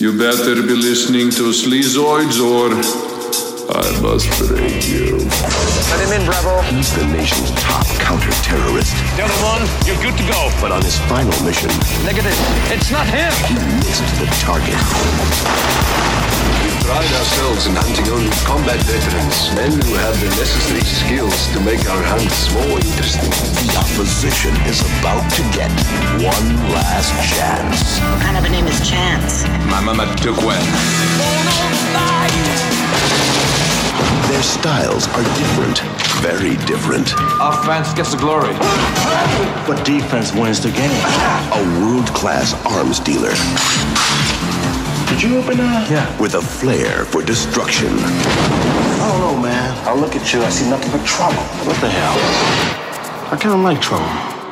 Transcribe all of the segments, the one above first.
You better be listening to Sleazoids or I must break you. Let him in, Bravo. He's the nation's top counter-terrorist. Delta One, you're good to go. But on his final mission, Negative. It's not him. he missed the target. We pride ourselves in hunting only combat veterans, men who have the necessary skills to make our hunts more interesting. The opposition is about to get one last chance. What kind of a name is Chance? My mama took one. Their styles are different, very different. Offense gets the glory. But defense wins the game. A world-class arms dealer Did you open that? Yeah. with a flair for destruction. I don't know, man. I look at you, I see nothing but trouble. What the hell? I kind of like trouble.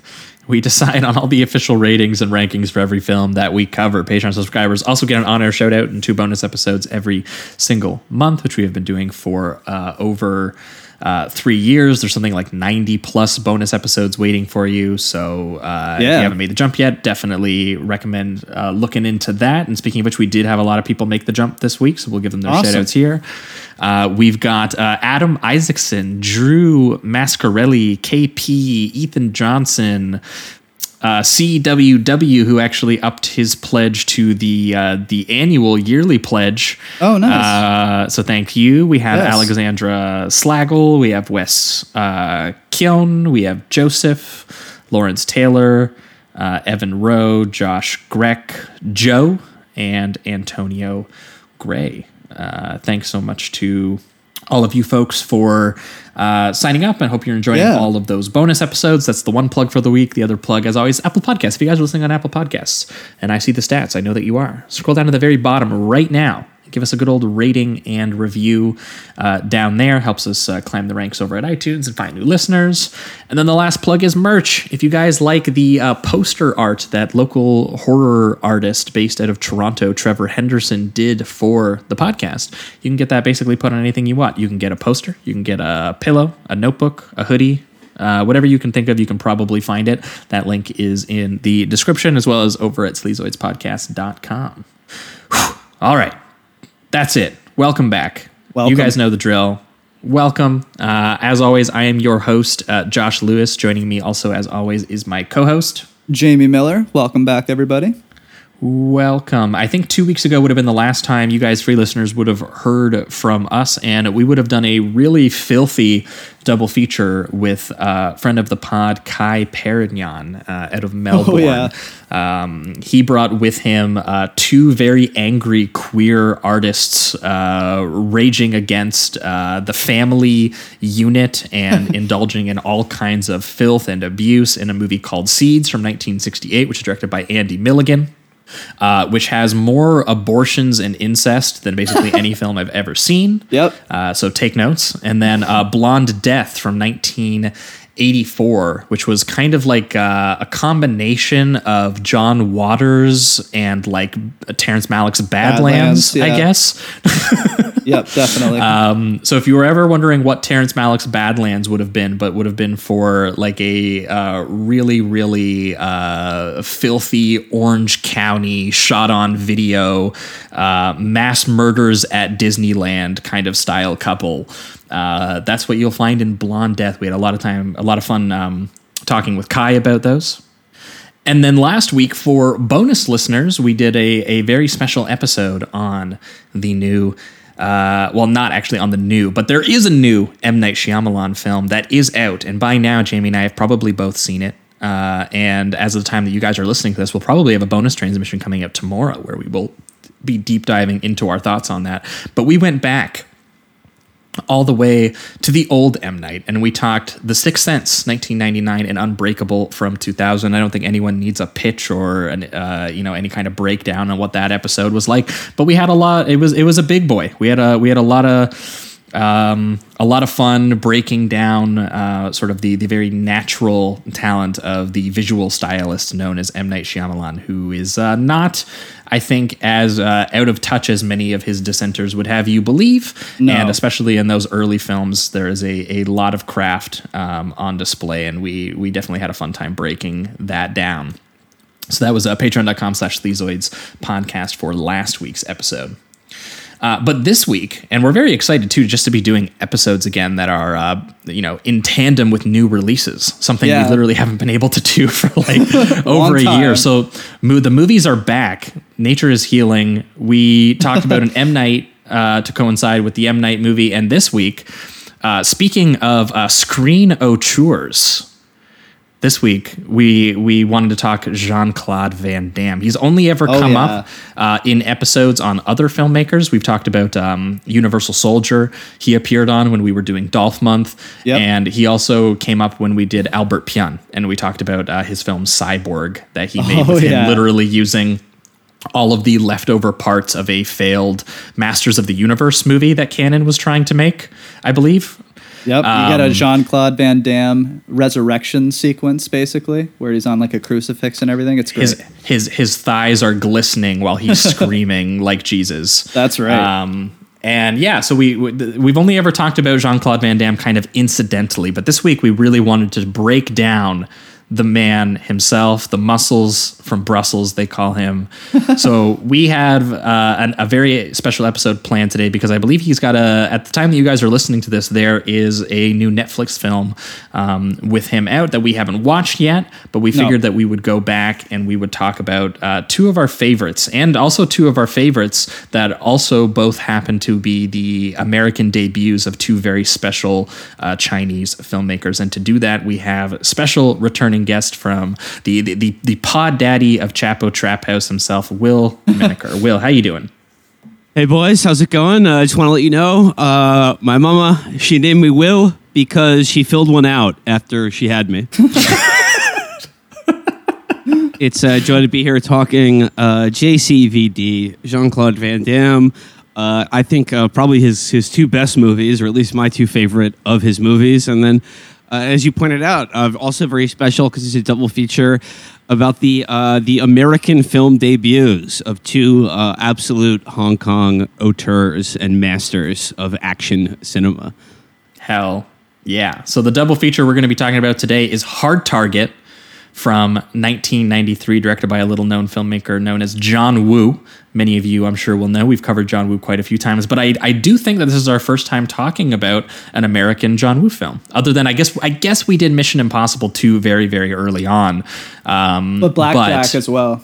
We decide on all the official ratings and rankings for every film that we cover. Patreon subscribers also get an on air shout out and two bonus episodes every single month, which we have been doing for uh, over uh, three years. There's something like 90 plus bonus episodes waiting for you. So uh, if you haven't made the jump yet, definitely recommend uh, looking into that. And speaking of which, we did have a lot of people make the jump this week, so we'll give them their Awesome. shout outs here. Uh, we've got uh, Adam Isaacson, Drew Mascarelli, KP, Ethan Johnson, uh, CWW, who actually upped his pledge to the uh, the annual yearly pledge. Oh, nice. Uh, so thank you. We have Yes. Alexandra Slagel, we have Wes uh, Kion, we have Joseph, Lawrence Taylor, uh, Evan Rowe, Josh Greck, Joe, and Antonio Gray. Uh, thanks so much to all of you folks for uh, signing up. I hope you're enjoying Yeah. all of those bonus episodes. That's the one plug for the week. The other plug, as always, Apple Podcasts. If you guys are listening on Apple Podcasts and I see the stats, I know that you are. Scroll down to the very bottom right now. Give us a good old rating and review uh, down there. Helps us uh, climb the ranks over at iTunes and find new listeners. And then the last plug is merch. If you guys like the uh, poster art that local horror artist based out of Toronto, Trevor Henderson, did for the podcast, you can get that basically put on anything you want. You can get a poster, you can get a pillow, a notebook, a hoodie, uh, whatever you can think of, you can probably find it. That link is in the description as well as over at sleazoidspodcast.com. Whew. All right. That's it. Welcome back. Welcome. You guys know the drill. Welcome. Uh, as always, I am your host, uh, Josh Lewis. Joining me also, as always, is my co host, Jamie Miller, welcome back, everybody. Welcome. I think two weeks ago would have been the last time you guys, free listeners, would have heard from us, and we would have done a really filthy double feature with uh, friend of the pod, Kai Perignon, uh, out of Melbourne. Oh, yeah. Um, he brought with him uh, two very angry queer artists uh, raging against uh, the family unit and indulging in all kinds of filth and abuse in a movie called Seeds from 1968, which is directed by Andy Milligan uh, which has more abortions and incest than basically any film I've ever seen. Yep. Uh, so take notes. And then uh, Blonde Death from 1984, which was kind of like uh, a combination of John Waters and like Terrence Malick's Badlands, Badlands, I guess. Yep, definitely. Um, so if you were ever wondering what Terrence Malick's Badlands would have been, but would have been for like a uh, really, really uh, filthy Orange County shot on video uh, mass murders at Disneyland kind of style couple, uh, that's what you'll find in Blonde Death. We had a lot of time, a lot of fun um, talking with Kai about those. And then last week, for bonus listeners, we did a, a very special episode on the new, uh, well, not actually on the new, but there is a new M. Night Shyamalan film that is out. And by now, Jamie and I have probably both seen it. Uh, and as of the time that you guys are listening to this, we'll probably have a bonus transmission coming up tomorrow where we will be deep diving into our thoughts on that. But we went back all the way to the old M Night, and we talked The Sixth Sense, 1999, and Unbreakable from 2000. I don't think anyone needs a pitch or an, uh, you know any kind of breakdown on what that episode was like, but we had a lot. It was it was a big boy. We had a we had a lot of um, a lot of fun breaking down uh, sort of the the very natural talent of the visual stylist known as M Night Shyamalan, who is uh, not, I think, as uh, out of touch as many of his dissenters would have you believe. No. And especially in those early films, there is a, a lot of craft um, on display, and we we definitely had a fun time breaking that down. So that was uh, patreon.com slash Sleazoids podcast for last week's episode. Uh, but this week, and we're very excited too, just to be doing episodes again that are, uh, you know, in tandem with new releases. Something Yeah. we literally haven't been able to do for like over a Long year. So the movies are back. Nature is healing. We talked about an M Night uh, to coincide with the M Night movie, and this week, uh, speaking of uh, screen auteurs. This week we we wanted to talk Jean Claude Van Damme. He's only ever Oh, come yeah. up uh, in episodes on other filmmakers. We've talked about um, Universal Soldier. He appeared on when we were doing Dolph Month, Yep. and he also came up when we did Albert Pyun, and we talked about uh, his film Cyborg that he made Oh, with yeah. him literally using all of the leftover parts of a failed Masters of the Universe movie that Canon was trying to make, I believe. Yep, you get Um, a Jean Claude Van Damme resurrection sequence, basically, where he's on like a crucifix and everything. It's great. His his his thighs are glistening while he's screaming like Jesus. That's right. Um, and yeah, so we we- we've only ever talked about Jean Claude Van Damme kind of incidentally, but this week we really wanted to break down the man himself, the muscles from Brussels, they call him. so we have uh, an, a very special episode planned today because I believe he's got a. At the time that you guys are listening to this, there is a new Netflix film um, with him out that we haven't watched yet, but we No. figured that we would go back and we would talk about uh, two of our favorites and also two of our favorites that also both happen to be the American debuts of two very special uh, Chinese filmmakers. And to do that, we have special returning guest from the the, the, the pod daddy of Chapo Trap House himself, Will Menaker. Will, how you doing? Hey boys, how's it going? Uh, I just want to let you know, uh, my mama, she named me Will because she filled one out after she had me. it's a joy to be here talking uh, JCVD, Jean Claude Van Damme. Uh, I think uh, probably his his two best movies, or at least my two favorite of his movies, and then. Uh, as you pointed out, uh, also very special because it's a double feature about the uh, the American film debuts of two uh, absolute Hong Kong auteurs and masters of action cinema. Hell yeah. So the double feature we're going to be talking about today is Hard Target from 1993, directed by a little known filmmaker known as John Woo. Many of you, I'm sure, will know. We've covered John Woo quite a few times, but I, I do think that this is our first time talking about an American John Woo film. Other than I guess I guess we did Mission Impossible 2 very very early on. Um, but Blackjack as well.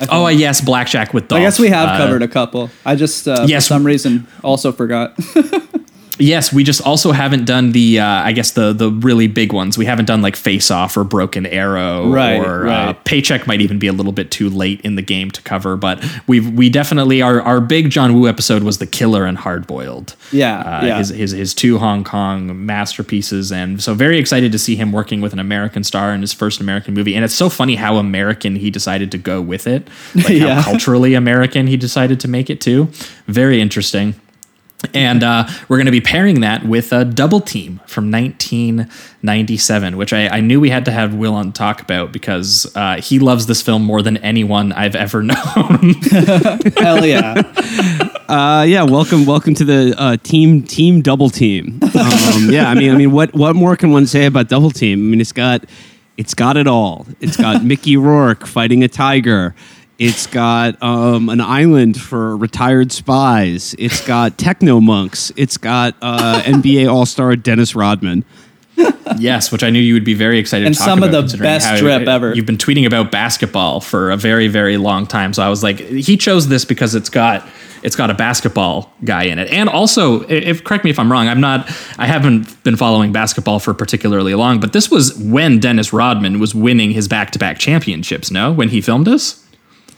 I Oh yes, Blackjack with Dolph. I guess we have Uh, covered a couple. I just uh, yes. for some reason also forgot. Yes, we just also haven't done the uh, I guess the the really big ones. We haven't done like Face Off or Broken Arrow Right, or Uh. Paycheck might even be a little bit too late in the game to cover, but we've we definitely our our big John Woo episode was The Killer and Hard Boiled. Yeah, Uh, yeah. his, his his two Hong Kong masterpieces and so very excited to see him working with an American star in his first American movie. And it's so funny how American he decided to go with it. Like Yeah. how culturally American he decided to make it too. Very interesting. And uh, we're going to be pairing that with a double team from 1997, which I, I knew we had to have Will on talk about because uh, he loves this film more than anyone I've ever known. Hell yeah! Uh, yeah, welcome, welcome to the uh, team team double team. Um, yeah, I mean, I mean, what what more can one say about double team? I mean, it's got it's got it all. It's got Mickey Rourke fighting a tiger. It's got um, an island for retired spies. It's got techno monks. It's got uh, NBA All Star Dennis Rodman. yes, which I knew you would be very excited And to talk some of the best how drip ever. You've been tweeting about basketball for a very, very long time. So I was like, he chose this because it's got it's got a basketball guy in it. And also, if correct me if I'm wrong, I'm not I haven't been following basketball for particularly long, but this was when Dennis Rodman was winning his back-to-back championships, no? When he filmed this?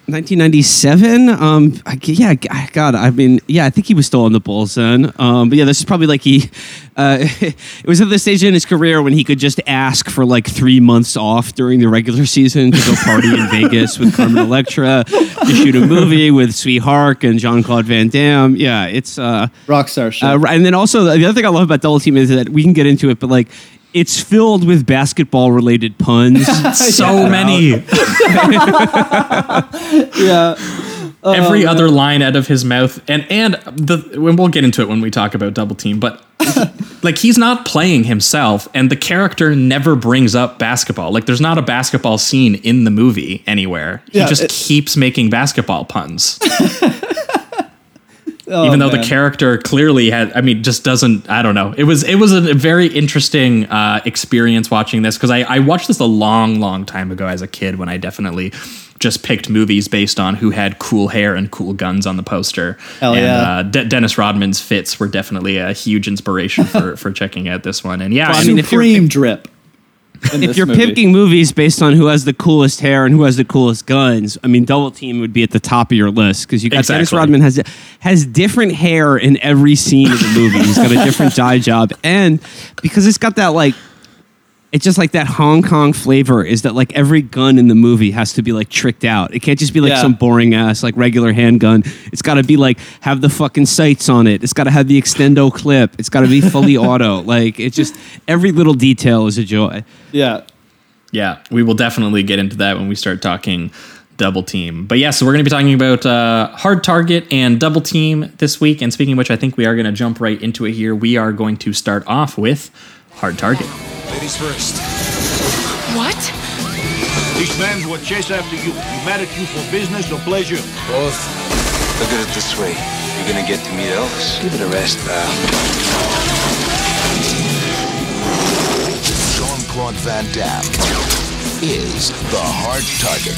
1997. Um, I, yeah, I- God, I mean, yeah, I think he was still on the Bulls then. Um, but yeah, this is probably like he. Uh, it was at the stage in his career when he could just ask for like three months off during the regular season to go party in Vegas with Carmen Electra, to shoot a movie with Tsui Hark and Jean Claude Van Damme. Yeah, it's. Uh, Rockstar shit. uh, and then also the other thing I love about Double Team is that we can get into it, but like it's filled with basketball related puns. so many. yeah. Every oh, other line out of his mouth, and and the when we'll get into it when we talk about double team, but like he's not playing himself, and the character never brings up basketball. Like there's not a basketball scene in the movie anywhere. He Yeah, just it- keeps making basketball puns. Oh, even though man. the character clearly had i mean just doesn't i don't know it was it was a very interesting uh, experience watching this because I, I watched this a long long time ago as a kid when i definitely just picked movies based on who had cool hair and cool guns on the poster Hell and yeah. uh, De- dennis rodman's fits were definitely a huge inspiration for for checking out this one and yeah Well, I mean, mean, if you're- Supreme drip. If you're movie. picking movies based on who has the coolest hair and who has the coolest guns, I mean, Double Team would be at the top of your list because you got Dennis Rodman has has different hair in every scene of the movie. He's got a different dye job, and because it's got that like. It's just like that Hong Kong flavor is that like every gun in the movie has to be like tricked out. It can't just be like Yeah. some boring ass like regular handgun. It's got to be like have the fucking sights on it. It's got to have the extendo clip. It's got to be fully auto. Like it's just every little detail is a joy. Yeah. Yeah, we will definitely get into that when we start talking double team. But yeah, so we're going to be talking about uh, hard target and double team this week. And speaking of which, I think we are going to jump right into it here. We are going to start off with hard target. Ladies first. What? These men will chase after you. You mad at you for business or pleasure? Both. Look at it this way. You're gonna get to meet Elvis. Give it a rest, pal. Jean-Claude Van Damme is the hard target.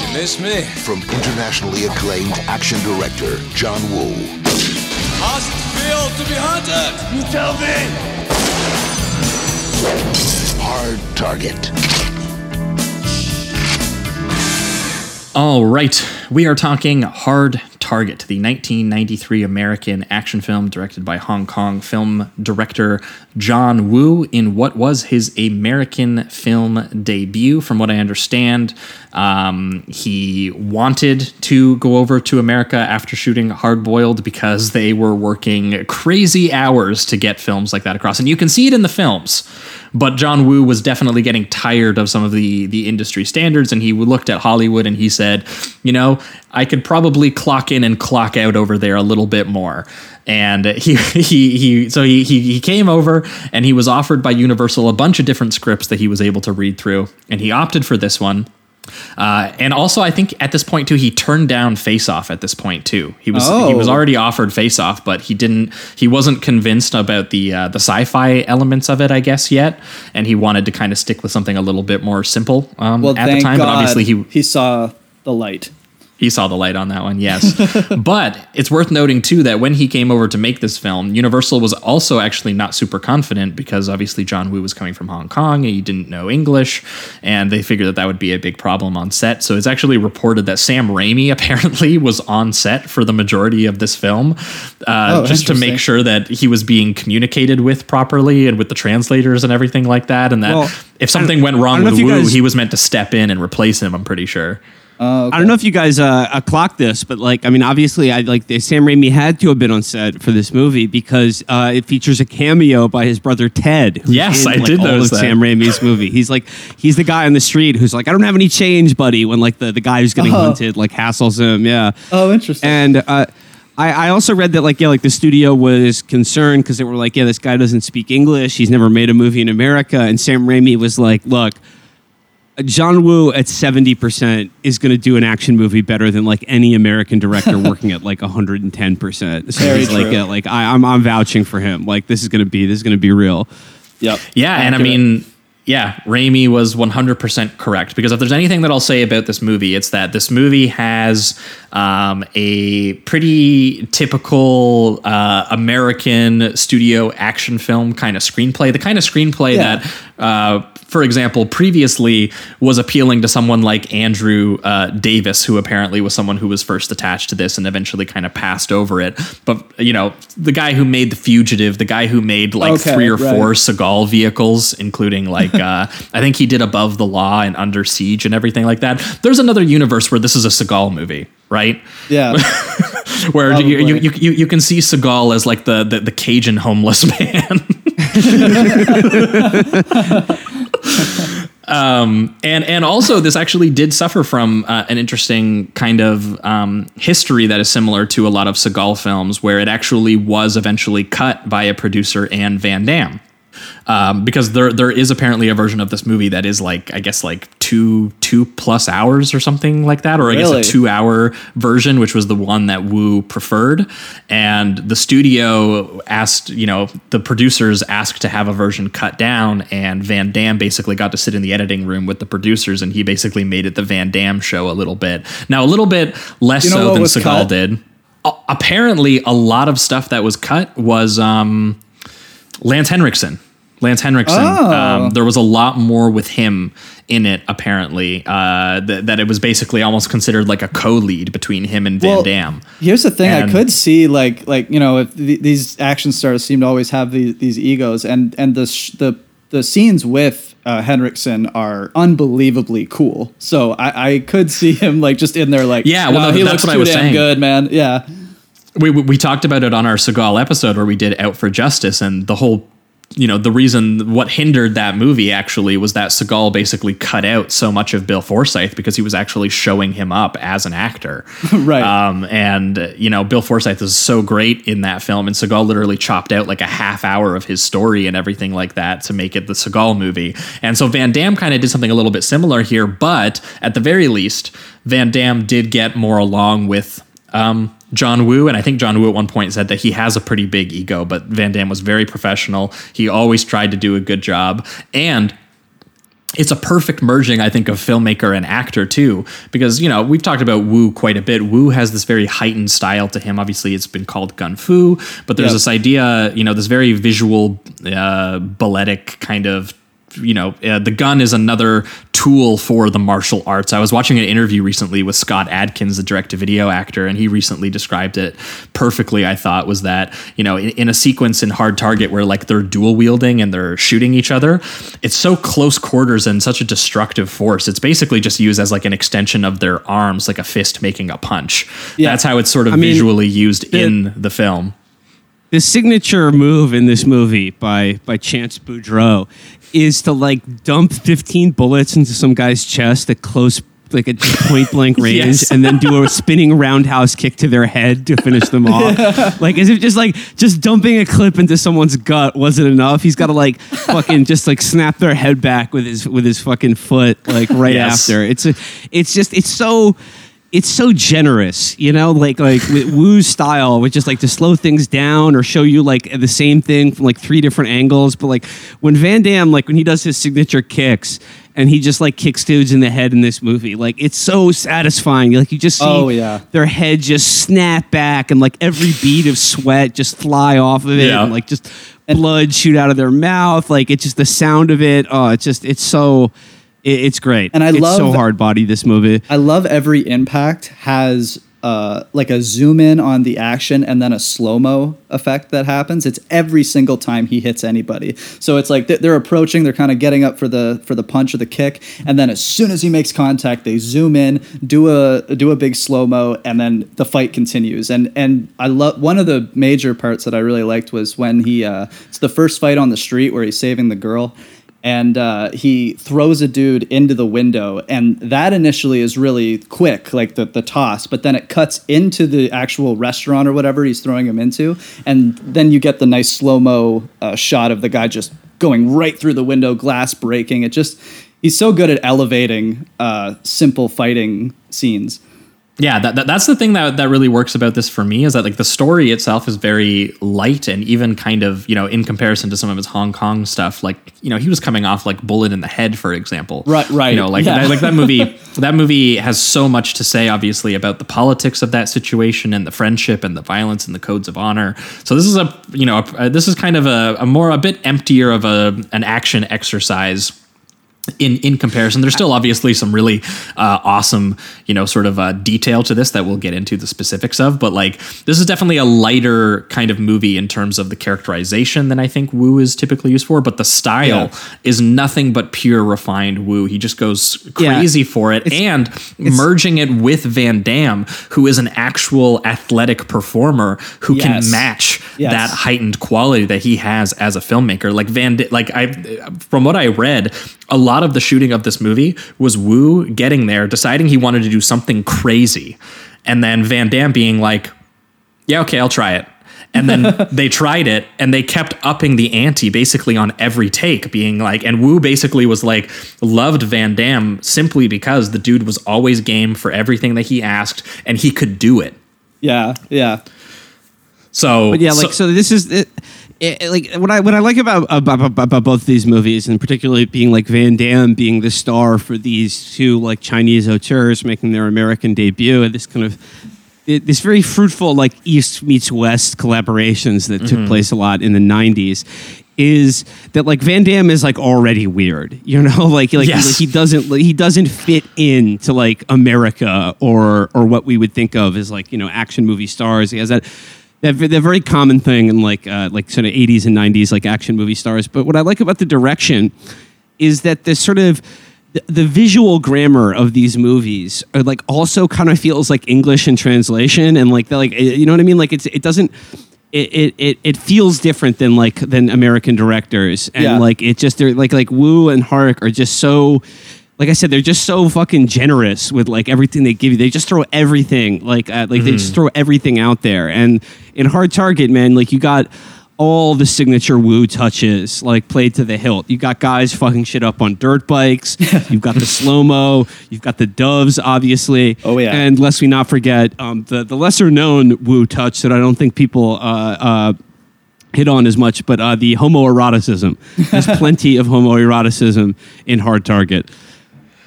You miss me? From internationally acclaimed action director John Woo. How's it feel to be hunted? You tell me. Hard target. All right, we are talking Hard Target, the 1993 American action film directed by Hong Kong film director John Woo in what was his American film debut. From what I understand, um, he wanted to go over to America after shooting Hard Boiled because they were working crazy hours to get films like that across. And you can see it in the films. But John Woo was definitely getting tired of some of the the industry standards, and he looked at Hollywood and he said, you know, I could probably clock in and clock out over there a little bit more. And he he he so he he, he came over and he was offered by Universal a bunch of different scripts that he was able to read through, and he opted for this one. Uh, and also, I think at this point too, he turned down Face Off. At this point too, he was he was Oh. already offered Face Off, but he didn't. He wasn't convinced about the uh, the sci-fi elements of it, I guess yet, and he wanted to kind of stick with something a little bit more simple um, Well, at the time. God But obviously, he he saw the light. He saw the light on that one, yes. but it's worth noting too that when he came over to make this film, Universal was also actually not super confident because obviously John Woo was coming from Hong Kong and he didn't know English, and they figured that that would be a big problem on set. So it's actually reported that Sam Raimi apparently was on set for the majority of this film, uh, Oh, just to make sure that he was being communicated with properly and with the translators and everything like that, and that Well, if something went wrong with Woo, guys- he was meant to step in and replace him. I'm pretty sure. I don't know if you guys uh, uh, clocked this, but like, I mean, obviously, I like Sam Raimi had to have been on set for this movie because uh, it features a cameo by his brother Ted. Yes, in, I like, did all notice of that. Sam Raimi's movie. He's like, he's the guy on the street who's like, I don't have any change, buddy. When like the, the guy who's getting Oh. hunted like hassles him. Yeah. Oh, interesting. And uh, I, I also read that like yeah, like the studio was concerned because they were like, yeah, this guy doesn't speak English. He's never made a movie in America. And Sam Raimi was like, look. John Woo at 70% is going to do an action movie better than like any American director working at like 110%. So Very he's like, true. like I, I'm, I'm vouching for him. Like this is going to be, this is going to be real. Yep. Yeah, and I mean, yeah, Raimi was 100% correct because if there's anything that I'll say about this movie, it's that this movie has um, a pretty typical uh, American studio action film kind of screenplay. The kind of screenplay Yeah. that uh, for example, previously was appealing to someone like Andrew uh, Davis, who apparently was someone who was first attached to this and eventually kind of passed over it. But you know, the guy who made The Fugitive, the guy who made like Okay, three or right. four Seagal vehicles, including like uh, I think he did Above the Law and Under Siege and everything like that. There's another universe where this is a Seagal movie, right? Yeah. Where you, you, you, you, can see Seagal as like the, the, the Cajun homeless man. um, and and also this actually did suffer from uh, an interesting kind of um, history that is similar to a lot of Seagal films, where it actually was eventually cut by a producer and Van Damme. Um, because there there is apparently a version of this movie that is like I guess like two two plus hours or something like that, or I Really? guess a two hour version, which was the one that Woo preferred. And the studio asked, you know, the producers asked to have a version cut down, and Van Damme basically got to sit in the editing room with the producers, and he basically made it the Van Damme show a little bit. Now a little bit less You know so than Seagal cut? did. Apparently, a lot of stuff that was cut was um, Lance Henriksen. Lance Henriksen. Oh. Um, there was a lot more with him in it, apparently. Uh, th- that it was basically almost considered like a co-lead between him and Van Well, Damme. Here's the thing: And- I could see like like you know if th- these action stars seem to always have these, these egos, and and the sh- the the scenes with uh, Henriksen are unbelievably cool. So I, I could see him like just in there like Yeah, well, "No, no, he looks what I too was damn saying. good, man. Yeah, we, we we talked about it on our Seagal episode where we did Out for Justice, and the whole, you know, the reason what hindered that movie actually was that Seagal basically cut out so much of Bill Forsythe because he was actually showing him up as an actor, Right. Um, and you know, Bill Forsythe is so great in that film, and Seagal literally chopped out like a half hour of his story and everything like that to make it the Seagal movie. And so Van Damme kind of did something a little bit similar here, but at the very least, Van Damme did get more along with um, John Woo, and I think John Woo at one point said that he has a pretty big ego, but Van Damme was very professional. He always tried to do a good job, and it's a perfect merging, I think, of filmmaker and actor too, because you know we've talked about Woo quite a bit. Woo has this very heightened style to him. Obviously, it's been called gun fu, but there's Yep. this idea, you know, this very visual, uh, balletic kind of. You know, uh, the gun is another tool for the martial arts. I was watching an interview recently with Scott Adkins, the direct-to-video actor, and he recently described it perfectly. I thought was that you know, in, in a sequence in Hard Target where like they're dual wielding and they're shooting each other, it's so close quarters and such a destructive force. It's basically just used as like an extension of their arms, like a fist making a punch. Yeah. That's how it's sort of I mean, visually used the- in the film. The signature move in this movie by by Chance Boudreau is to like dump 15 bullets into some guy's chest at close like at point blank range Yes. and then do a spinning roundhouse kick to their head to finish them off. Like as if just like just dumping a clip into someone's gut wasn't enough. He's got to like fucking just like snap their head back with his with his fucking foot like right Yes. after. It's a it's just it's so it's so generous, you know, like like with Woo's style, which is like to slow things down or show you like the same thing from like three different angles. But like when Van Damme, like when he does his signature kicks and he just like kicks dudes in the head in this movie, like it's so satisfying. Like you just see Oh, yeah. their head just snap back and like every bead of sweat just fly off of it Yeah. and like just blood shoot out of their mouth. Like it's just the sound of it. Oh, it's just it's so. It- It's great, And I it's love- so hard body. This movie, I love every impact has uh, like a zoom in on the action and then a slow mo effect that happens. It's every single time he hits anybody. So it's like th- they're approaching, they're kind of getting up for the for the punch or the kick, and then as soon as he makes contact, they zoom in, do a do a big slow mo, and then the fight continues. And and I love one of the major parts that I really liked was when he uh, it's the first fight on the street where he's saving the girl and uh, he throws a dude into the window and that initially is really quick like the, the toss but then it cuts into the actual restaurant or whatever he's throwing him into and then you get the nice slow-mo uh, shot of the guy just going right through the window glass breaking. It just he's so good at elevating uh, simple fighting scenes yeah that, that that's the thing that that really works about this for me is that like the story itself is very light and even kind of you know in comparison to some of his Hong Kong stuff like you know he was coming off like Bullet in the Head for example. Right, right, you know like yeah. that, like that movie that movie has so much to say obviously about the politics of that situation and the friendship and the violence and the codes of honor. So this is a you know a, this is kind of a, a more a bit emptier of a an action exercise in in comparison. There's still obviously some really uh, awesome, you know, sort of uh, detail to this that we'll get into the specifics of. But like, this is definitely a lighter kind of movie in terms of the characterization than I think Woo is typically used for. But the style Yeah. is nothing but pure refined Woo. He just goes Yeah. crazy for it, and merging it with Van Damme, who is an actual athletic performer who Yes. can match Yes. that heightened quality that he has as a filmmaker. Like Van, D- like I, from what I read, a lot of the shooting of this movie was Woo getting there, deciding he wanted to do something crazy, and then Van Damme being like, "Yeah, okay, I'll try it." And then they tried it and they kept upping the ante basically on every take, being like, and Woo basically was like, loved Van Damme simply because the dude was always game for everything that he asked and he could do it. Yeah, yeah. So, But yeah, like so, this is it, it, like what I what I like about, about about both these movies, and particularly being like Van Damme being the star for these two like Chinese auteurs making their American debut, and this kind of it, this very fruitful like East meets West collaborations that took mm-hmm. place a lot in the '90s. Is that like Van Damme is like already weird, you know? Like like, Yes. like he doesn't he doesn't fit into like America or or what we would think of as like you know action movie stars. He has that that very common thing in like uh, like sort of 80s and 90s like action movie stars. But what I like about the direction is that this sort of the, the visual grammar of these movies are like also kind of feels like English in translation and like like you know what I mean like it's it doesn't it, it, it, it feels different than like than American directors and Yeah. like it just they're like like Woo and Hark are just so like I said they're just so fucking generous with like everything they give you they just throw everything like uh, like they just throw everything out there and in Hard Target man like you got all the signature Woo touches, like played to the hilt. You got guys fucking shit up on dirt bikes. You've got the slow mo. You've got the doves, obviously. Oh, yeah. And lest we not forget um, the the lesser known Woo touch that I don't think people uh, uh, hit on as much, but uh, the homoeroticism. There's plenty of homoeroticism in Hard Target.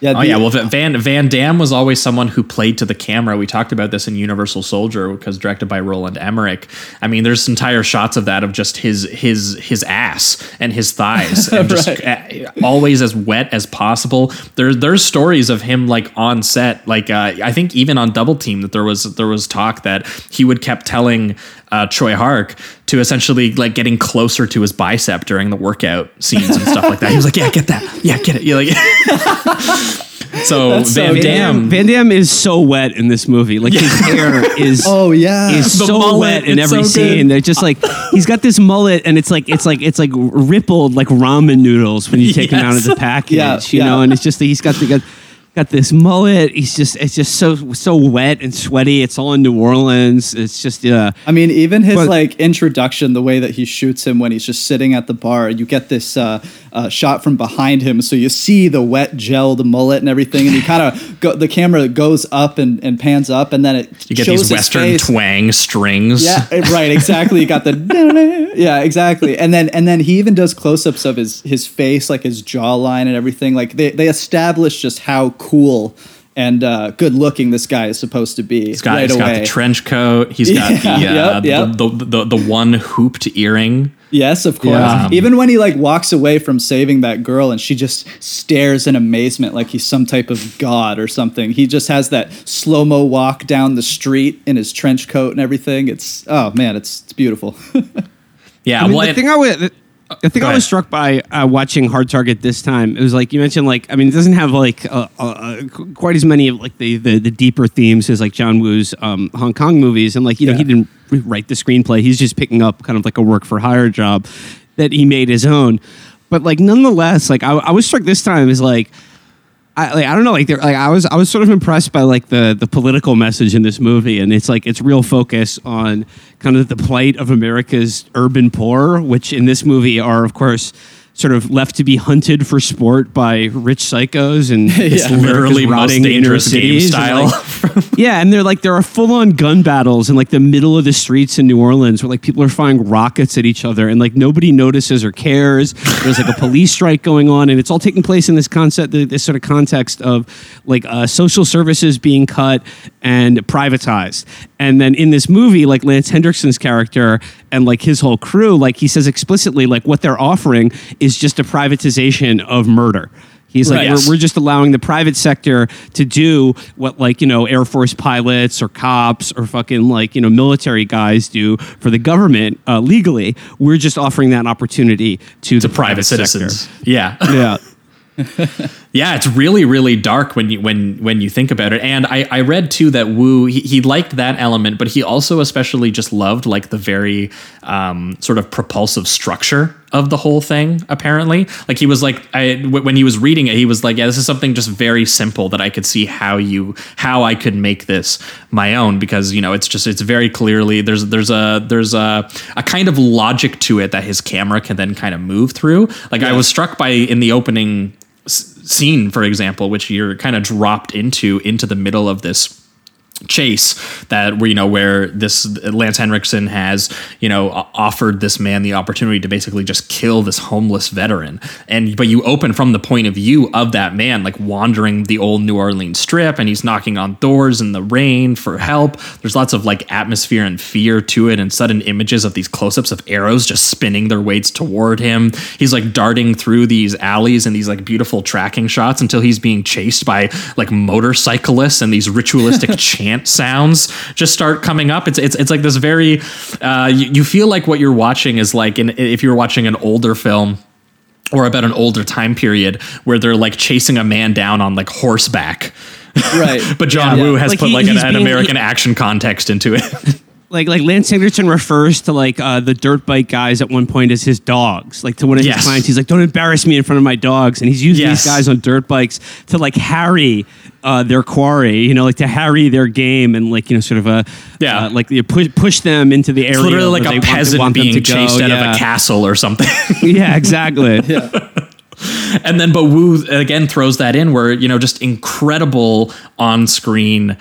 Yeah, Oh yeah, well Van Van Damme was always someone who played to the camera. We talked about this in Universal Soldier because directed by Roland Emmerich. I mean, there's entire shots of that of just his his his ass and his thighs, and just uh, always as wet as possible. There's there's stories of him like on set, like uh, I think even on Double Team that there was there was talk that he would kept telling uh, Tsui Hark to essentially like getting closer to his bicep during the workout scenes and stuff like that. He was like, "Yeah, get that. Yeah, get it." You like. So That's so Van good. Damme, Van Damme is so wet in this movie. Like his hair is Oh yeah. is The so mullet, wet in every so scene. They're just like he's got this mullet, and it's like it's like it's like rippled like ramen noodles when you take them out of the package. Yeah, you know, and it's just that he's got the got, this mullet. He's just it's just so so wet and sweaty. It's all in New Orleans. It's just yeah. I mean, even his But- like introduction, the way that he shoots him when he's just sitting at the bar, you get this uh, uh, shot from behind him, so you see the wet gelled mullet and everything, and he kind of go, the camera goes up and, and pans up, and then it you get shows these Western face. twang strings. Yeah, right, exactly. You got the yeah, exactly. And then and then he even does close-ups of his his face, like his jawline and everything. Like they they establish just how cool and uh, good looking this guy is supposed to be. He's got, right he's got the trench coat. He's got Yeah, the, uh, yep, yep. The, the, the the one hooped earring. Yes, of course. Yeah. Even when he like walks away from saving that girl and she just stares in amazement like he's some type of god or something. He just has that slow-mo walk down the street in his trench coat and everything. It's oh man, it's it's beautiful. Yeah, I mean, well, the and- thing I was, the, think I was struck by uh, watching Hard Target this time, it was like you mentioned, like I mean, it doesn't have like uh, uh, uh, quite as many of like the, the the deeper themes as like John Woo's um, Hong Kong movies, and like you know he didn't write the screenplay; he's just picking up kind of like a work for hire job that he made his own. But like nonetheless, like I, I was struck this time is like. I, like, I don't know like, like I was I was sort of impressed by like the the political message in this movie and it's like it's real focus on kind of the plight of America's urban poor which in this movie are of course sort of left to be hunted for sport by rich psychos and it's literally inner dangerous game cities and, style. like, yeah, and they're like there are full on gun battles in like the middle of the streets in New Orleans where like people are firing rockets at each other and like nobody notices or cares. There's like a police strike going on, and it's all taking place in this concept, this sort of context of like uh, social services being cut and privatized. And then in this movie, like Lance Henriksen's character and like his whole crew, like he says explicitly, like what they're offering is just a privatization of murder He's like, Right. we're, we're just allowing the private sector to do what, like, you know, Air Force pilots or cops or fucking, like, you know, military guys do for the government uh, legally. We're just offering that opportunity to, to the private sector. citizens. Yeah. Yeah. Yeah, it's really, really dark when you when when you think about it. And I, I read too that Woo he, he liked that element, but he also especially just loved like the very um, sort of propulsive structure of the whole thing. Apparently, like he was like I w- when he was reading it, he was like, yeah, this is something just very simple that I could see how you how I could make this my own because you know it's just it's very clearly there's there's a there's a a kind of logic to it that his camera can then kind of move through. Like I was struck by in the opening scene, for example, which you're kind of dropped into into the middle of this chase that where you know where this Lance Henriksen has you know offered this man the opportunity to basically just kill this homeless veteran. And but you open from the point of view of that man like wandering the old New Orleans strip and he's knocking on doors in the rain for help. There's lots of like atmosphere and fear to it and sudden images of these close-ups of arrows just spinning their weights toward him. He's like darting through these alleys and these like beautiful tracking shots until he's being chased by like motorcyclists and these ritualistic chant sounds just start coming up. It's it's it's like this very uh, you, you feel like what you're watching is like in, if you're watching an older film or about an older time period where they're like chasing a man down on like horseback. Right. But John Yeah. Woo has Like, put he- like an, he's an being- American action context into it. like like Lance Anderson refers to like uh, the dirt bike guys at one point as his dogs. Like to one of Yes. his clients, he's like, "Don't embarrass me in front of my dogs," and he's using Yes. these guys on dirt bikes to like harry uh, their quarry. You know, like to harry their game and like you know sort of a Yeah. uh, like you push push them into the area. It's literally like a want- peasant want them being go. chased out yeah. of a castle or something. yeah, exactly. and then but Woo again throws that in where you know just incredible on-screen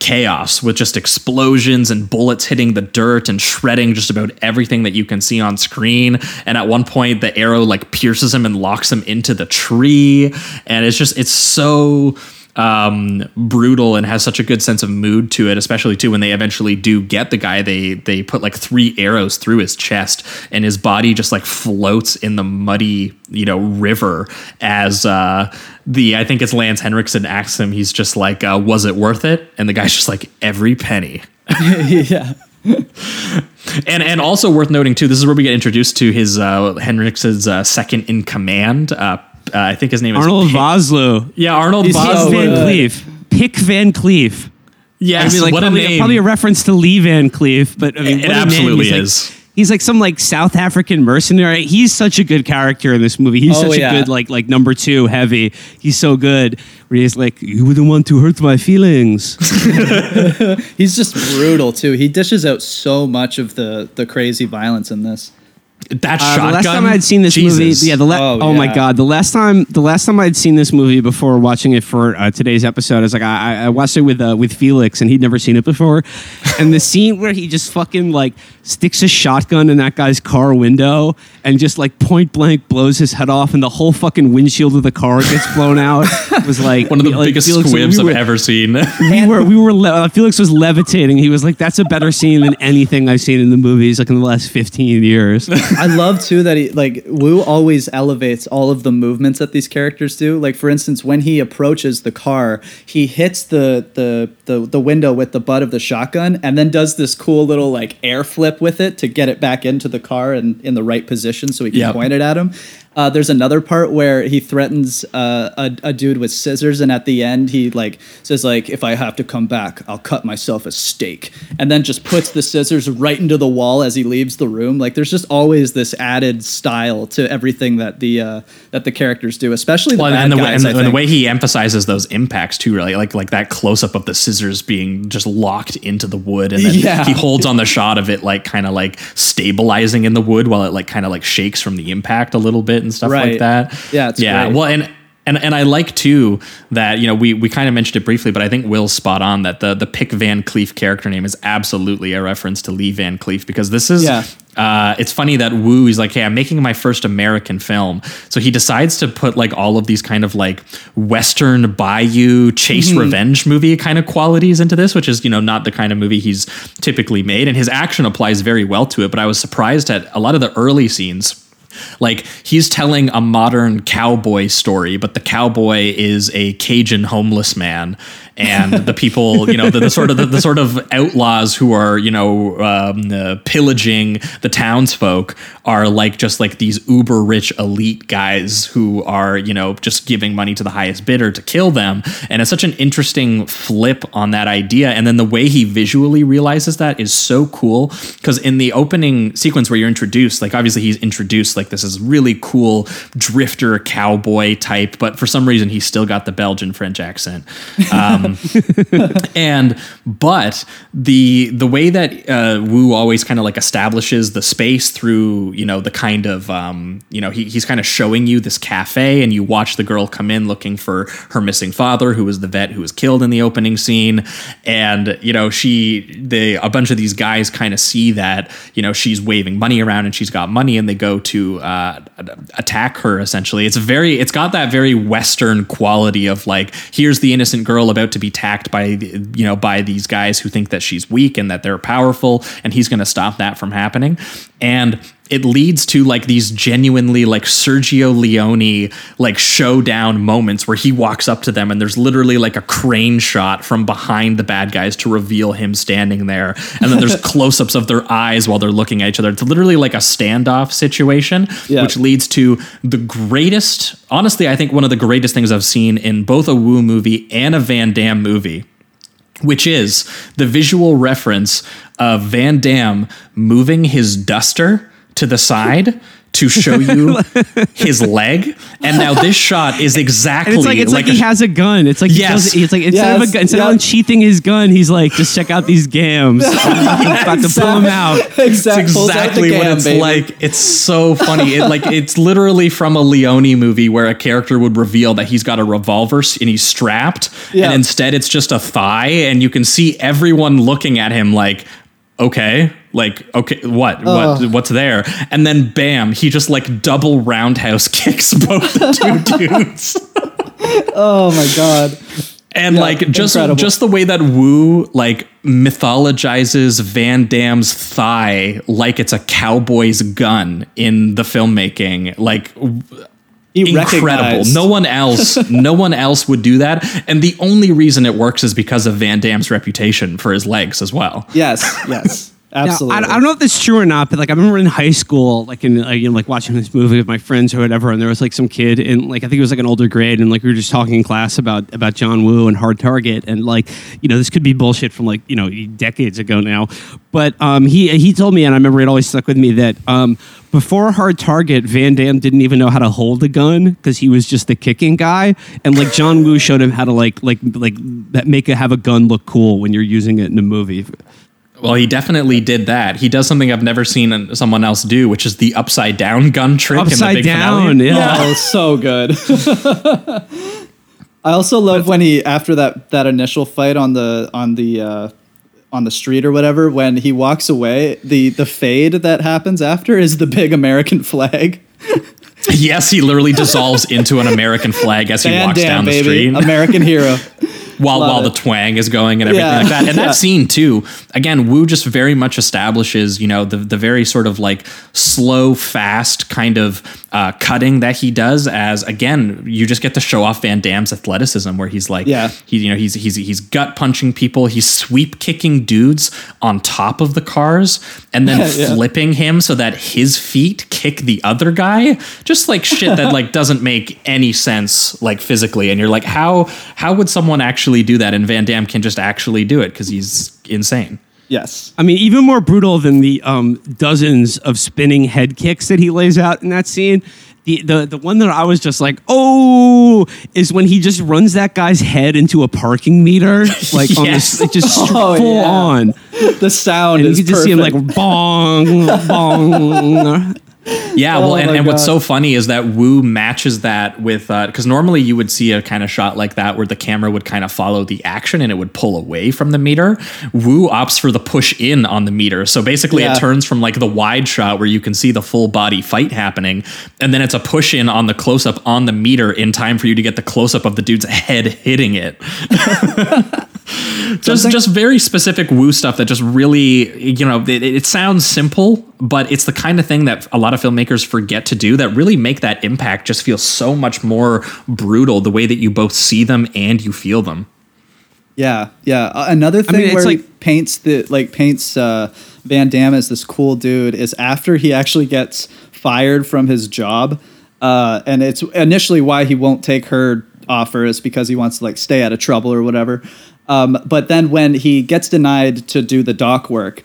chaos with just explosions and bullets hitting the dirt and shredding just about everything that you can see on screen. And at one point the arrow like pierces him and locks him into the tree. And it's just it's so um brutal and has such a good sense of mood to it especially too when they eventually do get the guy they they put like three arrows through his chest and his body just like floats in the muddy you know river as uh the i think it's lance henriksen asks him he's just like uh, was it worth it and the guy's just like every penny yeah. and and also worth noting too this is where we get introduced to his uh henriksen's uh, second in command uh uh, I think his name is Arnold Pick- Vosloo. Yeah, Arnold He's Pick Vosloo. Van good. Cleef. Pick Van Cleef. Yes, I mean, like what probably, a name. probably a reference to Lee Van Cleef, but I mean, It what absolutely He's like- is. He's like some like South African mercenary. He's such a good character in this movie. He's Oh, such yeah. a good like like number two heavy. He's so good. Where he's like, you wouldn't want to hurt my feelings. He's just brutal too. He dishes out so much of the the crazy violence in this. That Uh, shotgun. the last time I'd seen this Jesus. movie, yeah, the la- Oh, oh, my god, the last time the last time I'd seen this movie before watching it for uh, today's episode, I was like, I, I- I watched it with uh, with Felix, and he'd never seen it before, and the scene where he just fucking like sticks a shotgun in that guy's car window and just like point blank blows his head off, and the whole fucking windshield of the car gets blown out was like one of the like, biggest Felix- squibs we I've ever seen. we were we were le- uh, Felix was levitating. He was like, "That's a better scene than anything I've seen in the movies like in the last fifteen years." I love too that he like Woo always elevates all of the movements that these characters do. Like for instance, when he approaches the car, he hits the the the, the window with the butt of the shotgun and then does this cool little like air flip with it to get it back into the car and in the right position so he can Yep. point it at him. Uh, there's another part where he threatens uh, a, a dude with scissors, and at the end he like says like, "If I have to come back, I'll cut myself a steak," and then just puts the scissors right into the wall as he leaves the room. Like there's just always this added style to everything that the uh, that the characters do, especially the Well, bad and the, way, guys. and, I the, and the way he emphasizes those impacts too, really, like like that close up of the scissors being just locked into the wood, and then Yeah. he holds on the shot of it, like kind of like stabilizing in the wood while it like kind of like shakes from the impact a little bit and stuff like Right. that. Yeah, it's yeah. great. Well, and. And, and I like too that you know we, we kind of mentioned it briefly, but I think Will's spot on that the the Pick Van Cleef character name is absolutely a reference to Lee Van Cleef because this is Yeah. uh, it's funny that Woo is like, hey, I'm making my first American film. So he decides to put like all of these kind of like Western Bayou chase revenge movie kind of qualities into this, which is, you know, not the kind of movie he's typically made. And his action applies very well to it. But I was surprised at a lot of the early scenes like he's telling a modern cowboy story, but the cowboy is a Cajun homeless man, and the people, you know, the, the sort of the, the, sort of outlaws who are, you know, um, uh, pillaging the townsfolk are like just like these uber rich elite guys who are, you know, just giving money to the highest bidder to kill them, and it's such an interesting flip on that idea, and then the way he visually realizes that is so cool because in the opening sequence where you're introduced, like obviously he's introduced like this is really cool drifter cowboy type, but for some reason he's still got the Belgian French accent. Um, and but the the way that uh, Woo always kind of like establishes the space through you know the kind of um, you know he, he's kind of showing you this cafe, and you watch the girl come in looking for her missing father, who was the vet who was killed in the opening scene, and you know she they a bunch of these guys kind of see that you know she's waving money around and she's got money, and they go to uh, attack her. Essentially, it's very it's got that very Western quality of like here's the innocent girl about to be attacked by you know by these guys who think that she's weak and that they're powerful, and he's going to stop that from happening. And it leads to like these genuinely like Sergio Leone like showdown moments where he walks up to them and there's literally like a crane shot from behind the bad guys to reveal him standing there and then there's close-ups of their eyes while they're looking at each other it's literally like a standoff situation Yeah. which leads to the greatest honestly I think one of the greatest things I've seen in both a Woo movie and a Van Damme movie which is the visual reference of Van Damme moving his duster to the side to show you his leg. And now this shot is exactly And it's like it's like, a- he has a gun. It's like he Yes. does, it's like instead of a Yes, gun, instead yeah. of unsheathing his gun, he's like, just check out these gams. I'm about to pull him out. Exact- It's pulls out exactly what gam, it's baby. like. It's so funny. It like it's literally from a Leone movie where a character would reveal that he's got a revolver and he's strapped, Yeah. and instead it's just a thigh, and you can see everyone looking at him like, okay, like okay, what, what, what's there? And then bam, he just like double roundhouse kicks both the two dudes. Oh my god. And Yeah, like just incredible. just the way that Woo like mythologizes Van Damme's thigh like it's a cowboy's gun in the filmmaking, like He incredible. recognized- No one else, no one else would do that. And the only reason it works is because of Van Damme's reputation for his legs as well. Yes, yes. Now, Absolutely. I, I don't know if that's true or not, but like I remember in high school, like in uh, you know, like watching this movie with my friends or whatever, and there was like some kid in like I think it was like an older grade, and like we were just talking in class about about John Woo and Hard Target, and like you know this could be bullshit from like you know decades ago now, but um he he told me, and I remember it always stuck with me that um before Hard Target, Van Damme didn't even know how to hold a gun because he was just the kicking guy, and like John Woo showed him how to like like like make a have a gun look cool when you're using it in a movie. Well, he definitely did that. He does something I've never seen someone else do, which is the upside down gun trick. in the Upside big down, finale. yeah. Oh, so good. I also love when he after that that initial fight on the on the uh, on the street or whatever when he walks away the the fade that happens after is the big American flag. Yes, he literally dissolves into an American flag as he Van walks Damme, down the baby, street. American hero. while while it. the twang is going and everything Yeah. like that. And Yeah. that scene too, again, Woo just very much establishes, you know, the the very sort of like slow, fast kind of uh, cutting that he does. As again, you just get to show off Van Damme's athleticism, where he's like, Yeah. he you know he's he's he's gut punching people, he's sweep kicking dudes on top of the cars, and then Yeah. flipping him so that his feet kick the other guy. Just like shit that like doesn't make any sense like physically. And you're like, how how would someone actually do that? And Van Damme can just actually do it because he's insane. Yes. I mean, even more brutal than the um, dozens of spinning head kicks that he lays out in that scene. The, the the one that I was just like, oh, is when he just runs that guy's head into a parking meter, like on Yes. this, just str- Oh, full yeah. on, The sound and you can just see him like bong bong. Yeah, Oh well, and, and what's so funny is that Woo matches that with uh, because normally you would see a kind of shot like that where the camera would kind of follow the action and it would pull away from the meter. Woo opts for the push in on the meter, so basically Yeah. it turns from like the wide shot where you can see the full body fight happening, and then it's a push in on the close up on the meter in time for you to get the close up of the dude's head hitting it. just Something- just very specific woo stuff that just really you know it, it sounds simple but it's the kind of thing that a lot of filmmakers forget to do that really make that impact just feel so much more brutal the way that you both see them and you feel them Yeah, yeah. Uh, another thing mean, it's where he like- paints the like paints uh, Van Damme as this cool dude is after he actually gets fired from his job, uh, and it's initially why he won't take her offer is because he wants to like stay out of trouble or whatever. Um, but then when he gets denied to do the dock work.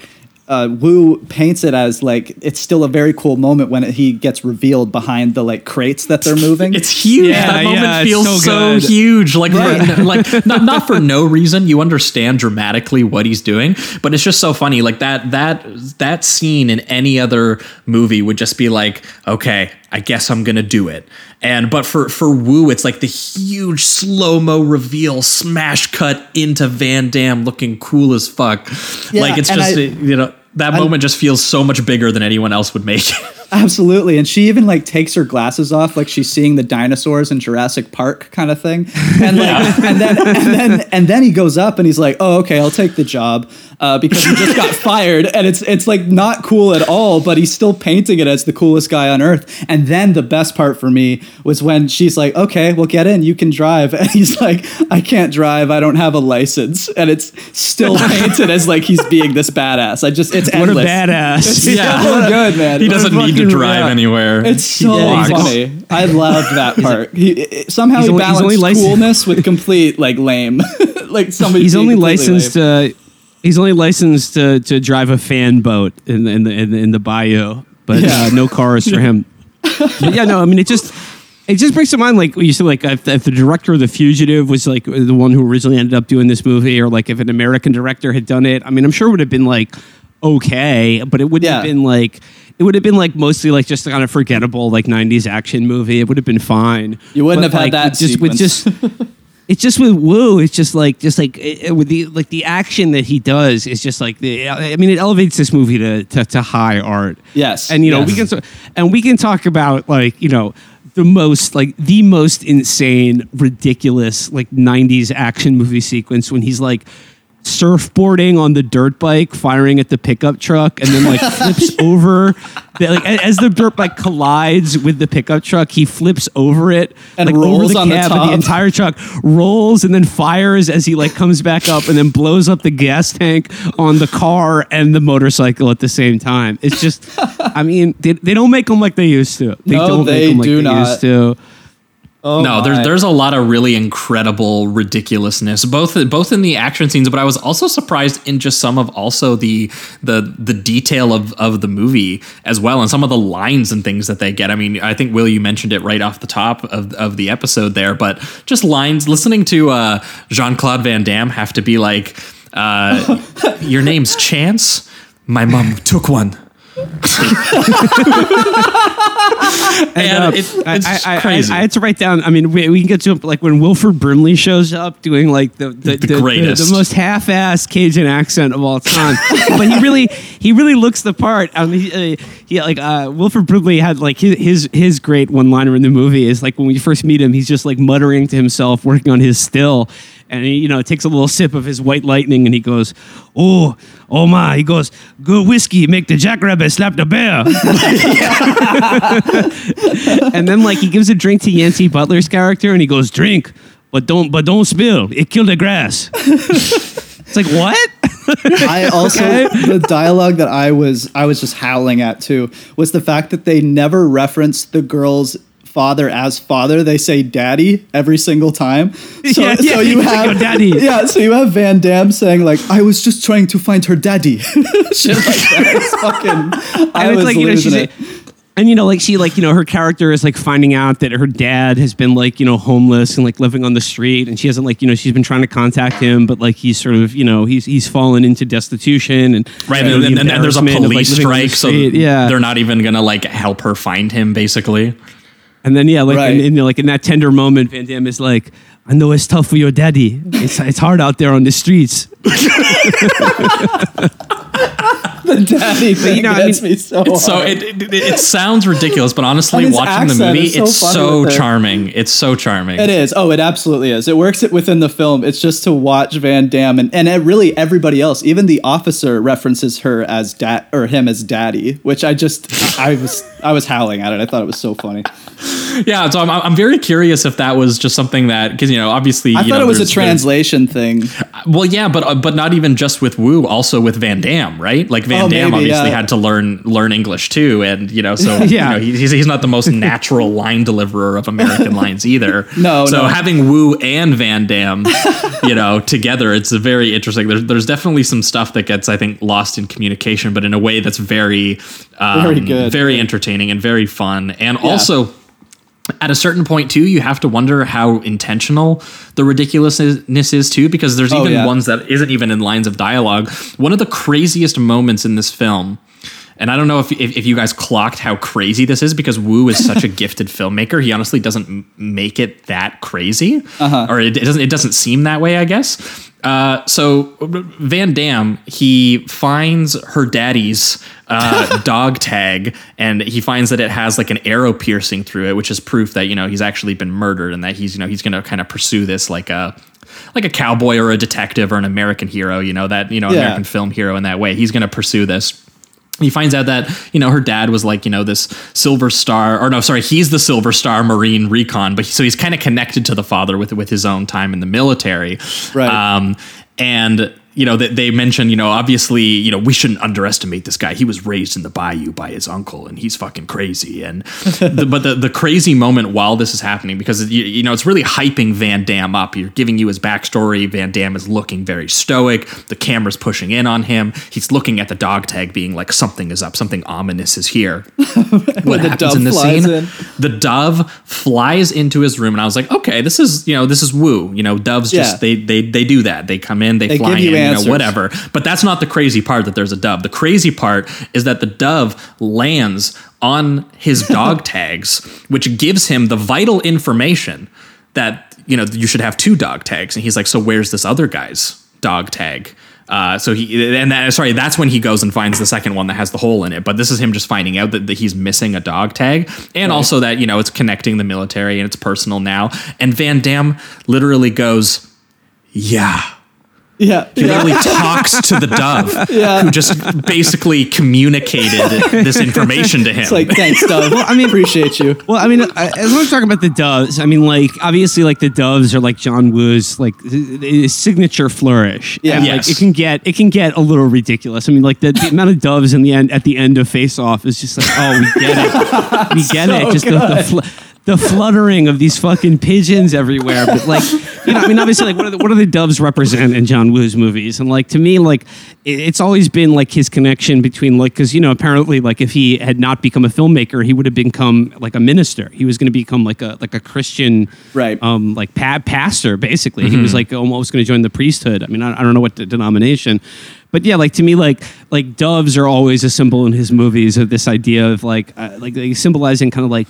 Uh, Woo paints it as like it's still a very cool moment when he gets revealed behind the like crates that they're moving. It's huge. Yeah, that moment yeah, feels so so, huge. Like, Right. for, like not, not for no reason. You understand dramatically what he's doing, but it's just so funny. Like that that that scene in any other movie would just be like, okay, I guess I'm gonna do it. And but for for Woo, it's like the huge slow mo reveal, smash cut into Van Damme looking cool as fuck. Yeah, like it's just I- you know that moment just feels so much bigger than anyone else would make. Absolutely. And she even like takes her glasses off like she's seeing the dinosaurs in Jurassic Park kind of thing. And like and then and then and then he goes up and he's like, "Oh, okay, I'll take the job." Uh, because he just got fired and it's it's like not cool at all, but he's still painting it as the coolest guy on earth. And then the best part for me was when she's like, "Okay, well get in, you can drive." And he's like, "I can't drive. I don't have a license." And it's still painted as like he's being this badass. I just it's endless. What a badass. It's Yeah. so good, man. he doesn't need to drive rad. anywhere. It's so Yeah, funny. I loved that part. He, it- somehow he's he only- balanced only licensed- coolness with complete like lame. like somebody. he's only licensed. lame. Uh, he's only licensed to, to drive a fan boat in the in the in the, in the bayou, but Yeah. uh, no cars for him. But yeah, no, I mean it just it just brings to mind like when you said like if, if the director of The Fugitive was like the one who originally ended up doing this movie, or like if an American director had done it. I mean, I'm sure it would have been like okay, but it wouldn't Yeah. have been like. It would have been like mostly like just kind of forgettable like '90s action movie. It would have been fine. You wouldn't But, have had that just with just it's just with Woo. It's just like just like it, it- with the like the action that he does is just like the. I mean, it elevates this movie to to, to high art. Yes, and you know yes. we can and we can talk about like you know the most like the most insane, ridiculous like '90s action movie sequence when he's like surfboarding on the dirt bike, firing at the pickup truck, and then like flips over. The, like as the dirt bike collides with the pickup truck, he flips over it And like over rolls the on the cab of top. the entire truck, rolls and then fires as he like comes back up and then blows up the gas tank on the car and the motorcycle at the same time. It's just, I mean, they, they don't make them like they used to. They No, don't they make them like do they not. used to. Oh no, my. there's there's a lot of really incredible ridiculousness, both both in the action scenes, but I was also surprised in just some of also the the the detail of of the movie as well, and some of the lines and things that they get. I mean, I think Will you mentioned it right off the top of of the episode there, but just lines. Listening to uh, Jean Claude Van Damme have to be like, uh, "Your name's Chance." My mom took one. And uh, it, I, it's I, I, crazy. I, I had to write down. I mean, we, we can get to like when Wilford Brimley shows up doing like the the, The greatest. the, most half-assed Cajun accent of all time. but he really he really looks the part. I mean, he, uh, he like uh, Wilford Brimley had like his his his great one-liner in the movie is like when we first meet him, he's just like muttering to himself, working on his still. And he, you know, takes a little sip of his white lightning, and he goes, "Oh, oh my!" He goes, "Good whiskey, make the jackrabbit slap the bear." and then like he gives a drink to Yancey Butler's character, and he goes, "Drink, but don't, but don't spill. It killed the grass." it's like what? I also the dialogue that I was I was just howling at too was the fact that they never referenced the girl's father as father. They say daddy every single time. So, Yeah, so yeah, you he's like, have oh, daddy." Yeah, so you have Van Damme saying like, "I was just trying to find her daddy." Shit like that. It's fucking. I And it's was like you know she's. It. and you know, like she, like you know, her character is like finding out that her dad has been like you know homeless and like living on the street, and she hasn't like you know she's been trying to contact him, but like he's sort of you know he's he's fallen into destitution and Right, you know, and, the and, and then there's a embarrassment of, like, police the strike, so yeah, they're not even gonna like help her find him. Basically, And then yeah, like Right. in, in, like in that tender moment, Van Damme is like, "I know it's tough for your daddy. It's it's hard out there on the streets." the daddy thing you know, I gets mean, me so It's so it, it, it sounds ridiculous, but honestly, watching the movie, so it's so it. charming. It's so charming. It is. Oh, it absolutely is. It works it within the film. It's just to watch Van Damme and and it really everybody else, even the officer references her as dad or him as daddy, which I just I was I was howling at it. I thought it was so funny. Yeah, so I'm, I'm very curious if that was just something that because you know obviously I you thought know, it was a translation thing. Well, yeah, but uh, but not even just with Woo, also with Van Damme, right? Like Van Oh, Damme maybe, obviously yeah. had to learn learn English too, and you know, so Yeah. you know, he's he's not the most natural line deliverer of American lines either. No, so no. having Woo and Van Damme, you know, together, it's a very interesting. There's there's definitely some stuff that gets I think lost in communication, but in a way that's very um, Very good. very entertaining and very fun, and also at a certain point too you have to wonder how intentional the ridiculousness is too because there's Oh, even yeah. ones that isn't even in lines of dialogue one of the craziest moments in this film and I don't know if, if, if you guys clocked how crazy this is because Woo is such a gifted filmmaker. He honestly doesn't make it that crazy, Uh-huh. or it, it doesn't. It doesn't seem that way, I guess. Uh, so Van Damme he finds her daddy's uh, dog tag, and he finds that it has like an arrow piercing through it, which is proof that you know he's actually been murdered, and that he's you know he's going to kind of pursue this like a like a cowboy or a detective or an American hero, you know that you know Yeah. American film hero in that way. He's going to pursue this he finds out that you know her dad was like you know this silver star or no sorry he's the silver star marine recon but he- so he's kind of connected to the father with with his own time in the military Right. um and you know they, they mentioned you know obviously you know we shouldn't underestimate this guy. He was raised in the bayou by his uncle and he's fucking crazy. And the, but the the crazy moment while this is happening because you, you know it's really hyping Van Damme up. You're giving you his backstory. Van Damme is looking very stoic. The camera's pushing in on him. He's looking at the dog tag being like something is up. Something ominous is here. What the happens dove in the flies scene? in. the dove flies into his room and I was like okay this is you know this is woo. You know doves Yeah. just they they they do that. They come in they, They fly in you know whatever. But that's not the crazy part that there's a dove. The crazy part is that the dove lands on his dog tags which gives him the vital information that you know you should have two dog tags. And he's like so where's this other guy's dog tag? Uh, so he and that, sorry, that's when he goes and finds the second one that has the hole in it. But this is him just finding out that, that he's missing a dog tag, and also that you know it's connecting the military and it's personal now. And Van Damme literally goes, "Yeah." Yeah. He literally talks to the dove, who just basically communicated this information to him. It's like thanks, Dove. I mean- appreciate you. Well, I mean, I- as we're talking about the doves, I mean, like obviously, like the doves are like John Woo's like his signature flourish. Yeah. and, Yes. like it can get it can get a little ridiculous. I mean, like the, the amount of doves in the end at the end of Face Off is just like, oh, we get it, we get it. Just the the, fl- the fluttering of these fucking pigeons everywhere. But like, you know, I mean, obviously, like what are the, what do the doves represent in John Woo's movies? And like to me, like it, it's always been like his connection between like because you know apparently like if he had not become a filmmaker, he would have become like a minister. He was going to become like a like a Christian Right. um like pa- pastor basically. He was like almost going to join the priesthood. I mean, I, I don't know what the denomination. But yeah, like to me, like like doves are always a symbol in his movies of this idea of like uh, like, like symbolizing kind of like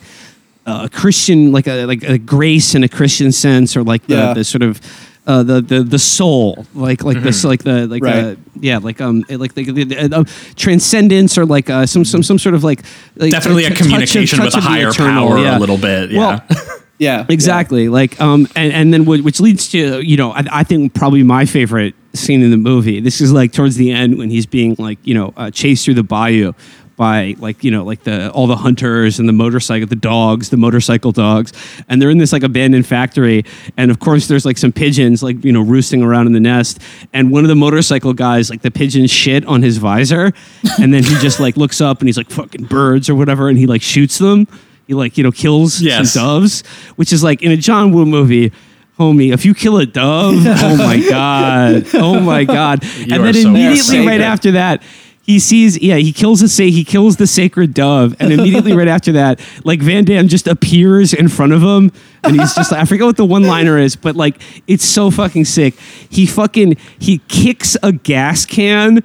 a Christian, like a like a grace in a Christian sense, or like the, Yeah. the sort of uh, the the the soul, like like this, like the like Right. uh, yeah, like um like the, the, the, uh, transcendence, or like uh, some some some sort of like, like Definitely a touch of- communication touch with a higher eternal, power yeah. a little bit. Yeah. Well, Yeah. Exactly. Like, um, and, and then wh- which leads to, you know, I, I think probably my favorite scene in the movie. This is like towards the end when he's being like, you know, uh, chased through the bayou by like, you know, like the all the hunters and the motorcycle, the dogs, the motorcycle dogs, and they're in this like abandoned factory, and of course there's like some pigeons like you know roosting around in the nest, and one of the motorcycle guys like the pigeons shit on his visor, and then he just like looks up and he's like fucking birds or whatever, and he like shoots them. He like you know kills Yes. some doves, which is like in a John Woo movie. Homie, if you kill a dove, oh my god, oh my god! and are then so immediately right after that, he sees, yeah, he kills the say he kills the sacred dove, and immediately right after that, like Van Damme just appears in front of him, and he's just I forget what the one liner is, but like it's so fucking sick. He fucking he kicks a gas can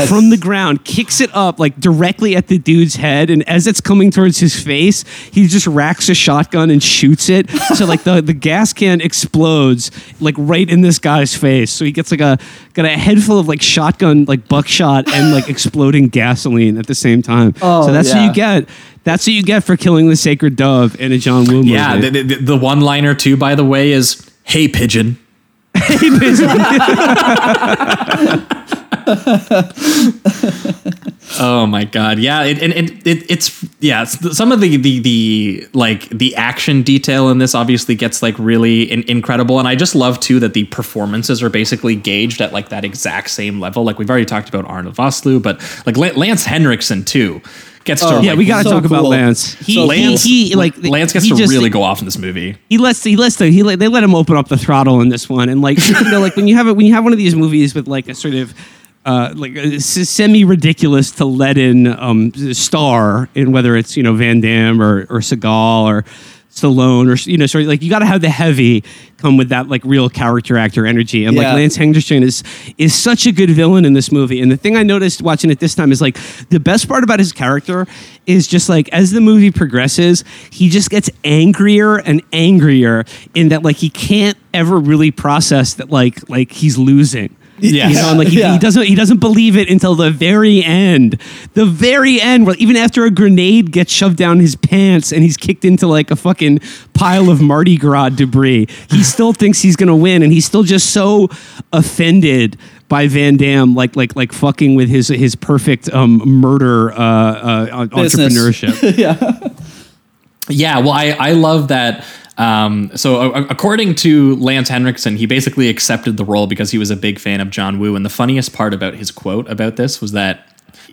like from the ground, kicks it up like directly at the dude's head, and as it's coming towards his face, he just racks a shotgun and shoots it. so like the the gas can explodes like right in this guy's face. So he gets like a got a head full of like shotgun like buckshot and like exploding gasoline at the same time. Oh, so that's what you get. That's what you get for killing the sacred dove in a John Woo movie. Yeah, the, the, the one liner too, by the way, is "Hey pigeon." Oh my god, yeah, it, and it, it, it's yeah, it's, some of the, the the like the action detail in this obviously gets like really in, incredible, and I just love too that the performances are basically gauged at like that exact same level. Like we've already talked about Arnold Vosloo, but like La- Lance Henriksen too gets to Oh, yeah, like, we got to so talk about. Lance. He, So he, Lance, he, like Lance gets he to just- really go off in this movie. He lets he lets the, he let, they let him open up the throttle in this one, and like you know, like when you have it when you have one of these movies with like a sort of uh, like a semi ridiculous to let in um, star in whether it's you know Van Damme or or Seagal or Stallone or you know sort of like you got to have the heavy come with that like real character actor energy. And Yeah. like Lance Henriksen is is such a good villain in this movie. And the thing I noticed watching it this time is like the best part about his character is just like as the movie progresses he just gets angrier and angrier in that like he can't ever really process that like like he's losing Yeah. you know, and like he, Yeah. he doesn't he doesn't believe it until the very end. The very end, where even after a grenade gets shoved down his pants and he's kicked into like a fucking pile of Mardi Gras debris, he still thinks he's gonna win, and he's still just so offended by Van Damme, like like like fucking with his his perfect um, murder uh, uh, entrepreneurship. Yeah, well, I, I love that. Um, so, uh, according to Lance Henriksen, he basically accepted the role because he was a big fan of John Woo. And the funniest part about his quote about this was that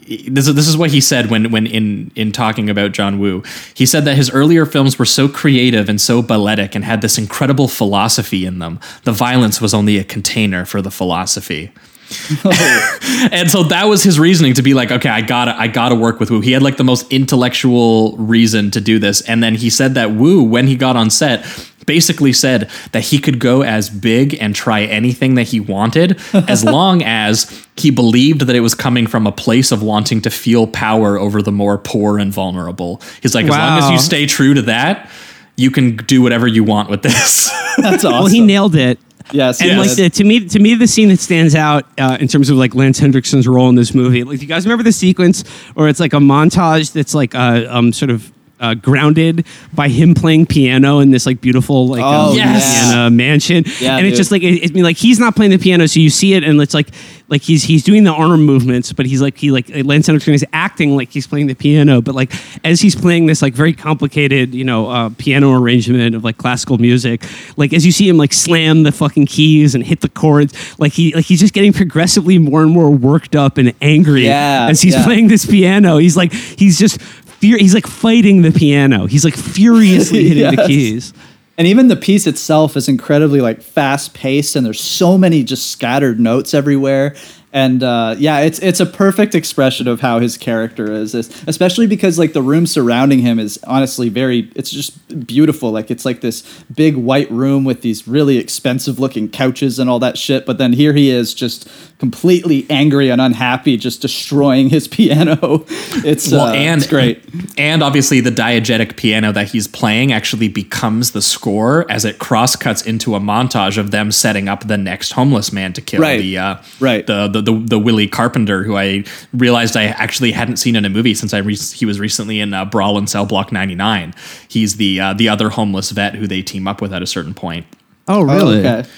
this is, this is what he said when when in in talking about John Woo. He said that his earlier films were so creative and so balletic and had this incredible philosophy in them. The violence was only a container for the philosophy. and so that was his reasoning to be like, okay, I gotta, I gotta work with Woo. He had like the most intellectual reason to do this, and then he said that Woo, when he got on set, basically said that he could go as big and try anything that he wanted, as long as he believed that it was coming from a place of wanting to feel power over the more poor and vulnerable. He's like, as long as you stay true to that, you can do whatever you want with this. That's awesome. Well, he nailed it. Yes, And yes. like the, to me, to me, the scene that stands out uh, in terms of like Lance Henriksen's role in this movie, like do you guys remember the sequence where it's like a montage that's like uh, um sort of. Uh, grounded by him playing piano in this like beautiful like Oh, um, yes. Louisiana mansion, Yeah, and it's just like it, it, I mean, like he's not playing the piano, so you see it, and it's like like he's he's doing the arm movements, but he's like he like Lance Henriksen is acting like he's playing the piano, but like as he's playing this like very complicated you know uh, piano arrangement of like classical music, like as you see him like slam the fucking keys and hit the chords, like he like he's just getting progressively more and more worked up and angry Yeah, as he's yeah. playing this piano. He's like he's just. Fear, he's like fighting the piano. He's like furiously hitting the keys. And even the piece itself is incredibly like fast paced, and there's so many just scattered notes everywhere. And uh, yeah, it's it's a perfect expression of how his character is, es- especially because like the room surrounding him is honestly very. It's just beautiful. Like it's like this big white room with these really expensive looking couches and all that shit. But then here he is, just completely angry and unhappy, just destroying his piano. It's Well, uh, and it's great. And obviously, the diegetic piano that he's playing actually becomes the score as it cross cuts into a montage of them setting up the next homeless man to kill Right. the uh, Right. the, the the the Willie Carpenter, who I realized I actually hadn't seen in a movie since I re- he was recently in uh, Brawl in Cell Block ninety nine. He's the uh, the other homeless vet who they team up with at a certain point. Oh, really? Oh, okay.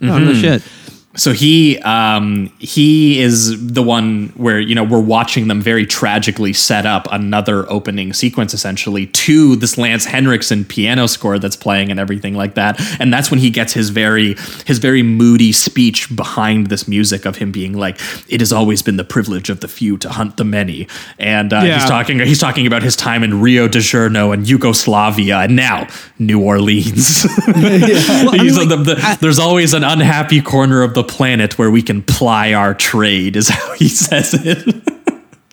Oh, no shit. So he um, he is the one where you know we're watching them very tragically set up another opening sequence essentially to this Lance Henriksen piano score that's playing and everything like that, and that's when he gets his very his very moody speech behind this music of him being like, "It has always been the privilege of the few to hunt the many," and uh, Yeah. he's talking he's talking about his time in Rio de Janeiro and Yugoslavia, and now New Orleans. He's like, the- the- there's always an unhappy corner of the planet where we can ply our trade, is how he says it.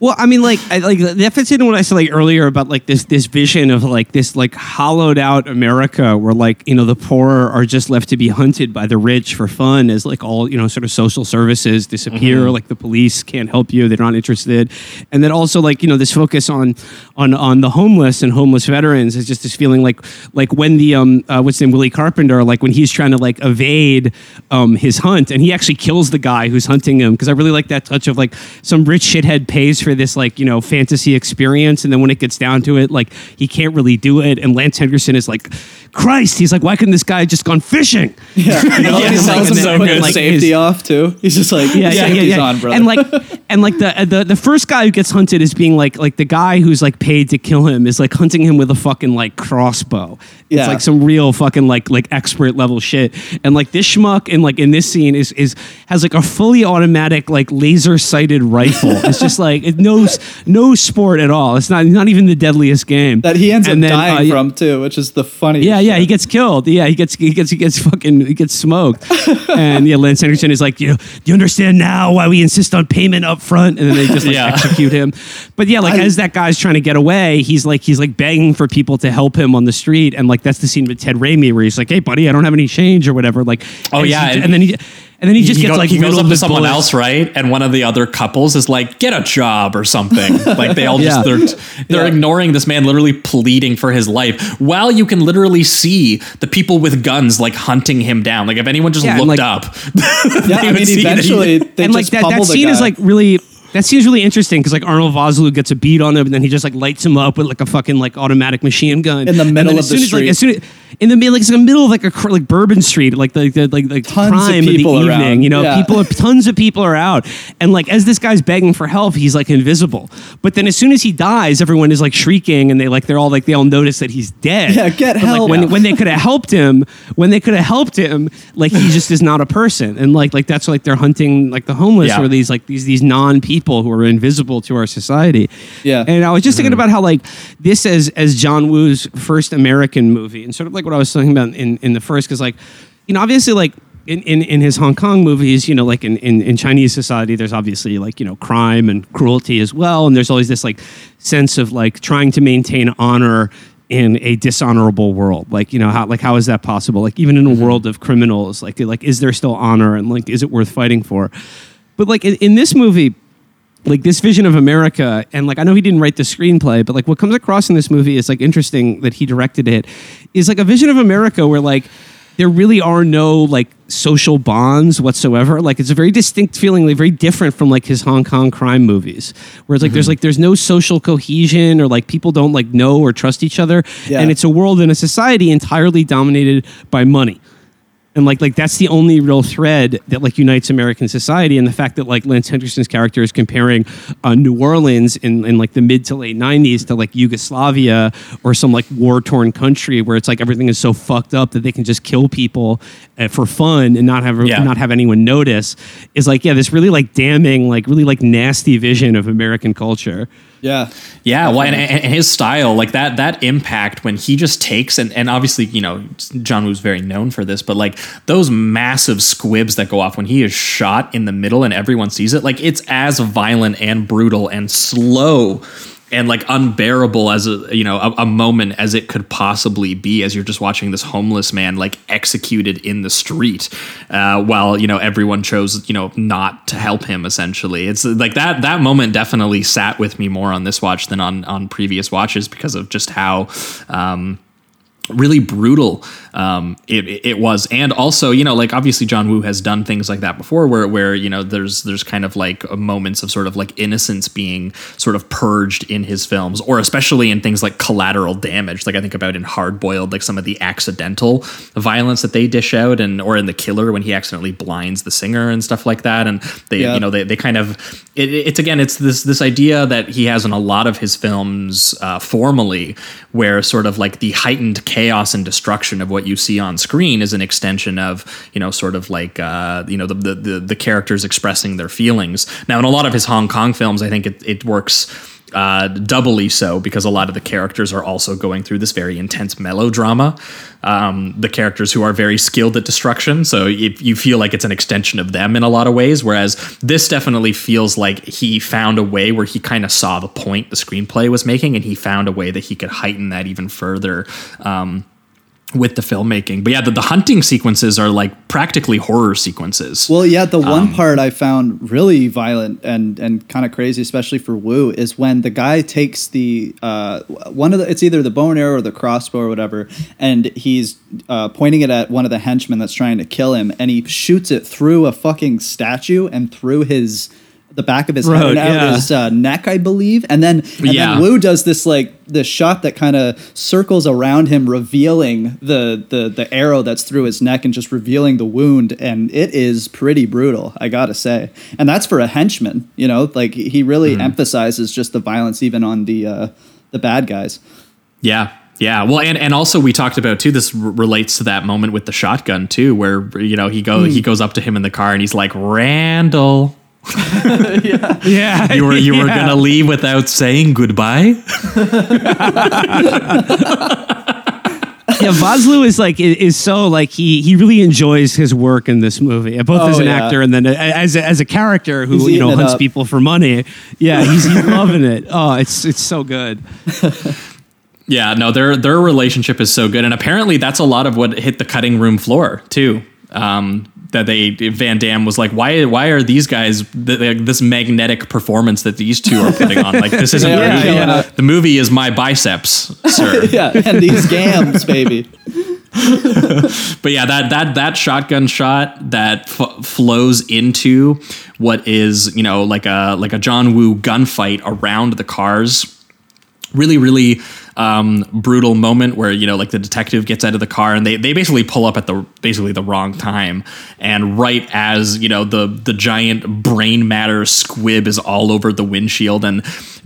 Well, I mean, like, I, like that fits into what I said like earlier about like this this vision of like this like hollowed out America where like you know the poor are just left to be hunted by the rich for fun as like all you know sort of social services disappear. Mm-hmm. Like the police can't help you; they're not interested. And then also like you know this focus on on on the homeless and homeless veterans is just this feeling like like when the um uh, what's his name Willie Carpenter like when he's trying to like evade um his hunt and he actually kills the guy who's hunting him because I really like that touch of like some rich shithead pays for this like you know fantasy experience and then when it gets down to it like he can't really do it and Lance Henriksen is like Christ he's like why couldn't this guy just gone fishing Yeah, you know, Yeah, he it's like- tells him and to then- put and, like, safety his- off too. He's just like, yeah, yeah, yeah, yeah. on, brother. And like, and like the, the the first guy who gets hunted is being like like the guy who's like paid to kill him is like hunting him with a fucking like crossbow. Yeah. It's like some real fucking like like expert level shit. And like this schmuck in like in this scene is is has like a fully automatic like laser sighted rifle. it's just like it knows no sport at all. It's not not even the deadliest game that he ends up And then, dying uh, from too, which is the funny. yeah, yeah, he gets killed. Yeah, he gets he gets he gets fucking he gets smoked. and yeah, Lance Anderson is like, you know, do you understand now why we insist on payment up front? And then they just like Yeah. execute him. But yeah, like I- as that guy's trying to get away, he's like he's like begging for people to help him on the street. And like that's the scene with Ted Raimi where he's like, Hey buddy, I don't have any change or whatever. Like Oh, and yeah, he- and- and then he and then he just he, gets go- like he goes up to someone bullets. else, right? And one of the other couples is like, "Get a job or something." like they all just Yeah. they're they're Yeah. ignoring this man, literally pleading for his life, while you can literally see the people with guns like hunting him down. Like if anyone just Yeah, looked like- up, yeah. they I mean, see that he- eventually they and like that, that scene is like really that seems really interesting because like Arnold Vosloo gets a beat on him and then he just like lights him up with like a fucking like automatic machine gun In the middle of the soon as, like, street. as soon as, in the middle like it's in the middle of like a like Bourbon Street like the, the like like Tons of prime of, people the around. evening you know Yeah. people are tons of people are out and like as this guy's begging for help he's like invisible but then as soon as he dies everyone is like shrieking and they like they're all like they all notice that he's dead Yeah, get But, like, help. when Yeah. when they could have helped him when they could have helped him like he just is not a person and like like that's like they're hunting like the homeless Yeah. or these like these these non people who are invisible to our society Yeah. and i was just thinking mm-hmm. about how like this as as john woo's first american movie and sort of like what i was talking about in in the first because like you know obviously like in, in, in his Hong Kong movies, you know, like in, in, in Chinese society, there's obviously like, you know, crime and cruelty as well. And there's always this like sense of like trying to maintain honor in a dishonorable world. Like, you know, how like how is that possible? Like even in a mm-hmm. world of criminals, like like is there still honor and like is it worth fighting for? But like in, in this movie, like this vision of America, and like I know he didn't write the screenplay, but like what comes across in this movie is like interesting that he directed it, is like a vision of America where like there really are no like social bonds whatsoever. Like it's a very distinct feeling, like very different from like his Hong Kong crime movies, where it's like there's mm-hmm. like there's no social cohesion or like people don't like know or trust each other, Yeah. and it's a world and a society entirely dominated by money and like like that's the only real thread that like unites American society, and the fact that like Lance Henriksen's character is comparing uh, New Orleans in, in like the mid to late '90s to like Yugoslavia or some like war torn country where it's like everything is so fucked up that they can just kill people uh, for fun and not have Yeah. not have anyone notice is like yeah this really like damning like really like nasty vision of American culture. Yeah. Yeah, well, and, and his style, like that, that impact when he just takes and and obviously, you know, John Woo's very known for this, but like those massive squibs that go off when he is shot in the middle and everyone sees it, like it's as violent and brutal and slow and like unbearable as a you know a, a moment as it could possibly be as you're just watching this homeless man like executed in the street uh, while you know everyone chose you know not to help him essentially. It's like that that moment definitely sat with me more on this watch than on on previous watches because of just how um really brutal um, it, it was. And also you know like obviously john woo has done things like that before where where you know there's there's kind of like moments of sort of like innocence being sort of purged in his films or especially in things like collateral damage. Like i think about in hard boiled like some of the accidental violence that they dish out and or in the killer when he accidentally blinds the singer and stuff like that. And they Yeah. you know they, they kind of it, it's again it's this this idea that he has in a lot of his films uh, formally where sort of like the heightened chaos and destruction of what you see on screen is an extension of you know sort of like uh, you know the, the the the characters expressing their feelings. Now in a lot of his hong kong films i think it, it works uh, doubly so because a lot of the characters are also going through this very intense melodrama. Um, the characters who are very skilled at destruction, so if you feel like it's an extension of them in a lot of ways. Whereas this definitely feels like he found a way where he kind of saw the point the screenplay was making, and he found a way that he could heighten that even further. Um, with the filmmaking. But yeah, the, the hunting sequences are like practically horror sequences. Well, yeah, the one Um, part I found really violent and and kind of crazy, especially for Woo, is when the guy takes the uh, one of the it's either the bow and arrow or the crossbow or whatever, and he's uh, pointing it at one of the henchmen that's trying to kill him, and he shoots it through a fucking statue and through his the back of his head Throat, and out yeah. his uh, neck, I believe, and then and Yeah. then Woo does this like this shot that kind of circles around him, revealing the the the arrow that's through his neck and just revealing the wound, and it is pretty brutal, I gotta say. And that's for a henchman, you know, like he really emphasizes just the violence even on the uh, the bad guys. Yeah. Yeah. Well, and, and also we talked about too. This r- relates to that moment with the shotgun too, where you know he go he goes up to him in the car and he's like, "Randall, Yeah, you were you were gonna leave without saying goodbye." yeah, Vosloo is like is, is so like he he really enjoys his work in this movie, both as Oh, an yeah. actor and then as a, as a character who He's you know hunts up. people for money. Yeah, he's, he's loving it. Oh, it's it's so good. Yeah. No, their their relationship is so good, and apparently that's a lot of what hit the cutting room floor too. Um, that they Van Damme was like, why why are these guys th- th- this magnetic performance that these two are putting on? Like this isn't Yeah, the movie. yeah. The movie is my biceps, sir. yeah, and these gams, baby. but yeah, that that that shotgun shot that f- flows into what is you know like a like a John Woo gunfight around the cars. Really, really um, brutal moment where you know like the detective gets out of the car and they they basically pull up at the basically the wrong time and right as you know the the giant brain matter squib is all over the windshield and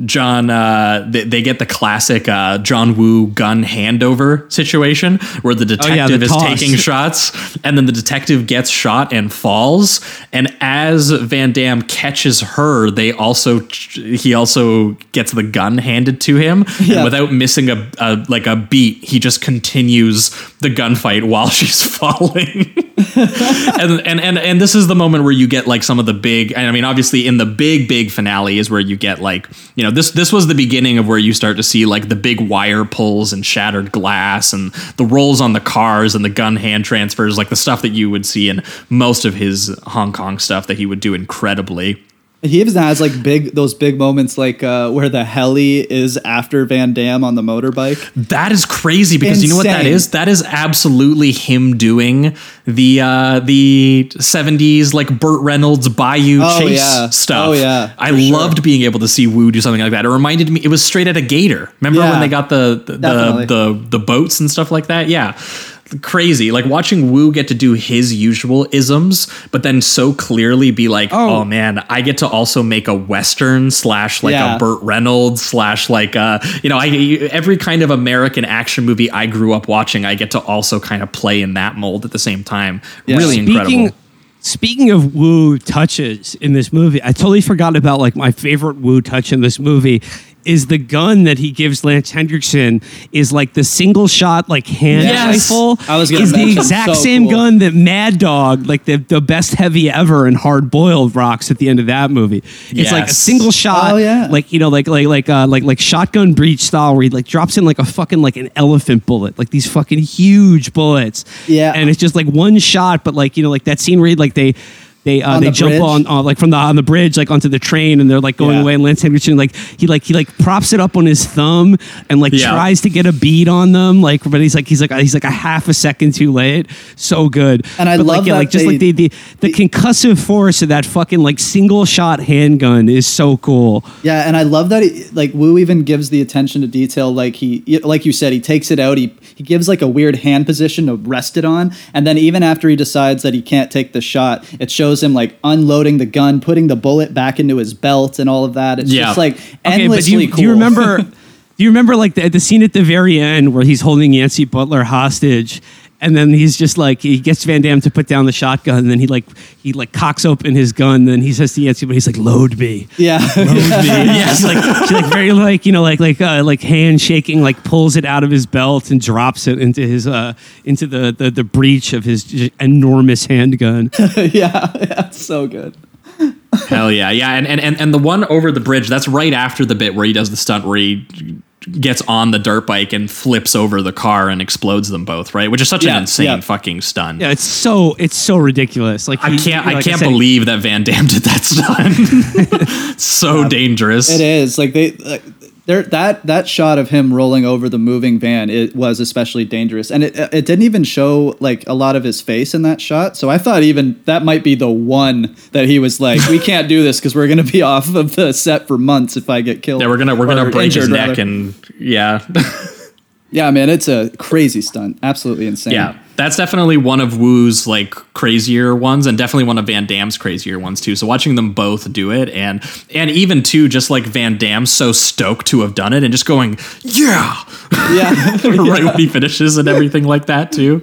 John uh, they, they get the classic uh, John Woo gun handover situation where the Oh, yeah, detective the is toss. taking shots and then the detective gets shot and falls and as Van Damme catches her they also he also gets the gun handed to him Yeah. and without missing a, a like a beat he just continues the gunfight while she's falling. And, and and and this is the moment where you get like some of the big I mean obviously in the big big finale is where you get like you know this this was the beginning of where you start to see like the big wire pulls and shattered glass and the rolls on the cars and the gun hand transfers like the stuff that you would see in most of his Hong Kong stuff that he would do incredibly He even has like big those big moments like uh, where the heli is after Van Damme on the motorbike. That is crazy because you know what that is? That is absolutely him doing the uh the 70s like Burt Reynolds Bayou Oh, chase yeah. stuff. Oh, yeah, I sure. loved being able to see Woo do something like that. It reminded me it was straight at a gator. Remember Yeah, when they got the the, the the the boats and stuff like that? Yeah. Crazy, like watching Woo get to do his usual isms, but then so clearly be like, Oh. "Oh, man, I get to also make a western slash like Yeah. a Burt Reynolds slash like uh you know I every kind of American action movie I grew up watching I get to also kind of play in that mold at the same time. Really Speaking incredible. speaking of Woo touches in this movie, I totally forgot about like my favorite Woo touch in this movie is the gun that he gives Lance Henriksen is like the single shot like hand Yes. rifle. I was gonna is the exact so same cool. gun that Mad Dog, like the, the best heavy ever and hard boiled rocks at the end of that movie. It's like a single shot, Oh, yeah. like you know, like like like uh, like like shotgun breech style where he like drops in like a fucking like an elephant bullet, like these fucking huge bullets. Yeah. and it's just like one shot, but like you know, like that scene where like they they uh, On they the jump bridge? on uh, like from the on the bridge like onto the train and they're like going Yeah. away and Lance Henriksen like he like he like props it up on his thumb and like Yeah. tries to get a bead on them like but he's like he's like he's like a half a second too late so good And I but like love yeah that like just like they- the the, the concussive force of that fucking like single shot handgun is so cool Yeah, and I love that he, like Woo even gives the attention to detail. Like he, like you said, he takes it out. He he gives like a weird hand position to rest it on, and then even after he decides that he can't take the shot, it shows him like unloading the gun, putting the bullet back into his belt, and all of that. It's Yeah. just like Okay, but endlessly do you, cool. do you remember? do you remember like the, the scene at the very end where he's holding Yancey Butler hostage, and then he's just like he gets Van Damme to put down the shotgun, and then he like he like cocks open his gun, and then he says to Yancey, but he's like, "Load me." Yeah. Load me." yeah, it's like she like very like you know like like uh, like hand shaking like pulls it out of his belt and drops it into his uh into the the, the breech of his enormous handgun. yeah, yeah, so good. Hell yeah, yeah, and, and and and the one over the bridge. That's right after the bit where he does the stunt where he gets on the dirt bike and flips over the car and explodes them both. Right, which is such Yeah, an insane yeah. fucking stunt. Yeah, it's so it's so ridiculous. Like I can't. like I can't said, believe that Van Damme did that stunt. so dangerous. It is like they like, there that that shot of him rolling over the moving van it was especially dangerous and it it didn't even show like a lot of his face in that shot so i thought even that might be the one that he was like we can't do this because we're going to be off of the set for months if i get killed Yeah, we're gonna we're gonna break his neck rather. and yeah. yeah man it's a crazy stunt absolutely insane Yeah, that's definitely one of Woo's like crazier ones, and definitely one of Van Damme's crazier ones too. So watching them both do it, and and even too, just like Van Damme so stoked to have done it, and just going, yeah, yeah right when he finishes and everything like that too.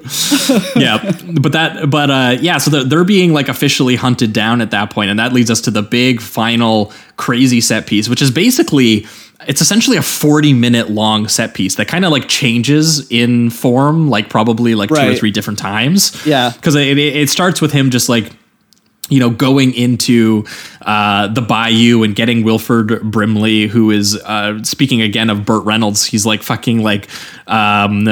yeah, but that, but uh, yeah, so they're, they're being like officially hunted down at that point, and that leads us to the big final crazy set piece, which is basically. It's essentially a 40 minute long set piece that kind of like changes in form, like probably like two or three different times. Yeah. Because it, it, it starts with him just like, you know, going into uh, the bayou and getting Wilford Brimley, who is uh, speaking again of Burt Reynolds. He's like fucking like um,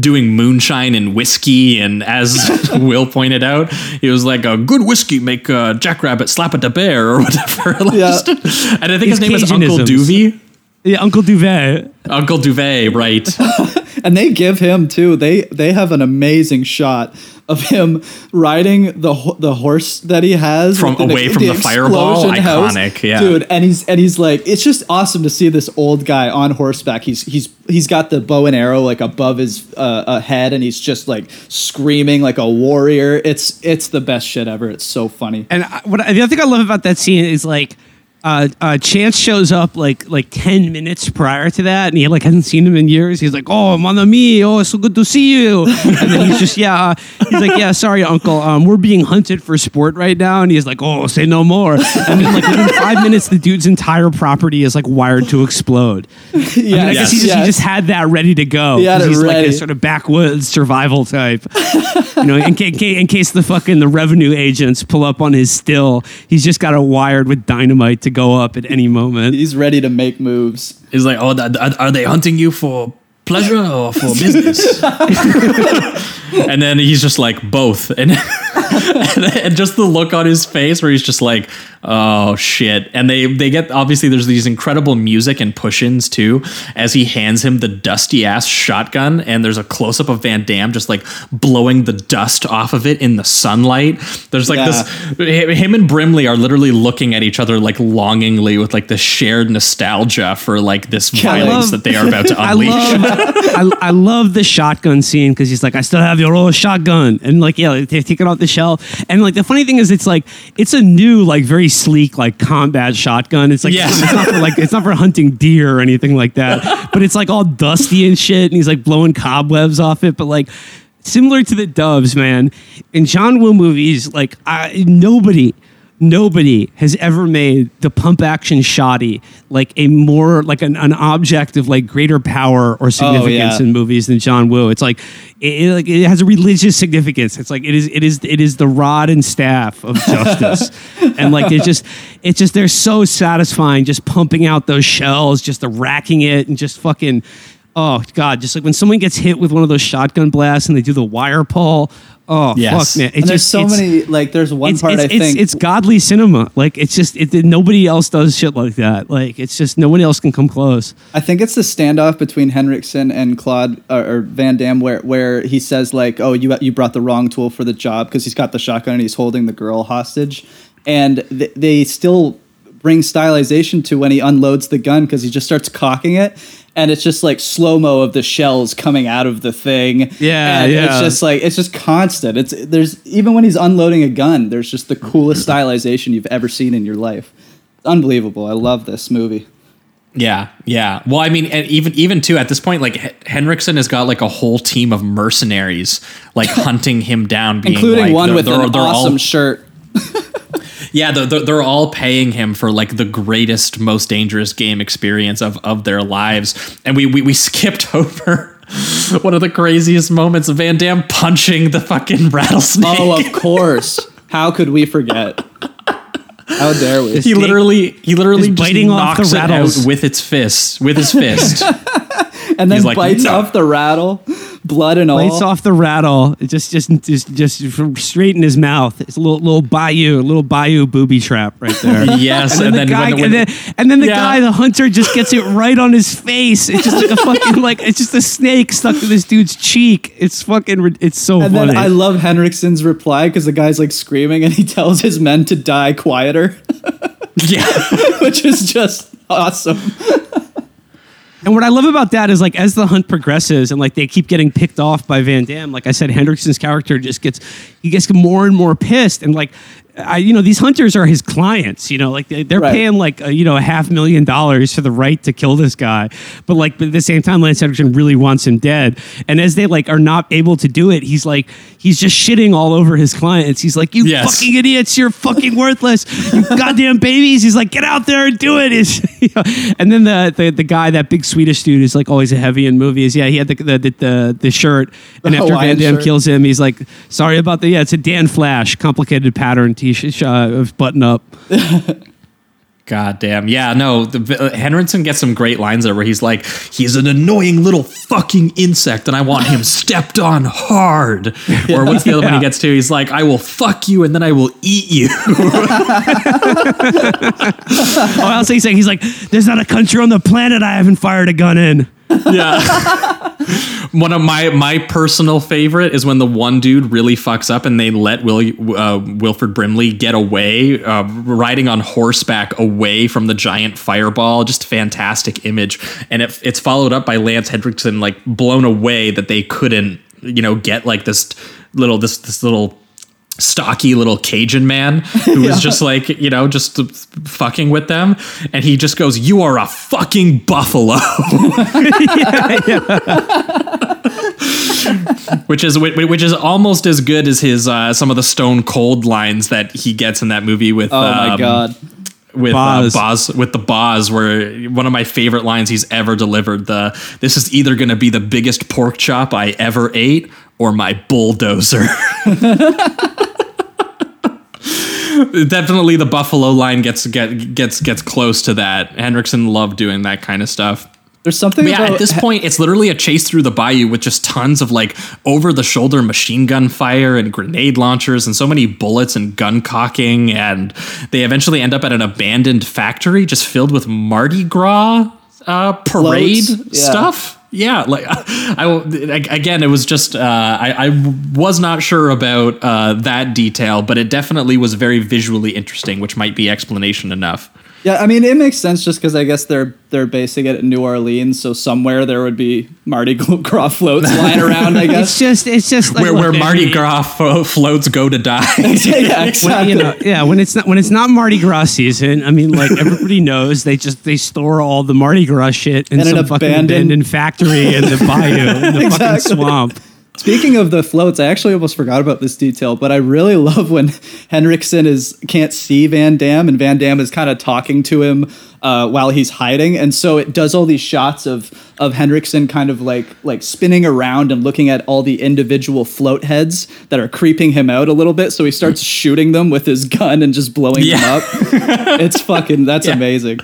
doing moonshine and whiskey, and as Will pointed out, he was like a good whiskey make uh, Jackrabbit slap at the bear or whatever. Like, Yeah. just- and I think his His name is Uncle. Douvee. Yeah, Uncle Douvee. Uncle Douvee, right? and they give him too they they have an amazing shot of him riding the ho- the horse that he has From- with away from the fireball? explosion house. Iconic, yeah. dude and he's and he's like it's just awesome to see this old guy on horseback he's he's he's got the bow and arrow like above his uh, uh, head and he's just like screaming like a warrior it's it's the best shit ever it's so funny And I, what I, the other thing I love about that scene is like, uh, uh, Chance shows up like like ten minutes prior to that, and he like hasn't seen him in years. He's like, "Oh, mon ami, oh, it's so good to see you." And then he's just, "Yeah," uh, he's like, "Yeah, sorry, Uncle, um, we're being hunted for sport right now." And he's like, "Oh, say no more." And then like within five minutes, the dude's entire property is like wired to explode. I, mean, I guess he just, he just had that ready to go. He had 'cause it he's like a sort of backwoods survival type. you know, in, in, ca- in case the fucking the revenue agents pull up on his still, he's just got it wired with dynamite to go up at any moment. he's ready to make moves He's like, oh, are they hunting you for pleasure or for business? and then he's just like both, and, and and just the look on his face where he's just like, oh shit. And they they get obviously there's these incredible music and push-ins too as he hands him the dusty ass shotgun, and there's a close up of Van Damme just like blowing the dust off of it in the sunlight. There's like this him and Brimley are literally looking at each other like longingly with like the shared nostalgia for like this Yeah, violence love- that they are about to I unleash. love, I, I love the shotgun scene because he's like, I still have your old shotgun, and like, yeah, they take it off the shelf, and like the funny thing is, it's like it's a new, like very sleek, like combat shotgun. It's like Yeah. it's not for like it's not for hunting deer or anything like that, but it's like all dusty and shit, and he's like blowing cobwebs off it, but like. Similar to the Doves, man. In John Woo movies, like I, nobody, nobody has ever made the pump action shoddy like a more like an, an object of like greater power or oh, significance yeah. in movies than John Woo. It's like it, it, like it has a religious significance. It's like it is it is it is the rod and staff of justice, and like it's just it's just they're so satisfying just pumping out those shells, just the racking it and just fucking. Oh God! Just like when someone gets hit with one of those shotgun blasts and they do the wire pull. Oh Yes. fuck, man! It's and there's just- so it's- many like there's one it's, part it's, i it's, think it's godly cinema. Like it's just it, nobody else does shit like that. Like it's just no one else can come close. I think it's the standoff between Henriksen and Claude or, or Van Damme, where where he says like, "Oh, you you brought the wrong tool for the job," because he's got the shotgun and he's holding the girl hostage, and th- they still bring stylization to when he unloads the gun because he just starts cocking it. And it's just like slow mo of the shells coming out of the thing. Yeah, and yeah. It's just like it's just constant. It's there's even when he's unloading a gun, there's just the coolest stylization you've ever seen in your life. Unbelievable. I love this movie. Yeah, yeah. Well, I mean, and even even too at this point, like H- Henriksen has got like a whole team of mercenaries like hunting him down, being including like, one they're- with they're- an they're all- awesome shirt. Yeah, they're, they're, they're all paying him for like the greatest, most dangerous game experience of, of their lives. And we, we, we skipped over one of the craziest moments of Van Damme punching the fucking rattlesnake. Oh, of course. How could we forget? How dare we? he literally he literally just biting off knocks the it out with its fist with his fist. and then he's like, bites "No." off the rattle, blood and all. Bites off the rattle. It just, just, just, just from straight in his mouth. It's a little, little bayou, a little bayou booby trap right there. yes, And then, the guy, when- when- and, then, and then the Yeah. guy, the hunter, just gets it right on his face. It's just like a fucking like it's just a snake stuck to this dude's cheek. It's fucking. It's so And funny. then I love Henriksen's reply because the guy's like screaming and he tells his men to die quieter, yeah. which is just awesome. And what I love about that is like as the hunt progresses and like they keep getting picked off by Van Damme, like I said, Henriksen's character just gets he gets more and more pissed and like I, you know, these hunters are his clients. You know, like they, they're Right. paying like a, you know a half million dollars for the right to kill this guy, but like but at the same time, Lance Henriksen really wants him dead. And as they like are not able to do it, he's like he's just shitting all over his clients. He's like, "You Yes. fucking idiots! You're fucking worthless! You goddamn babies!" He's like, "Get out there and do it!" Is you know, and then the, the the guy, that big Swedish dude, is like always a heavy in movies. Yeah, he had the the the, the, the shirt, and The after Van Damme shirt. kills him, he's like, "Sorry about the yeah." It's a Dan Flash complicated pattern t-shirt uh, of button up. God damn. Yeah, no, the, uh, Henriksen gets some great lines there where he's like, he's an annoying little fucking insect and I want him stepped on hard. Or what's the other one he gets to? He's like, I will fuck you and then I will eat you. Oh, else he's like, he's like, "There's not a country on the planet I haven't fired a gun in." yeah. One of my my personal favorite is when the one dude really fucks up and they let Will uh, Wilford Brimley get away, uh, riding on horseback away from the giant fireball. Just fantastic image, and it, it's followed up by Lance Henriksen like blown away that they couldn't you know get like this little this this little stocky little Cajun man who was just like, you know, just fucking with them. And he just goes, You are a fucking buffalo. which is which is almost as good as his uh, some of the stone cold lines that he gets in that movie with Oh my um, god. with Boz. Uh, Boz with the Boz where one of my favorite lines he's ever delivered the this is either going to be the biggest pork chop I ever ate or my bulldozer. Definitely the buffalo line gets get, gets gets close to that. Henriksen loved doing that kind of stuff. There's something But yeah, about at this point, it's literally a chase through the bayou with just tons of like over the shoulder machine gun fire and grenade launchers and so many bullets and gun cocking. And they eventually end up at an abandoned factory just filled with Mardi Gras uh, parade stuff. Yeah, like I, again, it was just uh, I, I was not sure about uh, that detail, but it definitely was very visually interesting, which might be explanation enough. Yeah, I mean it makes sense just because I guess they're they're basing it in New Orleans, so somewhere there would be Mardi Gras floats lying around. I guess It's guess. just, it's just like where look, where Mardi Gras fo- floats go to die. yeah, when, exactly. you know, yeah, when it's not when it's not Mardi Gras season, I mean, like everybody knows, they just they store all the Mardi Gras shit in In an some fucking abandoned- abandoned factory in the bayou, in the fucking swamp. Speaking of the floats, I actually almost forgot about this detail, but I really love when Henriksen is can't see Van Damme and Van Damme is kind of talking to him uh, while he's hiding, and so it does all these shots of of Henriksen kind of like like spinning around and looking at all the individual float heads that are creeping him out a little bit. So he starts shooting them with his gun and just blowing Yeah. them up. It's fucking that's amazing.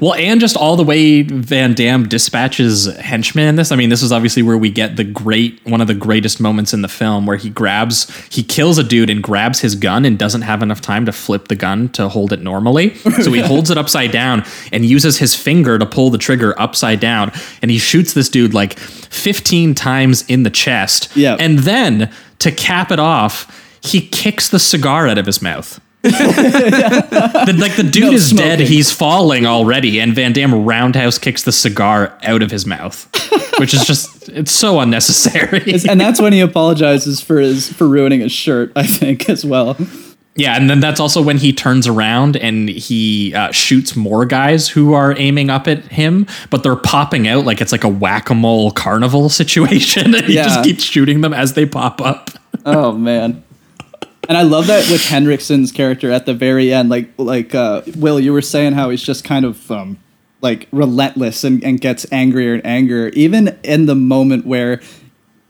Well, and just all the way Van Damme dispatches henchmen in this. I mean, this is obviously where we get the great one of the greatest moments in the film where he grabs he kills a dude and grabs his gun and doesn't have enough time to flip the gun to hold it normally. So he holds it upside down and uses his finger to pull the trigger upside down and he shoots this dude like 15 times in the chest. Yeah. And then to cap it off, he kicks the cigar out of his mouth. The- like the dude No is dead, he's falling already, and Van Damme roundhouse kicks the cigar out of his mouth, which is just it's so unnecessary. and that's when he apologizes for his for ruining his shirt. I think as well. Yeah, and then that's also when he turns around and he uh, shoots more guys who are aiming up at him, but they're popping out like it's like a whack a mole carnival situation. and he Yeah. just keeps shooting them as they pop up. Oh man. And I love that with Henriksen's character at the very end, like like uh, Will, you were saying how he's just kind of um, like relentless and, and gets angrier and angrier, even in the moment where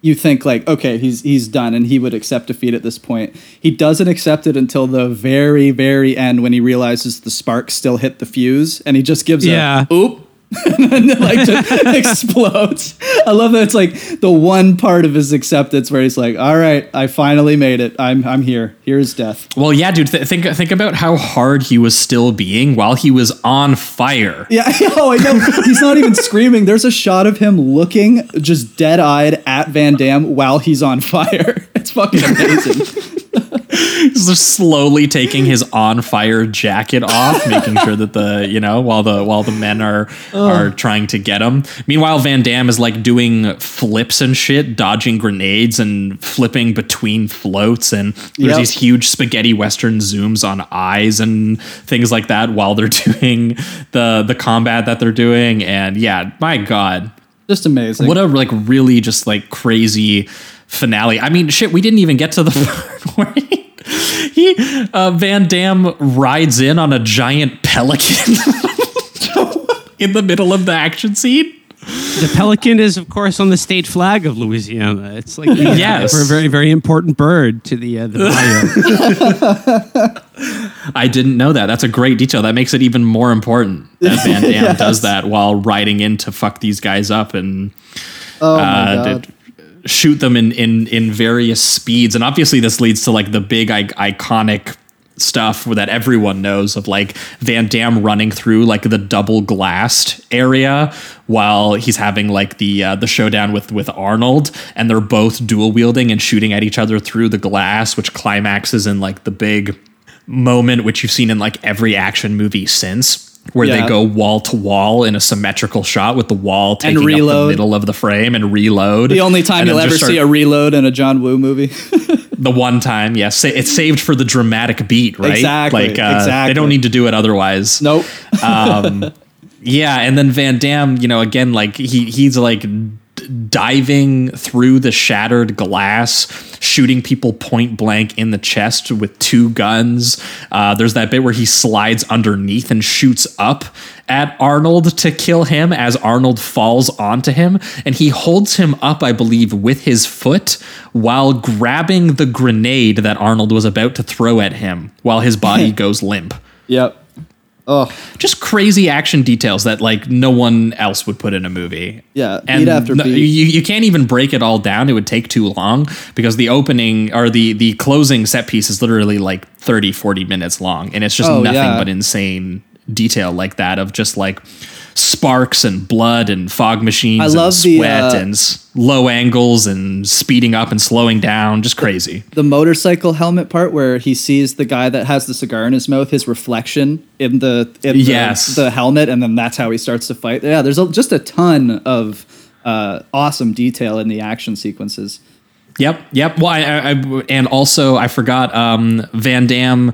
you think like, okay, he's he's done and he would accept defeat at this point. He doesn't accept it until the very, very end when he realizes the spark still hit the fuse and he just gives Yeah. a oop and then like just explodes. I love that it's like the one part of his acceptance where he's like, "All right, I finally made it. I'm I'm here. Here's death." Well, yeah, dude, th- think think about how hard he was still being while he was on fire. Yeah, oh, I know. He's not even screaming. There's a shot of him looking just dead eyed at Van Damme while he's on fire. It's fucking amazing. He's just slowly taking his on fire jacket off, making sure that the you know while the while the men are are trying to get him. Meanwhile, Van Damme is like doing flips and shit, dodging grenades and flipping between floats, and there's Yep. these huge spaghetti western zooms on eyes and things like that while they're doing the the combat that they're doing. And yeah, my god, Just amazing. what a like really just like crazy finale. I mean, shit, we didn't even get to the part where he, he uh, Van Damme rides in on a giant pelican in the middle of the action scene. The pelican is, of course, on the state flag of Louisiana. It's like Yes. for a very, very important bird to the uh, the bio. I didn't know that. That's a great detail. That makes it even more important that Van Damme does that while riding in to fuck these guys up and oh my uh, god. d- shoot them in, in in various speeds. And obviously, this leads to like the big I- iconic stuff that everyone knows of like Van Damme running through like the double glassed area while he's having like the uh, the showdown with with Arnold and they're both dual wielding and shooting at each other through the glass which climaxes in like the big moment which you've seen in like every action movie since where Yeah. they go wall to wall in a symmetrical shot with the wall taking up the middle of the frame and reload. the only time you'll ever see a reload in a John Woo movie. the one time, yes, Sa- it's saved for the dramatic beat, right? Exactly, Like uh, exactly. they don't need to do it otherwise. nope. Um, yeah, and then Van Damme, you know, again, like he he's like diving through the shattered glass, shooting people point blank in the chest with two guns. Uh, there's that bit where he slides underneath and shoots up at Arnold to kill him as Arnold falls onto him, and he holds him up, I believe, with his foot while grabbing the grenade that Arnold was about to throw at him while his body goes limp Yep. Oh, just crazy action details that like no one else would put in a movie. Yeah, and beat after no- beat. You, you can't even break it all down. It would take too long because the opening or the the closing set piece is literally like 30 40 minutes long and it's just Oh, nothing yeah. but insane detail like that of just like sparks and blood and fog machines I and love the, sweat uh, and low angles and speeding up and slowing down just crazy the motorcycle helmet part where he sees the guy that has the cigar in his mouth, his reflection in the in the, Yes. the helmet, and then that's how he starts to fight. Yeah, there's a, just a ton of uh, awesome detail in the action sequences. Yep, yep. Well, I, I, I and also I forgot um, Van Damme.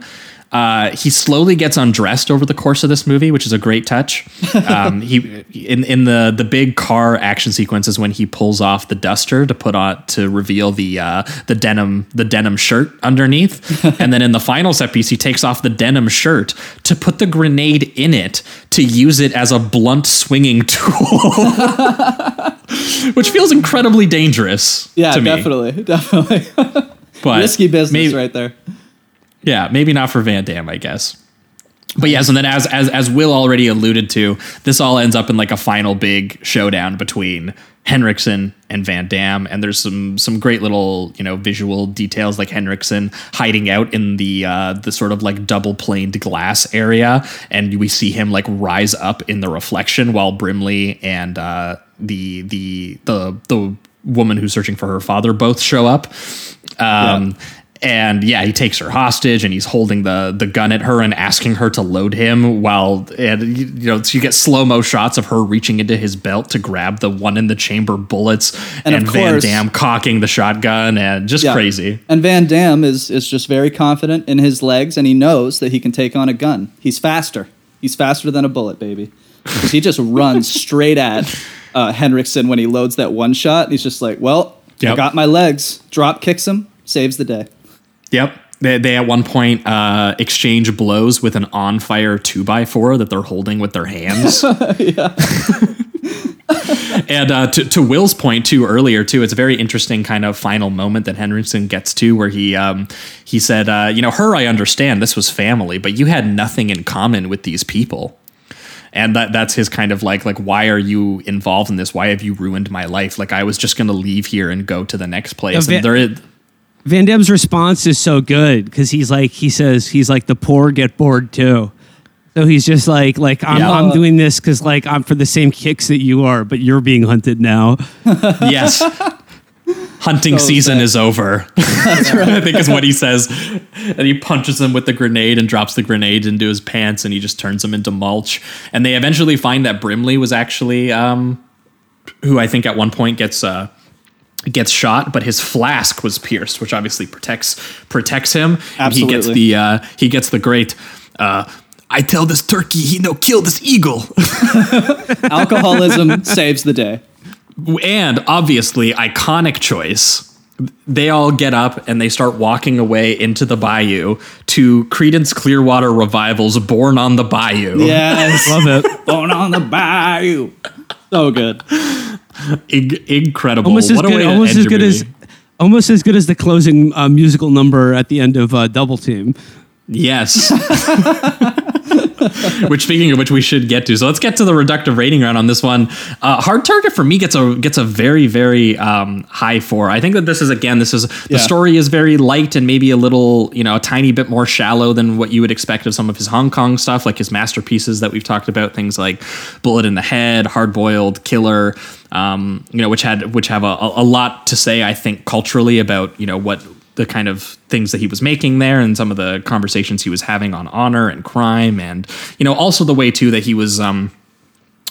Uh, he slowly gets undressed over the course of this movie, which is a great touch. Um, he in in the the big car action sequences when he pulls off the duster to put on to reveal the uh, the denim the denim shirt underneath, and then in the final set piece he takes off the denim shirt to put the grenade in it to use it as a blunt swinging tool, which feels incredibly dangerous. Yeah, to me. definitely, definitely But risky business maybe- right there. Yeah, maybe not for Van Damme, I guess. But yes, and then as as as Will already alluded to, this all ends up in like a final big showdown between Henriksen and Van Damme, and there's some some great little you know visual details like Henriksen hiding out in the uh, the sort of like double planed glass area, and we see him like rise up in the reflection while Brimley and uh, the the the the woman who's searching for her father both show up. Um, and yeah, he takes her hostage and he's holding the the gun at her and asking her to load him while and you know so you get slow mo shots of her reaching into his belt to grab the one in the chamber bullets And and, Van course- Damme cocking the shotgun and just Yeah. crazy. And Van Damme is is just very confident in his legs, and he knows that he can take on a gun. He's faster. He's faster than a bullet, baby. 'Cause he just runs straight at uh, Henriksen when he loads that one shot. And he's just like, "Well, I got my legs." Drop kicks him, saves the day. Yep. They, they at one point uh, exchange blows with an on fire two by four that they're holding with their hands. and uh, to, to Will's point too earlier too, it's a very interesting kind of final moment that Henriksen gets to where he um, he said, uh, you know, her I understand this was family, but you had nothing in common with these people. And that that's his kind of like like why are you involved in this? Why have you ruined my life? Like I was just gonna leave here and go to the next place. And there is Van Damme's response is so good because he's like he says he's like the poor get bored too. So he's just like like I'm, Yeah. I'm doing this because like I'm for the same kicks that you are, but you're being hunted now. yes. Hunting So season sad. is over. I think is what he says. And he punches him with the grenade and drops the grenade into his pants and he just turns him into mulch. And they eventually find that Brimley was actually um who I think at one point gets uh gets shot, but his flask was pierced, which obviously protects protects him. And he gets the uh he gets the great uh I tell this turkey he no kill this eagle. Alcoholism saves the day. and obviously iconic choice they all get up and they start walking away into the bayou to Creedence Clearwater Revival's Born on the Bayou. Yes, Love it. Born on the bayou. So good. In- incredible. Almost as What a good. Almost as good as. Almost as good as the closing uh, musical number at the end of uh, Double Team. Yes. which speaking of which we should get to. So let's get to the reductive rating round on this one. Uh, hard target for me gets a gets a very very um, high four. I think that this is again this is the Yeah. story is very light and maybe a little you know a tiny bit more shallow than what you would expect of some of his Hong Kong stuff like his masterpieces that we've talked about things like Bullet in the Head, Hard Boiled Killer. Um, you know, which had which have a, a lot to say, I think, culturally about you know what the kind of things that he was making there and some of the conversations he was having on honor and crime and you know also the way too that he was um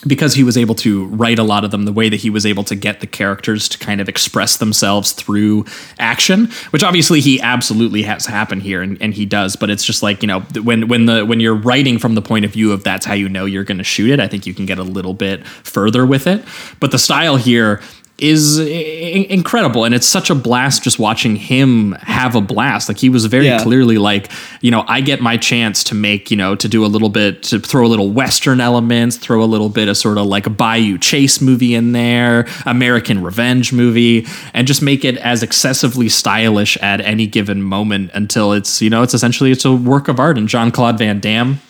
because he was able to write a lot of them the way that he was able to get the characters to kind of express themselves through action which obviously he absolutely has happen here and, and he does but it's just like you know when when the when you're writing from the point of view of that's how you know you're going to shoot it i think you can get a little bit further with it. But the style here is incredible and it's such a blast just watching him have a blast like he was very Yeah. clearly like you know i get my chance to make you know to do a little bit to throw a little western elements throw a little bit of sort of like a bayou chase movie in there american revenge movie and just make it as excessively stylish at any given moment until it's you know it's essentially it's a work of art and jean-claude van damme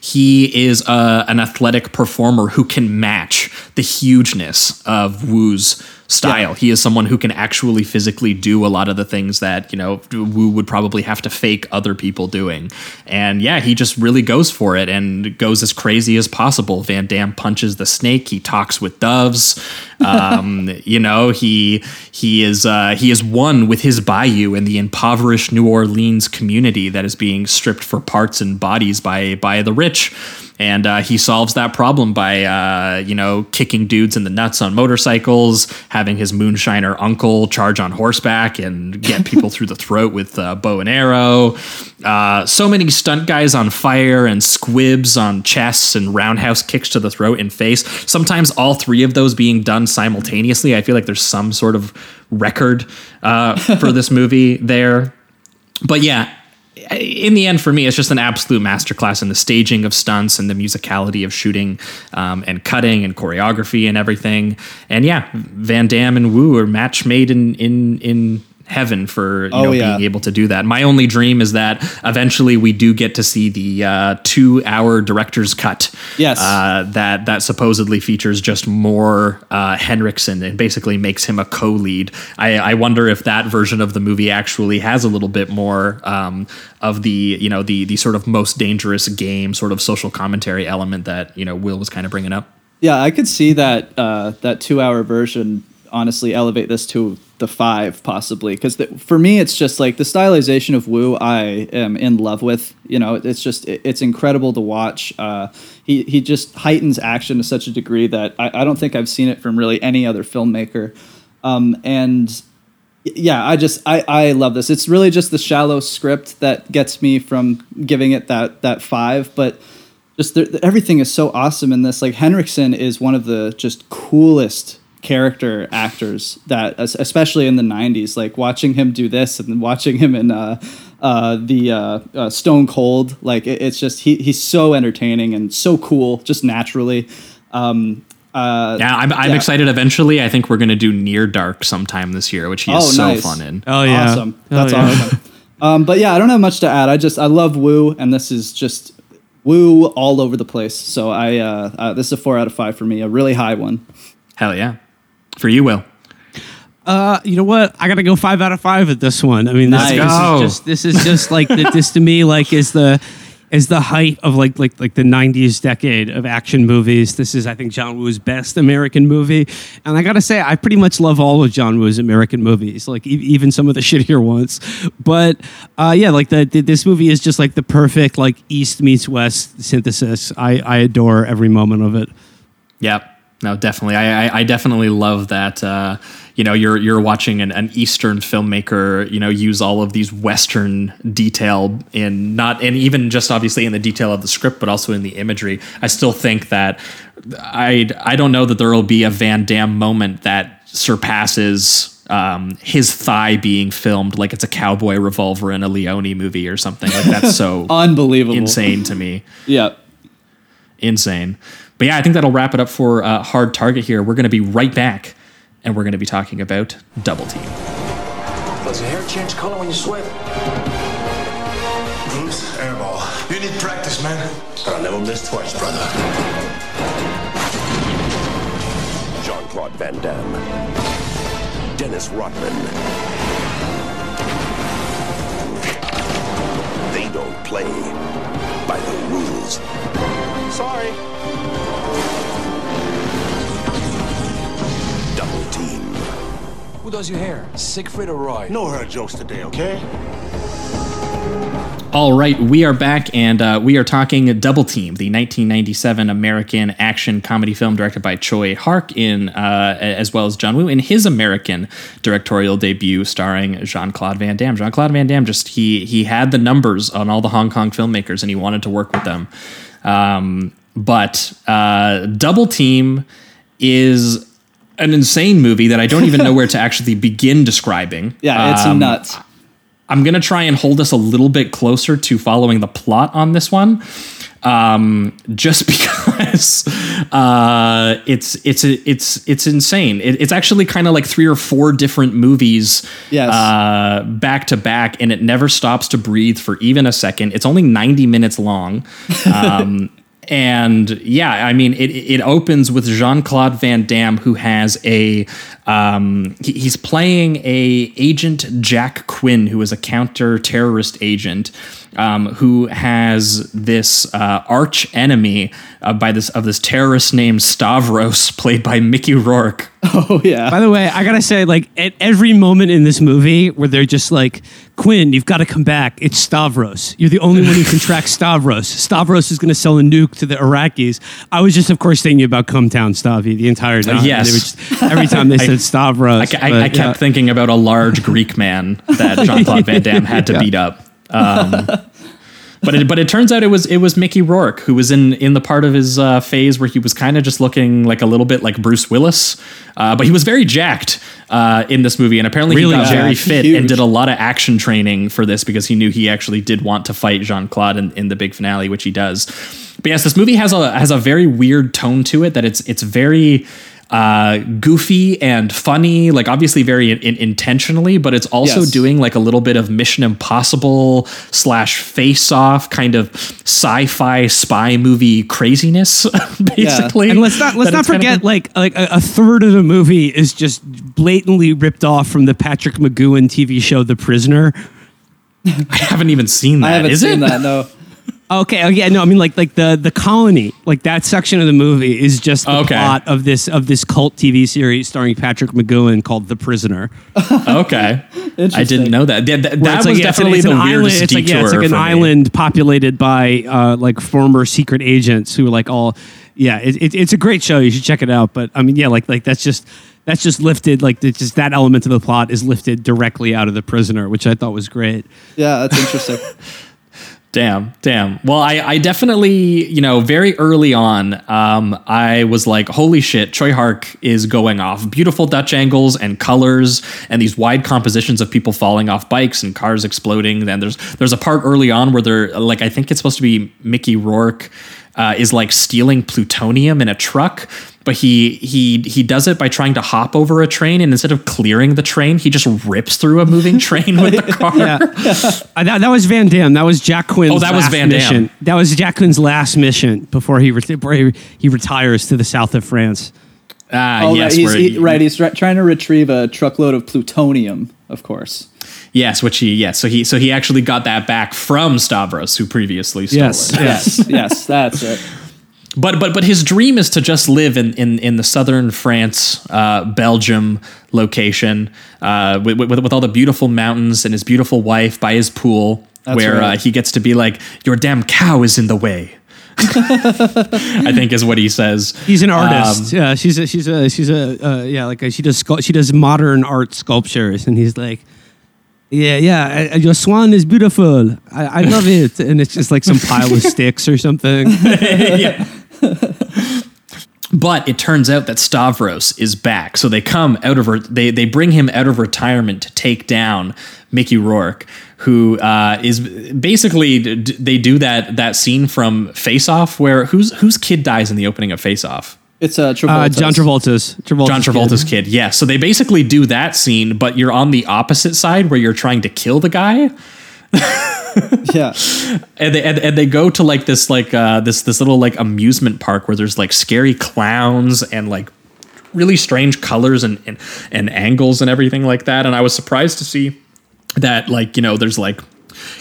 he is uh, an athletic performer who can match the hugeness of Woo's style. He is someone who can actually physically do a lot of the things that, you know, Woo would probably have to fake other people doing. And yeah, he just really goes for it and goes as crazy as possible. Van Damme punches the snake, he talks with doves. Um, you know, he he is uh, he is one with his bayou and the impoverished New Orleans community that is being stripped for parts and bodies by by the rich. And uh, he solves that problem by, uh, you know, kicking dudes in the nuts on motorcycles, having his moonshiner uncle charge on horseback and get people through the throat with uh, bow and arrow. Uh, so many stunt guys on fire and squibs on chests and roundhouse kicks to the throat and face. Sometimes all three of those being done simultaneously. I feel like there's some sort of record uh, for this movie there. But yeah, in the end, for me, it's just an absolute masterclass in the staging of stunts and the musicality of shooting um, and cutting and choreography and everything. And yeah, Van Damme and Woo are match made in in in heaven for you Oh, know yeah. being able to do that. My only dream is that eventually we do get to see the uh, two hour director's cut. Yes. Uh, that that supposedly features just more uh, Henriksen and basically makes him a co-lead. I, I wonder if that version of the movie actually has a little bit more um, of the you know the the sort of most dangerous game sort of social commentary element that you know Will was kind of bringing up. Yeah, I could see that uh, that two hour version honestly elevate this to the five possibly because for me it's just like the stylization of Woo I am in love with. You know, it's just it, it's incredible to watch. Uh, he he just heightens action to such a degree that I, I don't think I've seen it from really any other filmmaker. Um, and yeah, I just I, I love this. It's really just the shallow script that gets me from giving it that that five, but just the, everything is so awesome in this. Like Henriksen is one of the just coolest character actors that especially in the 90s like watching him do this and watching him in uh, uh, the uh, uh stone cold like it, it's just he, he's so entertaining and so cool just naturally um, uh, yeah, I'm, I'm yeah. excited. Eventually, I think we're going to do Near Dark sometime this year, which he is Oh, so nice. fun in. Oh yeah, awesome Oh, that's yeah. awesome um, but yeah i don't have much to add i just i love woo and this is just woo all over the place so i uh, uh, this is a four out of five for me a really high one Hell yeah, for you, Will. Uh, you know what? I gotta go five out of five at this one. I mean, this, Nice. this Go. is just this is just like the, this to me like is the is the height of like like like the '90s decade of action movies. This is I think John Woo's best American movie, and I gotta say I pretty much love all of John Woo's American movies, like e- even some of the shittier ones. But uh, yeah, like the, the this movie is just like the perfect like East meets West synthesis. I I adore every moment of it. Yep. No, definitely. I, I, I definitely love that. Uh, you know, you're you're watching an, an Eastern filmmaker, you know, use all of these Western detail in not and even just obviously in the detail of the script, but also in the imagery. I still think that I I don't know that there will be a Van Damme moment that surpasses um, his thigh being filmed like it's a cowboy revolver in a Leone movie or something. Like that's so unbelievable insane to me yeah insane. But yeah, I think that'll wrap it up for uh, Hard Target here. We're going to be right back, and we're going to be talking about Double Team. Does your hair change color when you sweat? Bruce, airball. You need practice, man. I'll never miss twice, brother. Jean Claude Van Damme. Dennis Rodman. They don't play by the rules. Sorry. Double team. Who does your hair? Siegfried or Roy? No hair jokes today, okay? All right, we are back, and uh, we are talking Double Team, the 1997 American action comedy film directed by Tsui Hark, in uh, as well as John Woo, in his American directorial debut, starring Jean Claude Van Damme. Jean Claude Van Damme just he he had the numbers on all the Hong Kong filmmakers, and he wanted to work with them. Um, but uh, Double Team is an insane movie that I don't even know where to actually begin describing. yeah it's Um, nuts I'm gonna try and hold us a little bit closer to following the plot on this one, um, just because uh, it's it's it's it's insane. It, it's actually kind of like three or four different movies, Yes. uh, back to back, and it never stops to breathe for even a second. It's only 90 minutes long. Um, and yeah, I mean, it, it opens with Jean Claude Van Damme, who has a um, he- he's playing a agent Jack Quinn, who is a counter terrorist agent, um, who has this uh, arch enemy uh, by this of this terrorist named Stavros, played by Mickey Rourke. oh yeah By the way, I gotta say, like at every moment in this movie where they're just like, Quinn, you've got to come back. It's Stavros. You're the only one who can track Stavros. Stavros is gonna sell a nuke to the Iraqis. I was just, of course, thinking about Come Town Stavi the entire time. yes. Just- every time they said Stavros. I, I, but, I kept yeah. thinking about a large Greek man that Jean Claude Van Damme had to Yeah. beat up. Um, but it, but it turns out it was it was Mickey Rourke who was in in the part of his uh, phase where he was kind of just looking like a little bit like Bruce Willis, uh, but he was very jacked uh, in this movie, and apparently Really he got very fit Huge. and did a lot of action training for this because he knew he actually did want to fight Jean Claude in, in the big finale, which he does. But yes, this movie has a has a very weird tone to it that it's it's very uh, goofy and funny, like obviously very in, in- intentionally, but it's also Yes. doing like a little bit of Mission Impossible slash Face Off kind of sci-fi spy movie craziness, basically. And let's not let's not it's kind of forget like like a, a third of the movie is just blatantly ripped off from the Patrick McGoohan TV show The Prisoner. I haven't even seen that. i haven't Is seen it? that no Okay, oh, yeah, no, I mean like like the the colony, like that section of the movie is just the Okay. plot of this of this cult TV series starring Patrick McGoohan called The Prisoner. Okay, I didn't know that. That, that, Where that it's was like, yeah, it's an- definitely it's the an island, weirdest it's like, detour yeah, it's like an for me. island populated by uh, like former secret agents who are like all. Yeah, it, it, it's a great show. You should check it out. But I mean, yeah, like like that's just that's just lifted. Like it's just that element of the plot is lifted directly out of The Prisoner, which I thought was great. Yeah, that's interesting. Damn, damn. Well, I, I definitely, you know, very early on, um, I was like, holy shit, Tsui Hark is going off. Beautiful Dutch angles and colors and these wide compositions of people falling off bikes and cars exploding. Then there's there's a part early on where they're like, I think it's supposed to be Mickey Rourke uh, is like stealing plutonium in a truck. But he he he does it by trying to hop over a train, and instead of clearing the train, he just rips through a moving train with the car. Yeah, Uh, that, that was Van Damme. That was Jack Quinn's. Oh, that was last Van Damme. mission. That was Jack Quinn's last mission before he, reti- before he he retires to the south of France. Ah, Oh, yes, right. He's, he, he- right. He's try- trying to retrieve a truckload of plutonium, of course. Yes, which he yes, so he so he actually got that back from Stavros, who previously stole Yes. it. Yes, yes, that's it. But but but his dream is to just live in in, in the southern France, uh, Belgium location, uh, with, with with all the beautiful mountains and his beautiful wife by his pool, That's where uh, he gets to be like, "Your damn cow is in the way." I think is what he says. He's an Um, artist. yeah, she's a she's a she's a uh, yeah like a, she does sculpt, she does modern art sculptures, and he's like. Yeah, yeah. uh, Your swan is beautiful. I, I love it, and it's just like some pile of sticks or something. But it turns out that Stavros is back, so they come out of re- they they bring him out of retirement to take down Mickey Rourke, who uh, is basically they do that that scene from Face Off where whose whose kid dies in the opening of Face Off. It's uh, Uh, Travolta's. John Travolta's. Travolta's John Travolta's kid. Yeah. So they basically do that scene, but you're on the opposite side where you're trying to kill the guy. Yeah, and they and, and they go to like this like uh this this little like amusement park where there's like scary clowns and like really strange colors and and, and angles and everything like that and i was surprised to see that like you know there's like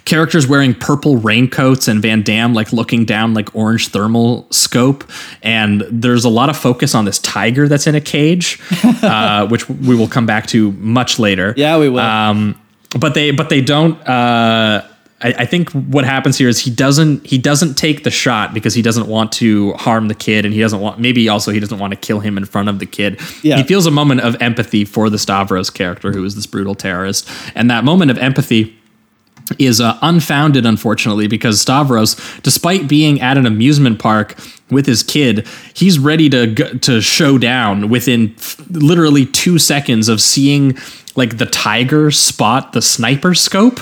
characters wearing purple raincoats and van damme like looking down like orange thermal scope and there's a lot of focus on this tiger that's in a cage uh, which we will come back to much later yeah, we will. um, but they but they don't. Uh, I, I think what happens here is he doesn't he doesn't take the shot because he doesn't want to harm the kid and he doesn't want maybe also he doesn't want to kill him in front of the kid. Yeah. He feels a moment of empathy for the Stavros character who is this brutal terrorist, and that moment of empathy is uh, unfounded, unfortunately, because Stavros, despite being at an amusement park with his kid, he's ready to go, to show down within f- literally two seconds of seeing like the tiger spot the sniper scope.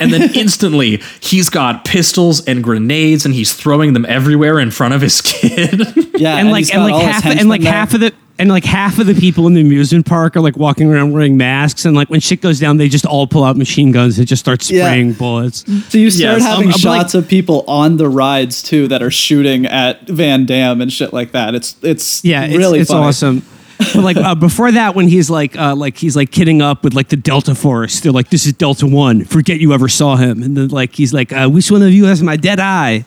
And then instantly, he's got pistols and grenades, and he's throwing them everywhere in front of his kid. yeah, and, like and like half and like there. half of the and like half of the people in the amusement park are like walking around wearing masks and like when shit goes down they just all pull out machine guns and just start Yeah. spraying bullets So you start Yes. having Um, but, like- shots of people on the rides too that are shooting at Van Damme and shit like that. It's it's yeah it's, really it's funny. awesome but like uh, before that when he's like uh, like he's like kidding up with like the delta force they're like this is delta one forget you ever saw him and then like he's like uh, which one of you has my dead eye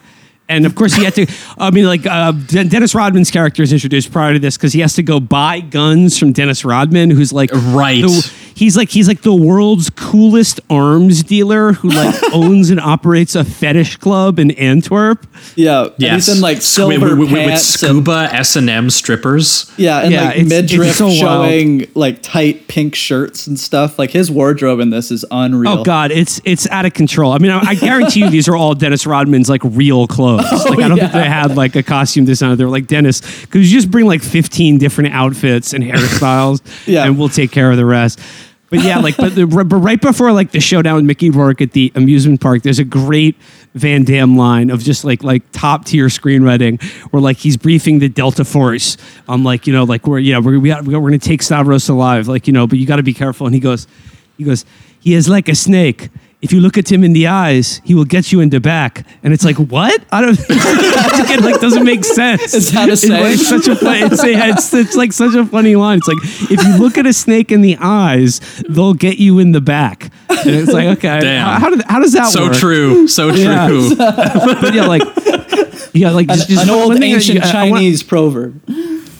and of course he had to i mean like uh, dennis rodman's character is introduced prior to this because he has to go buy guns from dennis rodman who's like Right. the- he's like he's like the world's coolest arms dealer who like owns and operates a fetish club in antwerp Yeah, and he's in like silver with, with- with pants scuba S and M strippers. Yeah, and Yeah, like it's- it's midriff so wild. showing like tight pink shirts and stuff. Like his wardrobe in this is unreal. Oh God, it's it's out of control. I mean, I, I guarantee you these are all Dennis Rodman's like real clothes. Oh, like I don't think they had like a costume designer. They're like Dennis, because you just bring like fifteen different outfits and hairstyles, Yeah. and we'll take care of the rest. But yeah, like but, the, but right before like the showdown with Mickey Rourke at the amusement park, there's a great Van Damme line of just like like top tier screenwriting where like he's briefing the Delta Force on like you know like we're yeah we're we got, we're gonna take Stavros alive like you know but you got to be careful. And he goes he goes he is like a snake if you look at him in the eyes, he will get you in the back. And it's like, what? I don't. it like doesn't make sense. Is that a It's like such a funny, it's, it's, it's like such a funny line. It's like if you look at a snake in the eyes, they'll get you in the back. And it's like, okay, Damn. how, how, did, how does that So work? true. So true. Yeah. but yeah, like yeah, like just, just An one old thing that ancient you- I want- Chinese proverb.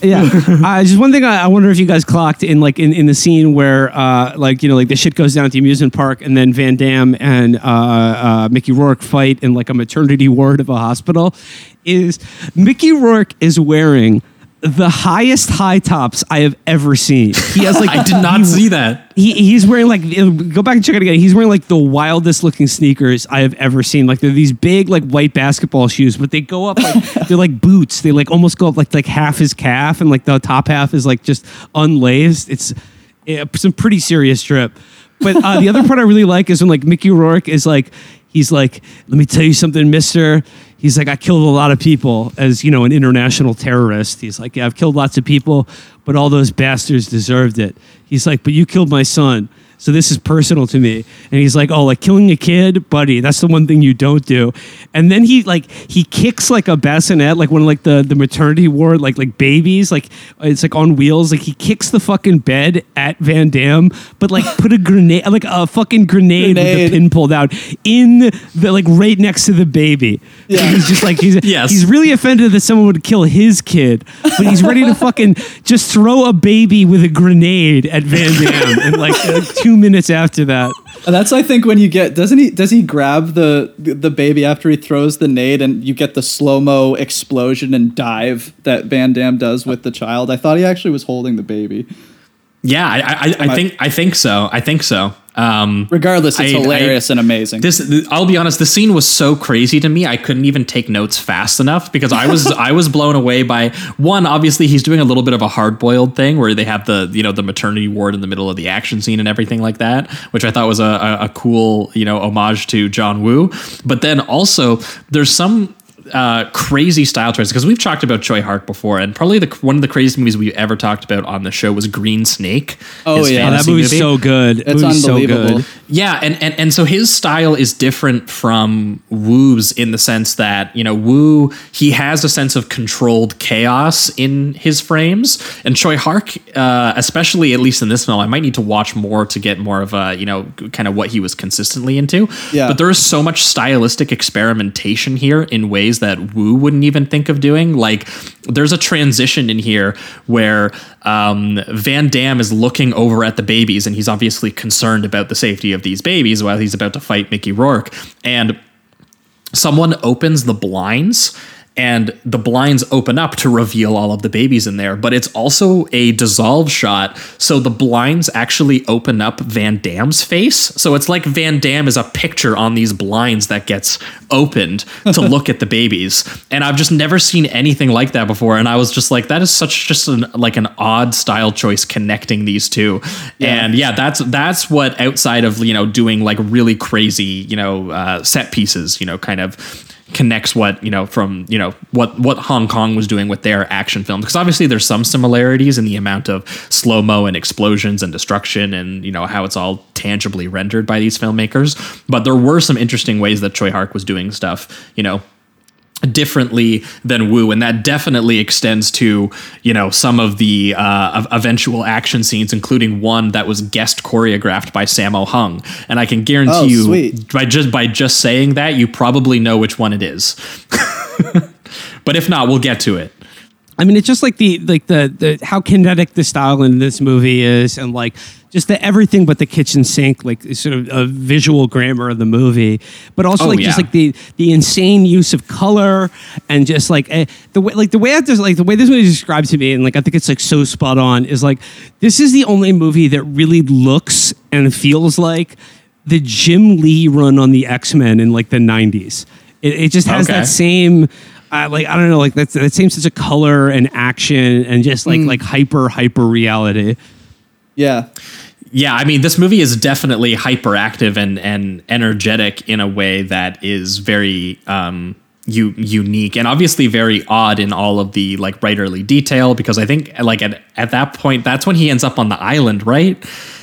Yeah, uh, just one thing I, I wonder if you guys clocked in like in, in the scene where uh, like you know like the shit goes down at the amusement park and then Van Damme and uh, uh, Mickey Rourke fight in like a maternity ward of a hospital. Is Mickey Rourke is wearing the highest high tops I have ever seen. He has like I did not see that. he, he's wearing like go back and check it again. He's wearing like the wildest looking sneakers I have ever seen. Like they're these big like white basketball shoes, but they go up like they're like boots. They like almost go up like like half his calf, and like the top half is like just unlaced. It's yeah, some pretty serious trip. But uh, the other part I really like is when like Mickey Rourke is like he's like, let me tell you something, Mister. He's like, I killed a lot of people as you know an international terrorist. He's like, yeah, I've killed lots of people, but all those bastards deserved it. He's like, but you killed my son. So this is personal to me. And he's like, oh, like killing a kid, buddy, that's the one thing you don't do. And then he like he kicks like a bassinet, like one of like the, the maternity ward, like like babies, like it's like on wheels. Like he kicks the fucking bed at Van Damme, but like put a grenade like a fucking grenade, Grenade. with the pin pulled out in the like right next to the baby. Yeah. And he's just like he's Yes. he's really offended that someone would kill his kid, but he's ready to fucking just throw a baby with a grenade at Van Damme and like uh, two minutes after that. That's I think when you get doesn't he does he grab the the baby after he throws the nade and you get the slow mo explosion and dive that Van Damme does with the child. I thought he actually was holding the baby. Yeah, I, I, I I- think I think so. I think so. Um, Regardless, it's I- I- hilarious and amazing. this th- I'll be honest, the scene was so crazy to me. I couldn't even take notes fast enough because I was I was blown away by one. Obviously, he's doing a little bit of a hard boiled thing where they have the you know the maternity ward in the middle of the action scene and everything like that, which I thought was a, a, a cool you know homage to John Woo. But then also there's some uh, crazy style choices because we've talked about Tsui Hark before, and probably the one of the craziest movies we ever talked about on the show was Green Snake. Oh, yeah. That movie's movie. so good. That it's movie's so unbelievable. good. Yeah, and, and and so his style is different from Woo's in the sense that you know Woo he has a sense of controlled chaos in his frames, and Tsui Hark, uh, especially at least in this film, I might need to watch more to get more of a you know kind of what he was consistently into. Yeah. but there is so much stylistic experimentation here in ways that Woo wouldn't even think of doing. Like there's a transition in here where um, Van Damme is looking over at the babies, and he's obviously concerned about the safety of these babies while he's about to fight Mickey Rourke. And someone opens the blinds and the blinds open up to reveal all of the babies in there but it's also a dissolve shot. So the blinds actually open up Van Damme's face. So it's like Van Damme is a picture on these blinds that gets opened to look at the babies. And I've just never seen anything like that before. And I was just like that is such just an like an odd style choice connecting these two. And yeah that's that's what outside of you know doing like really crazy you know uh, set pieces you know kind of connects what you know from you know what what Hong Kong was doing with their action films. Because obviously there's some similarities in the amount of slow mo and explosions and destruction and you know how it's all tangibly rendered by these filmmakers. But there were some interesting ways that Tsui Hark was doing stuff you know differently than Woo, and that definitely extends to you know some of the uh, eventual action scenes, including one that was guest choreographed by Sammo Hung. And I can guarantee Oh, you, sweet. by just by just saying that, you probably know which one it is. but if not, we'll get to it. I mean, it's just like the like the the how kinetic the style in this movie is, and like just the everything but the kitchen sink, like sort of a visual grammar of the movie, but also Oh, like just like the the insane use of color and just like eh, the way like the way just like the way this movie is described to me, and like I think it's like so spot on is like this is the only movie that really looks and feels like the Jim Lee run on the X Men in like the '90s. It, it just has Okay. that same. Uh, like I don't know, like that's that same sense of color and action and just like like hyper hyper reality. Yeah. Yeah, I mean, this movie is definitely hyperactive and and energetic in a way that is very um, u- unique and obviously very odd in all of the like writerly detail. Because I think like at at that point, that's when he ends up on the island, right?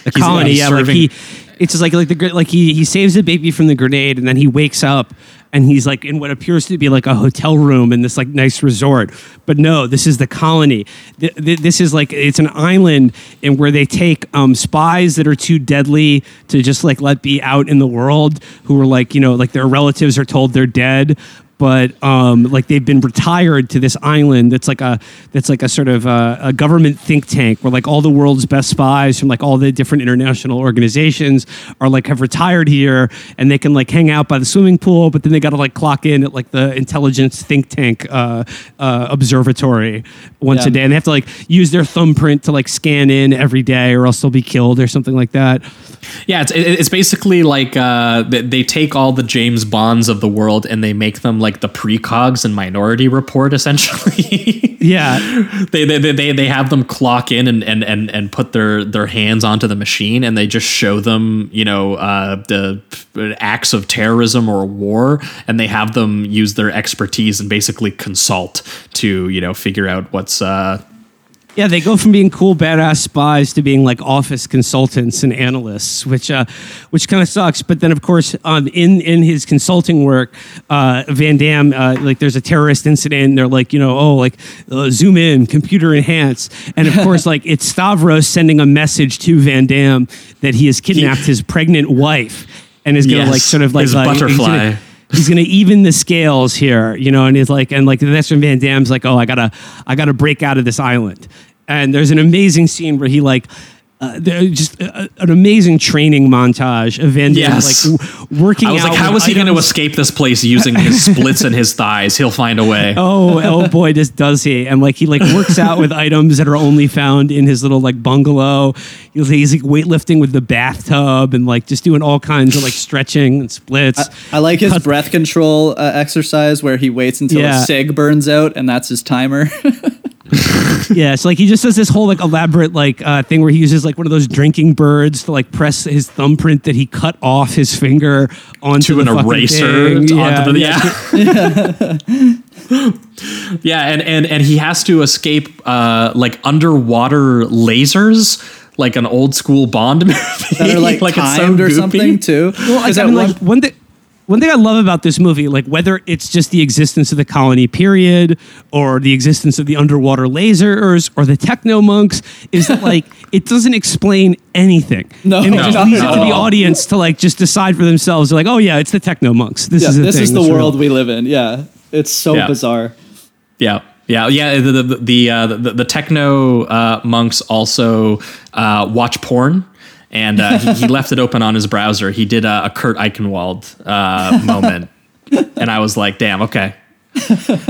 The He's- colony, he's yeah, like he it's just like like the like he he saves the baby from the grenade and then he wakes up and he's like in what appears to be like a hotel room in this like nice resort. But no this is the colony. Th- th- this is like it's an island and where they take um, spies that are too deadly to just like let be out in the world who are like you know like their relatives are told they're dead but um, like they've been retired to this island that's like a that's like a sort of uh, a government think tank where like all the world's best spies from like all the different international organizations are like have retired here and they can like hang out by the swimming pool but then they got to like clock in at like the intelligence think tank uh, uh, observatory once Yeah. a day and they have to like use their thumbprint to like scan in every day or else they'll be killed or something like that Yeah, it's it's basically like uh, they take all the James Bonds of the world and they make them like the precogs and Minority Report, essentially. yeah they, they they they have them clock in and and and and put their their hands onto the machine and they just show them you know uh, the acts of terrorism or war and they have them use their expertise and basically consult to you know figure out what's uh Yeah, they go from being cool badass spies to being like office consultants and analysts, which uh, which kind of sucks. But then, of course, um, in in his consulting work, uh, Van Damme, uh, like there's a terrorist incident. And they're like, you know, oh, like uh, zoom in, computer enhance, and of course, like it's Stavros sending a message to Van Damme that he has kidnapped his pregnant wife and is gonna Yes, like sort of like his uh, he's gonna- butterfly. He's gonna even the scales here, you know, and he's like, and like when Van Damme's like, oh, I gotta, I gotta break out of this island. And there's an amazing scene where he like, uh, just uh, an amazing training montage of Van Damme Yes. like w- working. I was out like, how is he going to escape this place using his splits and his thighs? He'll find a way. Oh, oh boy, does does he? And like he like works out with items that are only found in his little like bungalow. He's, he's like weightlifting with the bathtub and like just doing all kinds of like stretching and splits. I like his breath control uh, exercise where he waits until Yeah. a sig burns out and that's his timer. yeah, so like he just does this whole like elaborate like uh, thing where he uses like one of those drinking birds to like press his thumbprint that he cut off his finger onto to an the eraser thing. onto the yeah. yeah. yeah, and and and he has to escape uh like underwater lasers like an old school Bond movie. that are like, it's so timed or goofy. something too. Well, I, 'Cause I mean, one- like one thing. One thing I love about this movie, like whether it's just the existence of the colony period or the existence of the underwater lasers or the techno monks, is that like it doesn't explain anything. No, and it no, just leaves it to the audience to like just decide for themselves. They're like, oh yeah, it's the techno monks. This yeah, is the this thing is the that's real." world we live in. Yeah, it's so Yeah. bizarre. Yeah. Yeah, yeah. The the the, uh, the, the techno uh, monks also uh, watch porn, and uh, he, he left it open on his browser. He did a, a Kurt Eichenwald uh, moment, and I was like, "Damn, okay."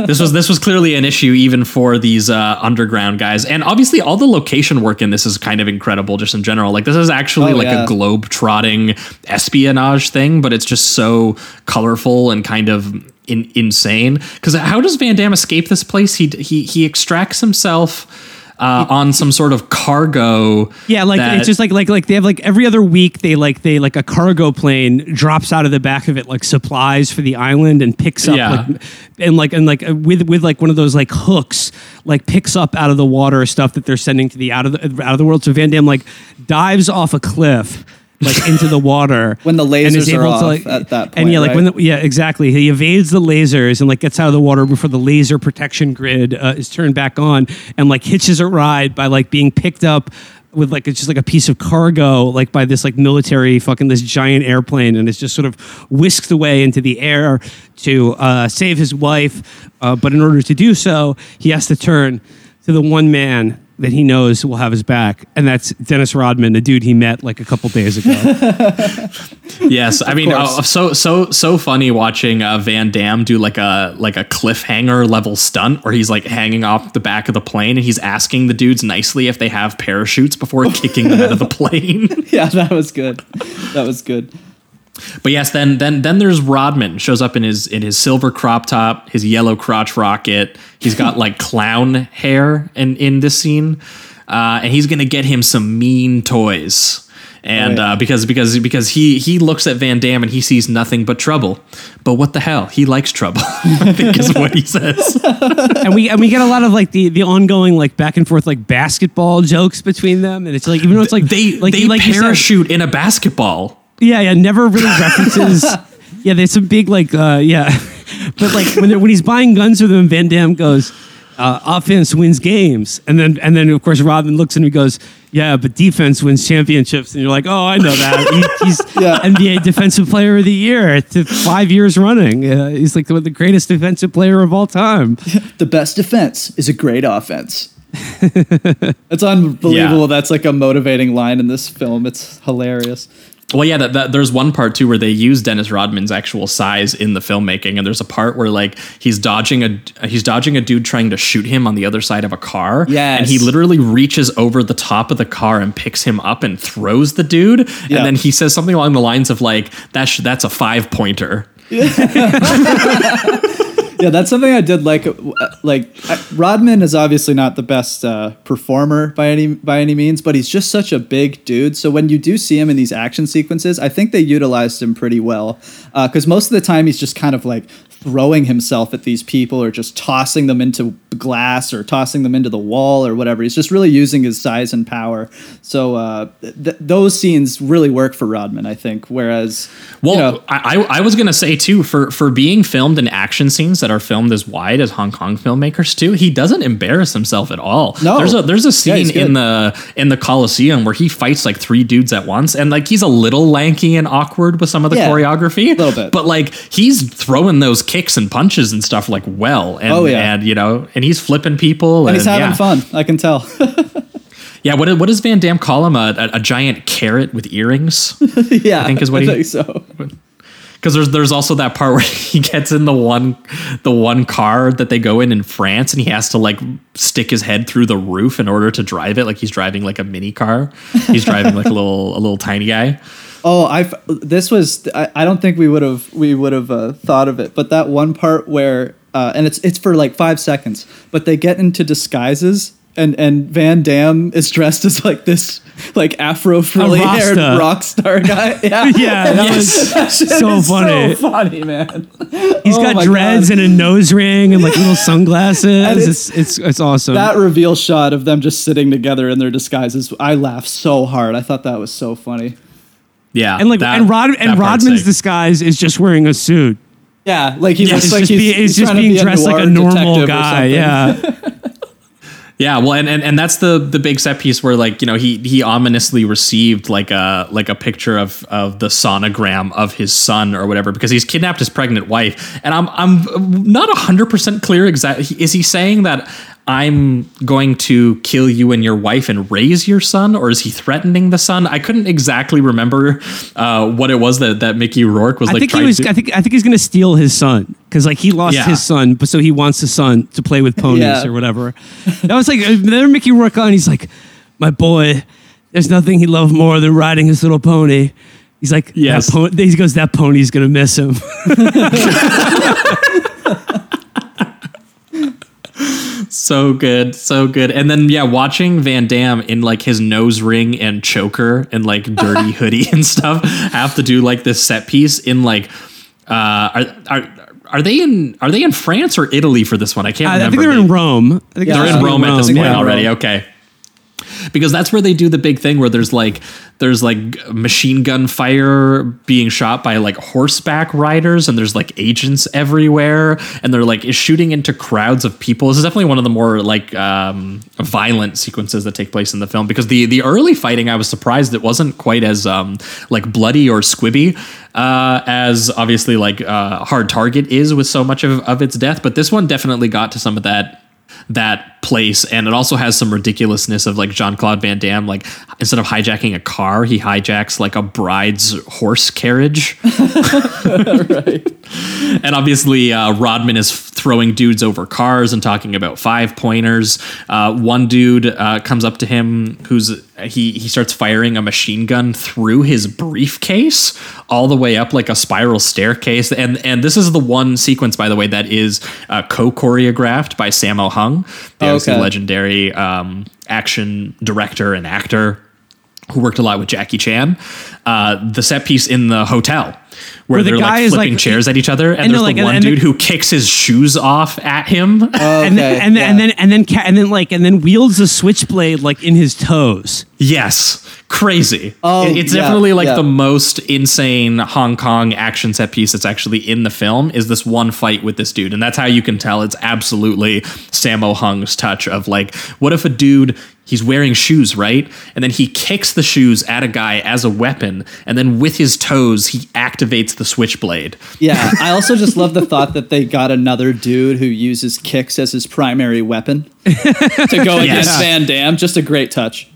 this was this was clearly an issue even for these uh, underground guys, and obviously all the location work in this is kind of incredible, just in general. Like this is actually Oh, like yeah. a globe trotting espionage thing, but it's just so colorful and kind of in, insane. Because how does Van Damme escape this place? He he he extracts himself. Uh, on some sort of cargo, Yeah, like that- it's just like like like they have like every other week they like they like a cargo plane drops out of the back of it like supplies for the island and picks up Yeah. like and like and like uh, with with like one of those like hooks like picks up out of the water stuff that they're sending to the out of the out of the world. So Van Damme like dives off a cliff like into the water. When the and is lasers are able to, off at that and yeah point, like when the, yeah exactly. He evades the lasers and like gets out of the water before the laser protection grid uh, is turned back on and like hitches a ride by like being picked up with like it's just like a piece of cargo like by this like military fucking this giant airplane and it's just sort of whisked away into the air to uh, save his wife. Uh, but in order to do so he has to turn to the one man that he knows will have his back and that's Dennis Rodman the dude he met like a couple days ago Yes, I mean, course. uh, so so so funny watching uh, Van Damme do like a like a cliffhanger level stunt where he's like hanging off the back of the plane and he's asking the dudes nicely if they have parachutes before kicking them out of the plane. Yeah, that was good. That was good. But yes, then then then there's Rodman shows up in his in his silver crop top, his yellow crotch rocket. He's got like clown hair in in this scene, uh, and he's gonna get him some mean toys. and Oh, yeah. uh, because because because he he looks at Van Damme and he sees nothing but trouble. But what the hell? He likes trouble. I think is what he says. and we and we get a lot of like the the ongoing like back and forth like basketball jokes between them, and it's like even though it's like They like they like parachute in a basketball. Yeah, yeah, never really references. yeah, there's some big like uh yeah, but like when when he's buying guns with him, Van Damme goes, uh, "Offense wins games," and then and then of course Robin looks and he goes, "Yeah, but defense wins championships," and you're like, "Oh, I know that. He, he's Yeah. NBA Defensive Player of the Year to five years running. Uh, he's like the, the greatest defensive player of all time." The best defense is a great offense. it's unbelievable. Yeah. That's like a motivating line in this film. It's hilarious. Well, yeah, that, that, there's one part too where they use Dennis Rodman's actual size in the filmmaking, and there's a part where like he's dodging a he's dodging a dude trying to shoot him on the other side of a car, yeah, and he literally reaches over the top of the car and picks him up and throws the dude, Yeah. and then he says something along the lines of like that's that's a five pointer. Yeah, that's something I did like. uh, Like Rodman is obviously not the best uh, performer by any by any means, but he's just such a big dude. So when you do see him in these action sequences, I think they utilized him pretty well. Because most of the time he's just kind of like throwing himself at these people or just tossing them into glass or tossing them into the wall or whatever. He's just really using his size and power. So uh, th- those scenes really work for Rodman, I think. Whereas, Well, you know, I, I I was gonna say too for for being filmed in action scenes that are filmed as wide as Hong Kong filmmakers too, he doesn't embarrass himself at all. No. there's a there's a Yeah, scene in the in the Coliseum where he fights like three dudes at once, and like he's a little lanky and awkward with some of the Yeah, choreography, a little bit. but like he's throwing those kicks and punches and stuff like well, and Oh, yeah. and you know, and he's flipping people, and he's having yeah. fun. I can tell. Yeah, what what does Van Damme call him? A, a, a giant carrot with earrings. yeah, I think is what he- think so. because there's there's also that part where he gets in the one the one car that they go in in France and he has to like stick his head through the roof in order to drive it like he's driving like a mini car he's driving like a little a little tiny guy Oh, I this was I, I don't think we would have we would have uh, thought of it, but that one part where uh, and it's it's for like five seconds, but they get into disguises. And, and Van Damme is dressed as like this like Afro frilly haired rock star guy. Yeah, Yeah, that was That so funny. So funny, man. He's Oh got dreads God. and a nose ring and like little sunglasses. And it's, it's it's awesome. That reveal shot of them just sitting together in their disguises, I laughed so hard. I thought that was so funny. Yeah and like that- and Rod and Rodman's sick. disguise is just wearing a suit. Yeah, like he Yeah, looks it's like just, he's, be, he's just being be dressed like a normal guy. Yeah. Yeah, well, and, and and that's the the big set piece where like you know he he ominously received like a like a picture of of the sonogram of his son or whatever because he's kidnapped his pregnant wife, and I'm I'm not hundred percent clear exactly. Is he saying that I'm going to kill you and your wife and raise your son, or is he threatening the son? I couldn't exactly remember uh, what it was that that Mickey Rourke was I like. think he was. to, I think. I think he's gonna steal his son because like he lost Yeah. his son, but so he wants his son to play with ponies Yeah. or whatever. That was like there Mickey Rourke on. He's like, my boy. There's nothing he loved more than riding his little pony. He's like, Yes. that po-, he goes, that pony's gonna miss him. So good, so good. And then yeah, watching Van Damme in like his nose ring and choker and like dirty hoodie and stuff have to do like this set piece in like uh are are are they in are they in France or Italy for this one? I can't I, I think they're in Rome. I think Yeah, They're in Rome at this point yeah. already. Rome. Okay. Because that's where they do the big thing where there's like there's like machine gun fire being shot by like horseback riders and there's like agents everywhere and they're like shooting into crowds of people. This is definitely one of the more like um, violent sequences that take place in the film because the the early fighting I was surprised it wasn't quite as um, like bloody or squibby uh, as obviously like uh, Hard Target is with so much of, of its death, but this one definitely got to some of that that place and it also has some ridiculousness of like Jean-Claude Van Damme like instead of hijacking a car he hijacks like a bride's horse carriage. And obviously uh, Rodman is throwing dudes over cars and talking about five pointers uh, one dude uh, comes up to him who's he he starts firing a machine gun through his briefcase all the way up like a spiral staircase and and this is the one sequence by the way that is uh, co-choreographed by Sammo Hung the Okay. legendary um, action director and actor who worked a lot with Jackie Chan. Uh, the set piece in the hotel. Where, Where the they're guy like is, flipping like- chairs at each other, and, and there's like- the one and- and dude the- who kicks his shoes off at him. Oh, and then, and, then, and then and then ca- and then like and then wields a switchblade like in his toes. Yes, crazy. Oh, It- it's yeah, definitely like yeah. the most insane Hong Kong action set piece that's actually in the film is this one fight with this dude, and that's how you can tell it's absolutely Sammo Hung's touch of like, what if a dude he's wearing shoes, right, and then he kicks the shoes at a guy as a weapon, and then with his toes he activates the switchblade. Yeah, I also just love the thought that they got another dude who uses kicks as his primary weapon to go against Yes. Van Damme. Just a great touch.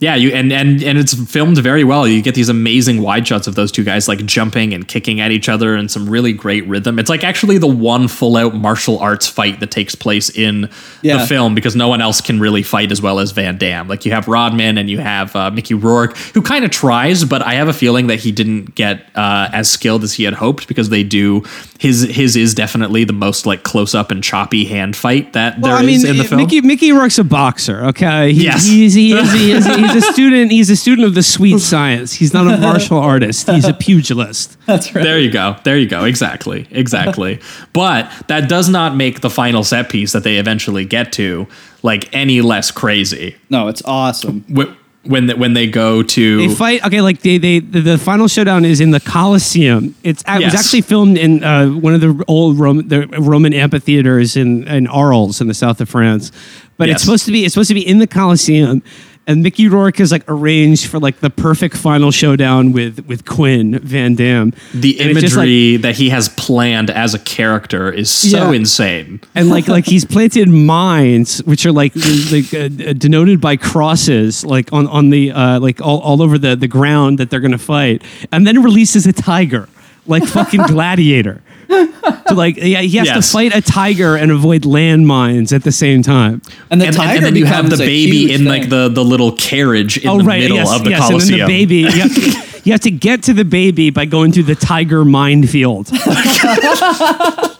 Yeah, you and and and it's filmed very well. You get these amazing wide shots of those two guys like jumping and kicking at each other and some really great rhythm. It's like actually the one full out martial arts fight that takes place in Yeah. the film because no one else can really fight as well as Van Damme. Like you have Rodman and you have uh, Mickey Rourke who kind of tries, but I have a feeling that he didn't get uh, as skilled as he had hoped because they do his his is definitely the most like close up and choppy hand fight that Well, there I is mean, in the film. Mickey Mickey Rourke's a boxer. Okay, he, Yes. he's, he is, he is, he's a student. He's a student of the sweet science. He's not a martial artist. He's a pugilist. That's right. There you go. There you go. Exactly. Exactly. but that does not make the final set piece that they eventually get to like any less crazy. No, it's awesome. Wh- When they, when they go to They fight. Okay, like they, they the, the final showdown is in the Colosseum. It's it was actually filmed in uh, one of the old Roman the Roman amphitheaters in in Arles in the south of France. But Yes. it's supposed to be it's supposed to be in the Colosseum. And Mickey Rourke is like arranged for like the perfect final showdown with with Quinn Van Damme. the And just, like, imagery that he has planned as a character is so Yeah. insane. and like like he's planted mines which are like like uh, denoted by crosses like on on the uh like all, all over the the ground that they're gonna fight and then releases a tiger like fucking gladiator so like yeah he has Yes. to fight a tiger and avoid landmines at the same time And the And, and- tiger and then you have the baby huge in like the, the little carriage in oh the right middle yes of the yes Colosseum. and then the baby you have, to, you have to get to the baby by going through the tiger minefield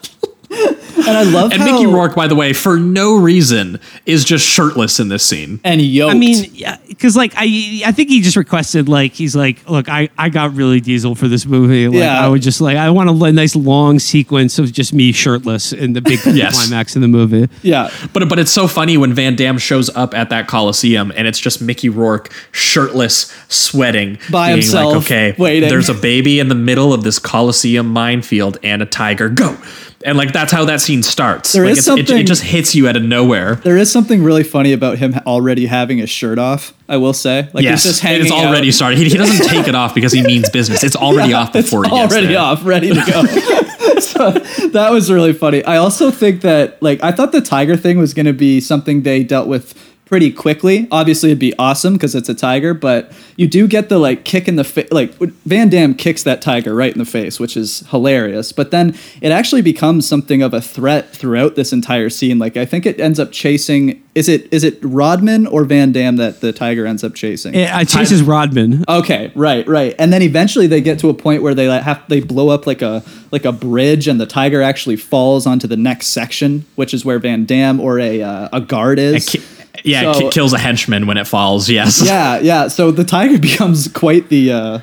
and I love and how, Mickey Rourke, by the way, for no reason, is just shirtless in this scene. and yoked. I mean, yeah, because like I, I think he just requested like he's like, look, I, I got really diesel for this movie. Like Yeah. I would just like I want a nice long sequence of just me shirtless in the big Yes. climax in the movie. yeah, But but it's so funny when Van Damme shows up at that Coliseum and it's just Mickey Rourke shirtless, sweating, By being himself, Like, okay, waiting. there's a baby in the middle of this Coliseum minefield and a tiger. Go. And like that's how that scene starts. There like is it's, it, something- it just hits you out of nowhere. there is something really funny about him already having his shirt off. I will say, like yes, he's just hanging it's already out. started. He, he doesn't take it off because he means business. It's already Yeah, off before it's he gets already there. off, ready to go. so that was really funny. I also think that like I thought the tiger thing was going to be something they dealt with pretty quickly. Obviously, it'd be awesome because it's a tiger, but you do get the like kick in the face. Like Van Damme kicks that tiger right in the face, which is hilarious. But then it actually becomes something of a threat throughout this entire scene. Like I think it ends up chasing. Is it is it Rodman or Van Damme that the tiger ends up chasing? It, uh, chases Rodman. Okay, right, right. And then eventually they get to a point where they like have they blow up like a like a bridge, and the tiger actually falls onto the next section, which is where Van Damme or a uh, a guard is. Ki- yeah, it So- ki- kills a henchman when it falls. Yes. yeah, yeah. So the tiger becomes quite the uh,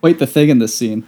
quite the thing in this scene.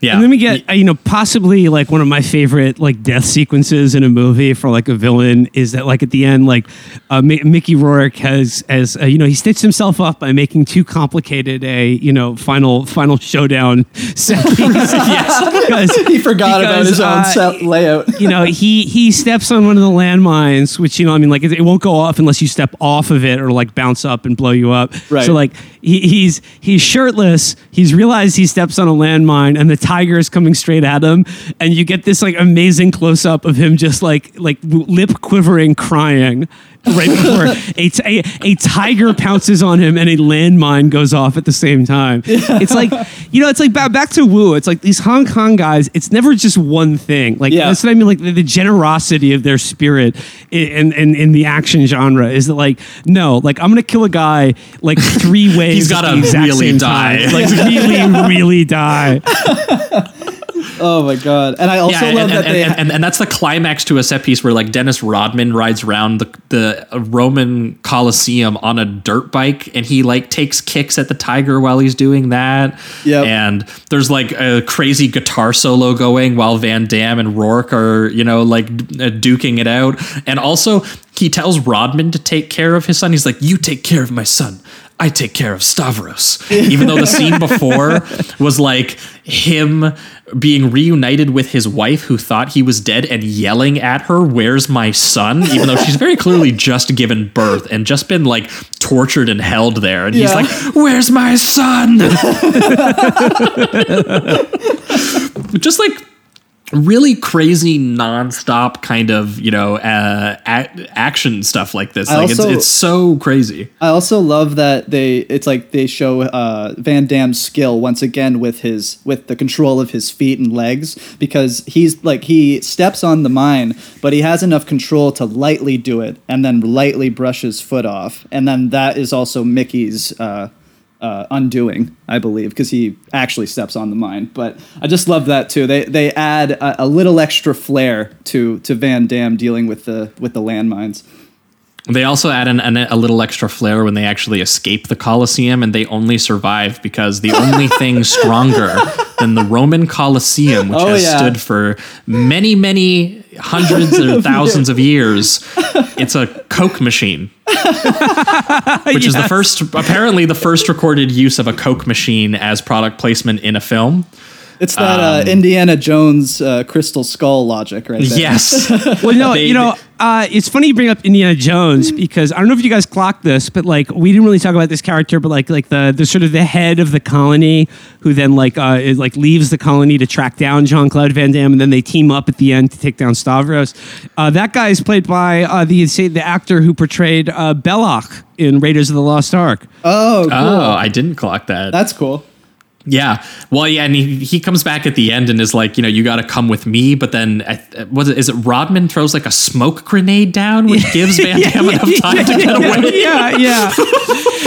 Yeah. And then we get, you know, possibly like one of my favorite like death sequences in a movie for like a villain is that like at the end, like uh, Mi- Mickey Rourke has, as uh, you know, he stitched himself up by making too complicated a, you know, final final showdown set piece. yes, because He forgot about because, his own uh, set layout. you know, he he steps on one of the landmines, which you know, I mean, like it, it won't go off unless you step off of it or like bounce up and blow you up. Right. So like he, he's he's shirtless. He's realized he steps on a landmine, and the tiger is coming straight at him, and you get this like amazing close up of him just like like lip quivering, crying. Right before a, t- a, a tiger pounces on him and a landmine goes off at the same time. It's like, you know, it's like ba- back to Woo. It's like these Hong Kong guys, it's never just one thing. Like, Yeah. that's what I mean. Like, the, the generosity of their spirit in, in, in the action genre is that, like, no, like, I'm going to kill a guy like three ways. He's at gotta the exact really same die. time. Like, really, really die. oh my god! And I also yeah, love and, that and, they. and, and, and that's the climax to a set piece where like Dennis Rodman rides around the the Roman Colosseum on a dirt bike, and he like takes kicks at the tiger while he's doing that. Yep. And there's like a crazy guitar solo going while Van Damme and Rourke are you know like uh, duking it out, and also he tells Rodman to take care of his son. He's like, "You take care of my son." I take care of Stavros. Even though the scene before was like him being reunited with his wife who thought he was dead and yelling at her, Where's my son? Even though she's very clearly just given birth and just been like tortured and held there. And he's like, Where's my son? just like really crazy nonstop kind of you know uh, a- action stuff like this. I like also- it's, it's so crazy. I also love that they it's like they show uh, Van Damme's skill once again with his with the control of his feet and legs because he's like he steps on the mine but he has enough control to lightly do it and then lightly brush his foot off. And then that is also Mickey's uh, uh, undoing I believe because he actually steps on the mine but I just love that too they they add a, a little extra flair to to Van Damme dealing with the with the landmines. They also add an, an, a little extra flair when they actually escape the Colosseum, and they only survive because the only thing stronger than the Roman Colosseum, which Oh, has yeah. stood for many, many hundreds or thousands of years, it's a Coke machine. Which is the first, apparently, the first recorded use of a Coke machine as product placement in a film. It's that uh, Indiana Jones uh, crystal skull logic right there. Yes. Well, no, They- you know, uh, it's funny you bring up Indiana Jones because I don't know if you guys clocked this, but like we didn't really talk about this character, but like like the the sort of the head of the colony who then like uh is, like leaves the colony to track down Jean Claude Van Damme, and then they team up at the end to take down Stavros. Uh, that guy is played by uh, the say the actor who portrayed uh, Belloq in Raiders of the Lost Ark. Oh, cool. Oh, I didn't clock that. That's cool. Yeah. Well, yeah, and he, he comes back at the end and is like, you know, you got to come with me. But then, uh, was it is it Rodman throws like a smoke grenade down, which gives Van Damme enough time to get away? yeah, yeah.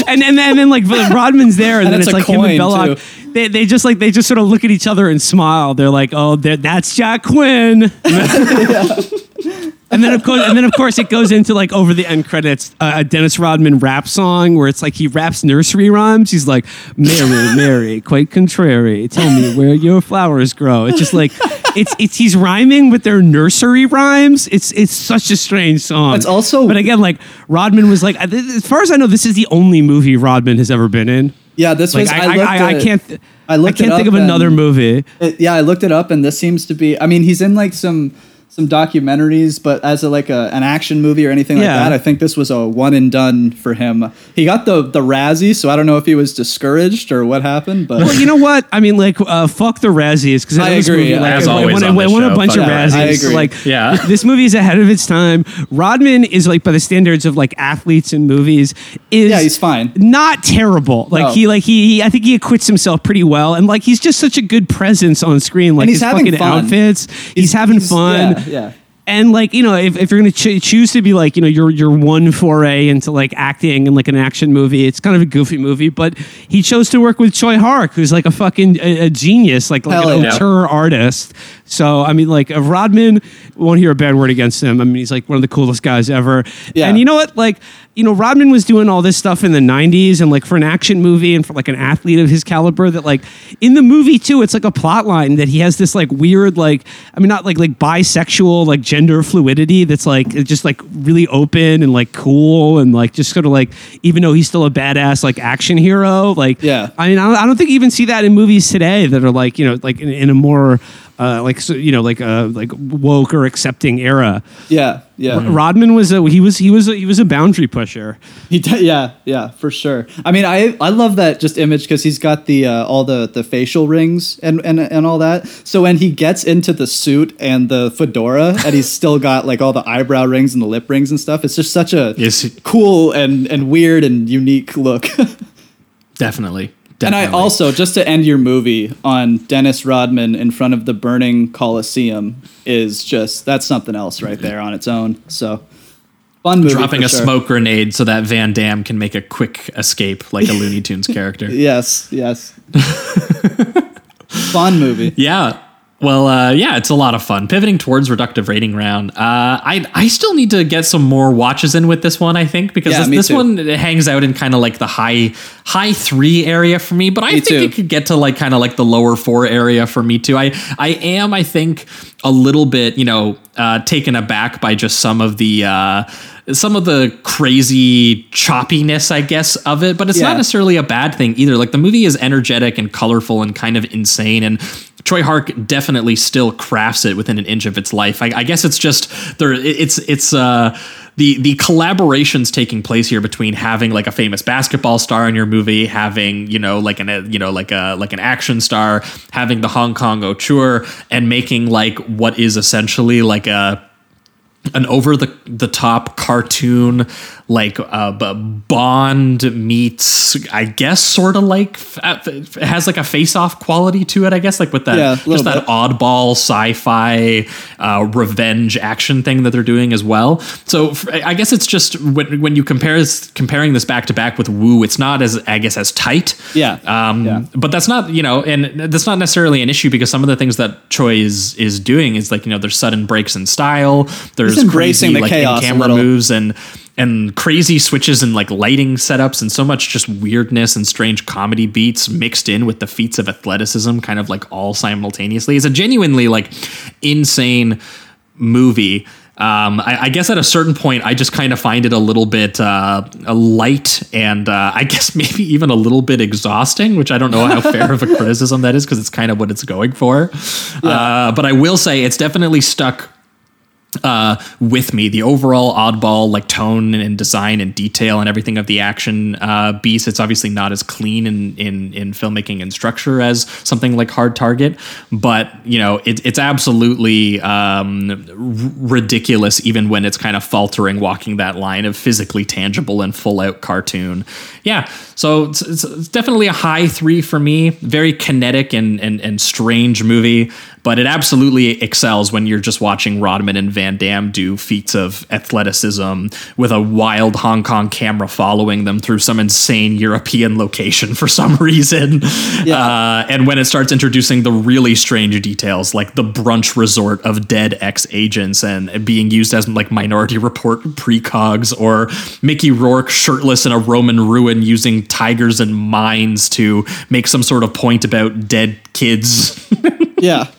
and and then, and then like Rodman's there, and, And then it's it's, like him and Belloq. too. They, they just like they just sort of look at each other and smile. They're like, oh, they're- that's Jack Quinn. And then of course, and then of course, it goes into like over the end credits, uh, a Dennis Rodman rap song where it's like he raps nursery rhymes. He's like, "Mary, Mary, quite contrary, tell me where your flowers grow." It's just like it's it's he's rhyming with their nursery rhymes. It's it's such a strange song. It's also- but again, like Rodman was like, as far as I know, this is the only movie Rodman has ever been in. Yeah, this Like was. I, I, I, I, can't. I I can't think of another movie. It- yeah, I looked it up, and this seems to be. I mean, he's in like some some documentaries, but as a like a, an action movie or anything Yeah. like that, I think this was a one and done for him. He got the the Razzie, so I don't know if he was discouraged or what happened, but Well, you know what? I mean, like, uh, fuck the Razzies because I agree. As I always won, on I this won a show, bunch of fuck the Razzies. I agree. like, Yeah. this movie is ahead of its time. Rodman is like by the standards of like athletes in movies. Is Yeah, he's fine. Not terrible. Like No. he, like he, he, I think he acquits himself pretty well, and like he's just such a good presence on screen. Like he's his having fucking fun. outfits, he's, having he's- fun. Yeah, yeah. And like you know, if, if you're gonna ch- choose to be like you know your your one foray into like acting and like an action movie, it's kind of a goofy movie. But he chose to work with Tsui Hark, who's like a fucking a, a genius, like like Hell an yeah. auteur artist. So I mean, like uh, Rodman won't hear a bad word against him. I mean, he's like one of the coolest guys ever. Yeah. And you know what? Like you know, Rodman was doing all this stuff in the '90s, and like for an action movie and for like an athlete of his caliber, that like in the movie too, it's like a plot line that he has this like weird like I mean not like like bisexual like gender fluidity that's like just like really open and like cool and like just sort of like even though he's still a badass like action hero like Yeah. I mean I don't, think you even see that in movies today that are like you know like in, in a more uh, like so, you know like uh, like woke or accepting era. Yeah, yeah. Rodman was a he was he was a, he was a boundary pusher. He d- yeah, yeah, for sure. I mean, I I love that just image because he's got the uh, all the the facial rings and, and and all that. So when he gets into the suit and the fedora, and he's still got like all the eyebrow rings and the lip rings and stuff, it's just such a Yes. cool and and weird and unique look. Definitely. And I also just to end your movie on Dennis Rodman in front of the burning Coliseum is just that's something else right there on its own. So fun movie. dropping a sure. smoke grenade so that Van Damme can make a quick escape like a Looney Tunes character. Yes, yes. Fun movie. Yeah. Well, uh, yeah, it's a lot of fun. Pivoting towards reductive rating round. Uh, I I still need to get some more watches in with this one. I think because Yeah, this, this one it hangs out in kind of like the high high three area for me. But I Me think too. it could get to like kind of like the lower four area for me too. I I am I think a little bit you know uh, taken aback by just some of the. Uh, some of the crazy choppiness, I guess, of it, but it's Yeah. not necessarily a bad thing either. Like the movie is energetic and colorful and kind of insane, and Tsui Hark definitely still crafts it within an inch of its life. I, I guess it's just there. It's it's uh the the collaborations taking place here between having like a famous basketball star in your movie, having you know like an you know like a like an action star, having the Hong Kong auteur, and making like what is essentially like a an over the the top cartoon like uh bond meets i guess sort of like f- has like a face off quality to it i guess like with that Yeah, just that bit. oddball sci-fi uh revenge action thing that they're doing as well so I guess it's just when, when you compare this, comparing this back to back with woo it's not as i guess as tight Yeah. um, Yeah. But that's not, you know, and that's not necessarily an issue because some of the things that Tsui is is doing is like, you know, there's sudden breaks in style. There's He's embracing crazy, the like, chaos camera moves and and crazy switches and like lighting setups and so much just weirdness and strange comedy beats mixed in with the feats of athleticism, kind of like all simultaneously. It's a genuinely like insane movie. Um, I, I guess at a certain point, I just kind of find it a little bit uh, light and uh, I guess maybe even a little bit exhausting, which I don't know how fair of a criticism that is because it's kind of what it's going for. Uh, but I will say it's definitely stuck uh, with me. The overall oddball like tone and design and detail and everything of the action uh, beast. It's obviously not as clean in in in filmmaking and structure as something like Hard Target, but you know it, it's absolutely um, r- ridiculous even when it's kind of faltering, walking that line of physically tangible and full out cartoon. Yeah, so it's, it's, it's definitely a high three for me. Very kinetic and and and strange movie but it absolutely excels when you're just watching Rodman and Van Damme do feats of athleticism with a wild Hong Kong camera following them through some insane European location for some reason. Uh, and when it starts introducing the really strange details, like the brunch resort of dead ex agents and being used as like Minority Report precogs, or Mickey Rourke shirtless in a Roman ruin using tigers and mines to make some sort of point about dead kids. yeah.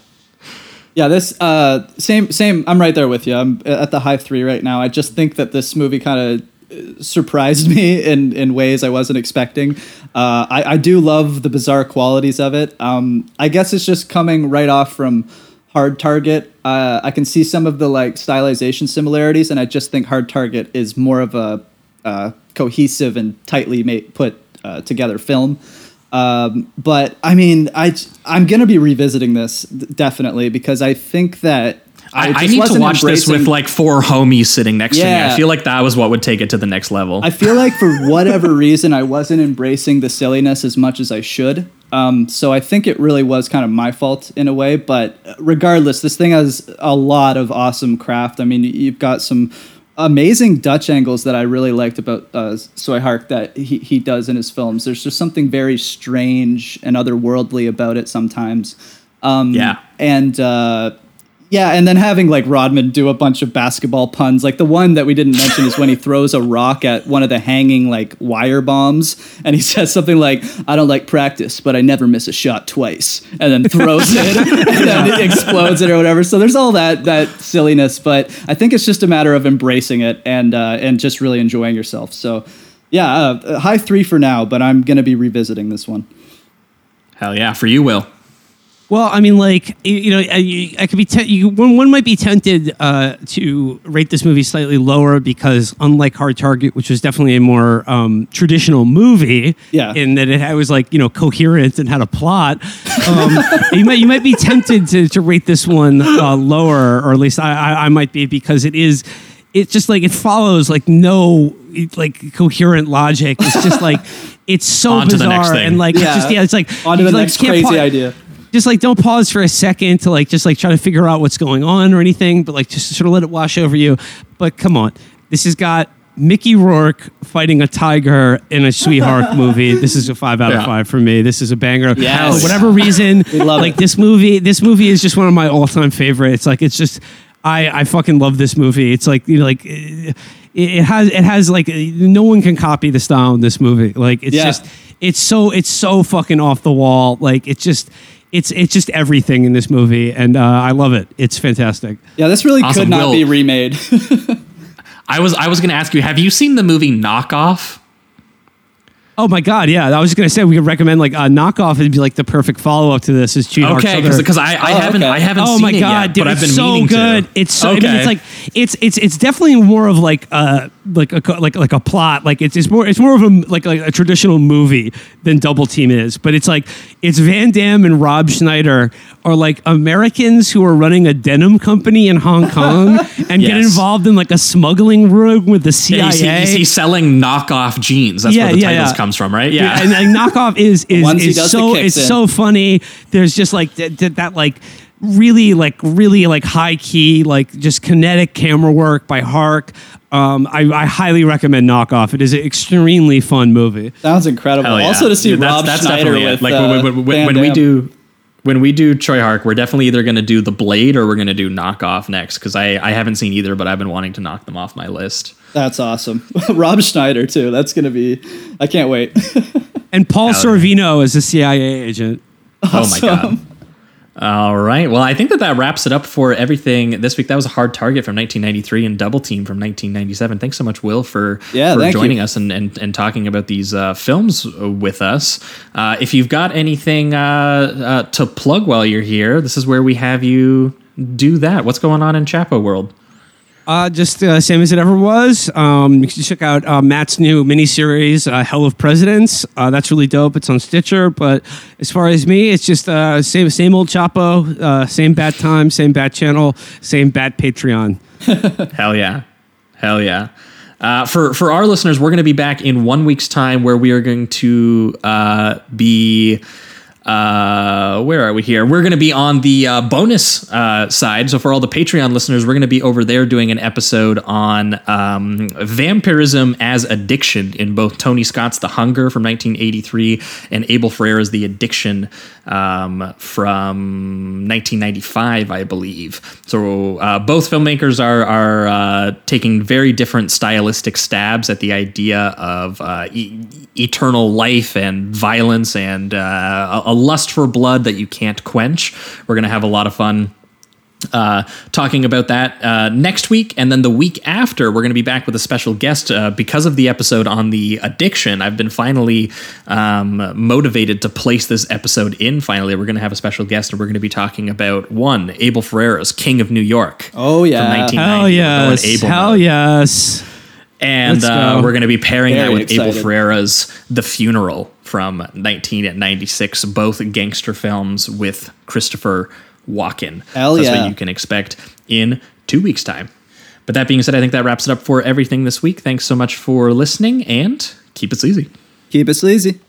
Yeah, this uh, same same. I'm right there with you. I'm at the high three right now. I just think that this movie kind of surprised me in in ways I wasn't expecting. Uh, I, I do love the bizarre qualities of it. Um, I guess it's just coming right off from Hard Target. Uh, I can see some of the like stylization similarities, and I just think Hard Target is more of a uh, cohesive and tightly made, put uh, together film. Um, but I mean, I I'm gonna be revisiting this definitely because I think that I, I just need to watch this with like four homies sitting next to me. I feel like that was what would take it to the next level. I feel like for whatever reason, I wasn't embracing the silliness as much as I should. Um, so I think it really was kind of my fault in a way. But regardless, this thing has a lot of awesome craft. I mean, you've got some amazing Dutch angles that I really liked about uh, Tsui Hark that he, he does in his films. There's just something very strange and otherworldly about it sometimes. Um, Yeah. And uh, yeah, and then having like Rodman do a bunch of basketball puns. Like the one that we didn't mention is when he throws a rock at one of the hanging like wire bombs, and he says something like, "I don't like practice, but I never miss a shot twice," and then throws it, and then it explodes it or whatever. So there's all that that silliness, but I think it's just a matter of embracing it and uh, and just really enjoying yourself. So yeah, uh, high three for now, but I'm gonna be revisiting this one. Hell yeah, for you, Will. Well, I mean, like you you know, I, I could be te- you, one. One might be tempted uh, to rate this movie slightly lower because, unlike Hard Target, which was definitely a more um, traditional movie, Yeah. in that it was like you know coherent and had a plot, um, you might you might be tempted to, to rate this one uh, lower, or at least I, I I might be because it is. It's just like it follows like no like coherent logic. It's just like it's so On the bizarre next thing. and like it's just yeah, it's like On to the like, next crazy pa- idea. Just like don't pause for a second to like just like try to figure out what's going on or anything, but like just sort of let it wash over you. But come on, this has got Mickey Rourke fighting a tiger in a Tsui Hark movie. This is a five out of five for me. This is a banger. Yes. For whatever reason, love like it. this movie. This movie is just one of my all-time favorites. Like it's just, I I fucking love this movie. It's like you know, like it, it has it has like no one can copy the style in this movie. Like it's Yeah. just it's so it's so fucking off the wall. Like it's just. It's, it's just everything in this movie, and uh, I love it. It's fantastic. Yeah, this really Awesome. could not Will- be remade. I was I was going to ask you, have you seen the movie Knockoff? Oh my god, yeah. I was just gonna say we could recommend like a knockoff would be like the perfect follow up to this is Cheat Okay, because I, I Oh, haven't okay. I haven't Oh seen my it god, yet, dude, but I've been it's so good. to. It's so okay. I mean, it's like it's it's it's definitely more of like uh like a like like a plot. Like it's it's more it's more of a like like a traditional movie than Double Team is. But it's like it's Van Damme and Rob Schneider are like Americans who are running a denim company in Hong Kong and get Yes. involved in like a smuggling ring with the Yeah, CIA. you see, you see selling knockoff jeans. That's Yeah, where the yeah, titles yeah. comes from, right? Yeah, Yeah. and like, knockoff is is, Once he is does so kicks it's in. so funny. There's just like that, that, that like really like really like high key like just kinetic camera work by Hark. Um, I, I highly recommend Knockoff. It is an extremely fun movie. Sounds incredible. Yeah. Also to see Yeah, that's- Rob that's Schneider definitely it. with like uh, when, when, when, when we do when we do Tsui Hark, we're definitely either going to do the Blade or we're going to do Knockoff next because I I haven't seen either, but I've been wanting to knock them off my list. That's awesome. Rob Schneider too. That's gonna be. I can't wait. And Paul Hell yeah. Sorvino is a CIA agent. Oh my god. All right. Well, I think that that wraps it up for everything this week. That was a hard target from 1993 and Double Team from 1997. Thanks so much, Will, for, Yeah, for joining you. us and, and, and talking about these uh, films with us. Uh, if you've got anything uh, uh, to plug while you're here, this is where we have you do that. What's going on in Chapo World? Uh, just uh, same as it ever was. Um, you can check out uh, Matt's new miniseries, uh, Hell of Presidents. Uh, that's really dope. It's on Stitcher. But as far as me, it's just uh, same same old Chapo, uh, same bad time, same bad channel, same bad Patreon. Hell yeah. Hell yeah. For for our listeners, we're going to be back in one week's time, where we are going to be. Uh, where are we here? We're going to be on the uh, bonus uh, side. So for all the Patreon listeners, we're going to be over there doing an episode on um, vampirism as addiction in both Tony Scott's The Hunger from 1983 and Abel Ferrara's The Addiction um, from 1995, I believe. So uh, both filmmakers are are uh, taking very different stylistic stabs at the idea of uh, e- eternal life and violence and uh, a, a lust for blood that you can't quench. We're gonna have a lot of fun uh, talking about that uh, next week. And then the week after, we're going to be back with a special guest uh, because of the episode on the addiction. I've been finally um, motivated to place this episode in. Finally, we're going to have a special guest and we're going to be talking about one, Abel Ferrara's King of New York. Oh, yeah. From 1990. Hell We're yes, Abel hell mode. yes. And uh, go. we're going to be pairing that Very with Abel excited. Ferrara's The Funeral from 1996, both gangster films with Christopher Walken. Hell That's yeah. what you can expect in two weeks' time. But that being said, I think that wraps it up for everything this week. Thanks so much for listening and keep it sleazy. Keep it sleazy.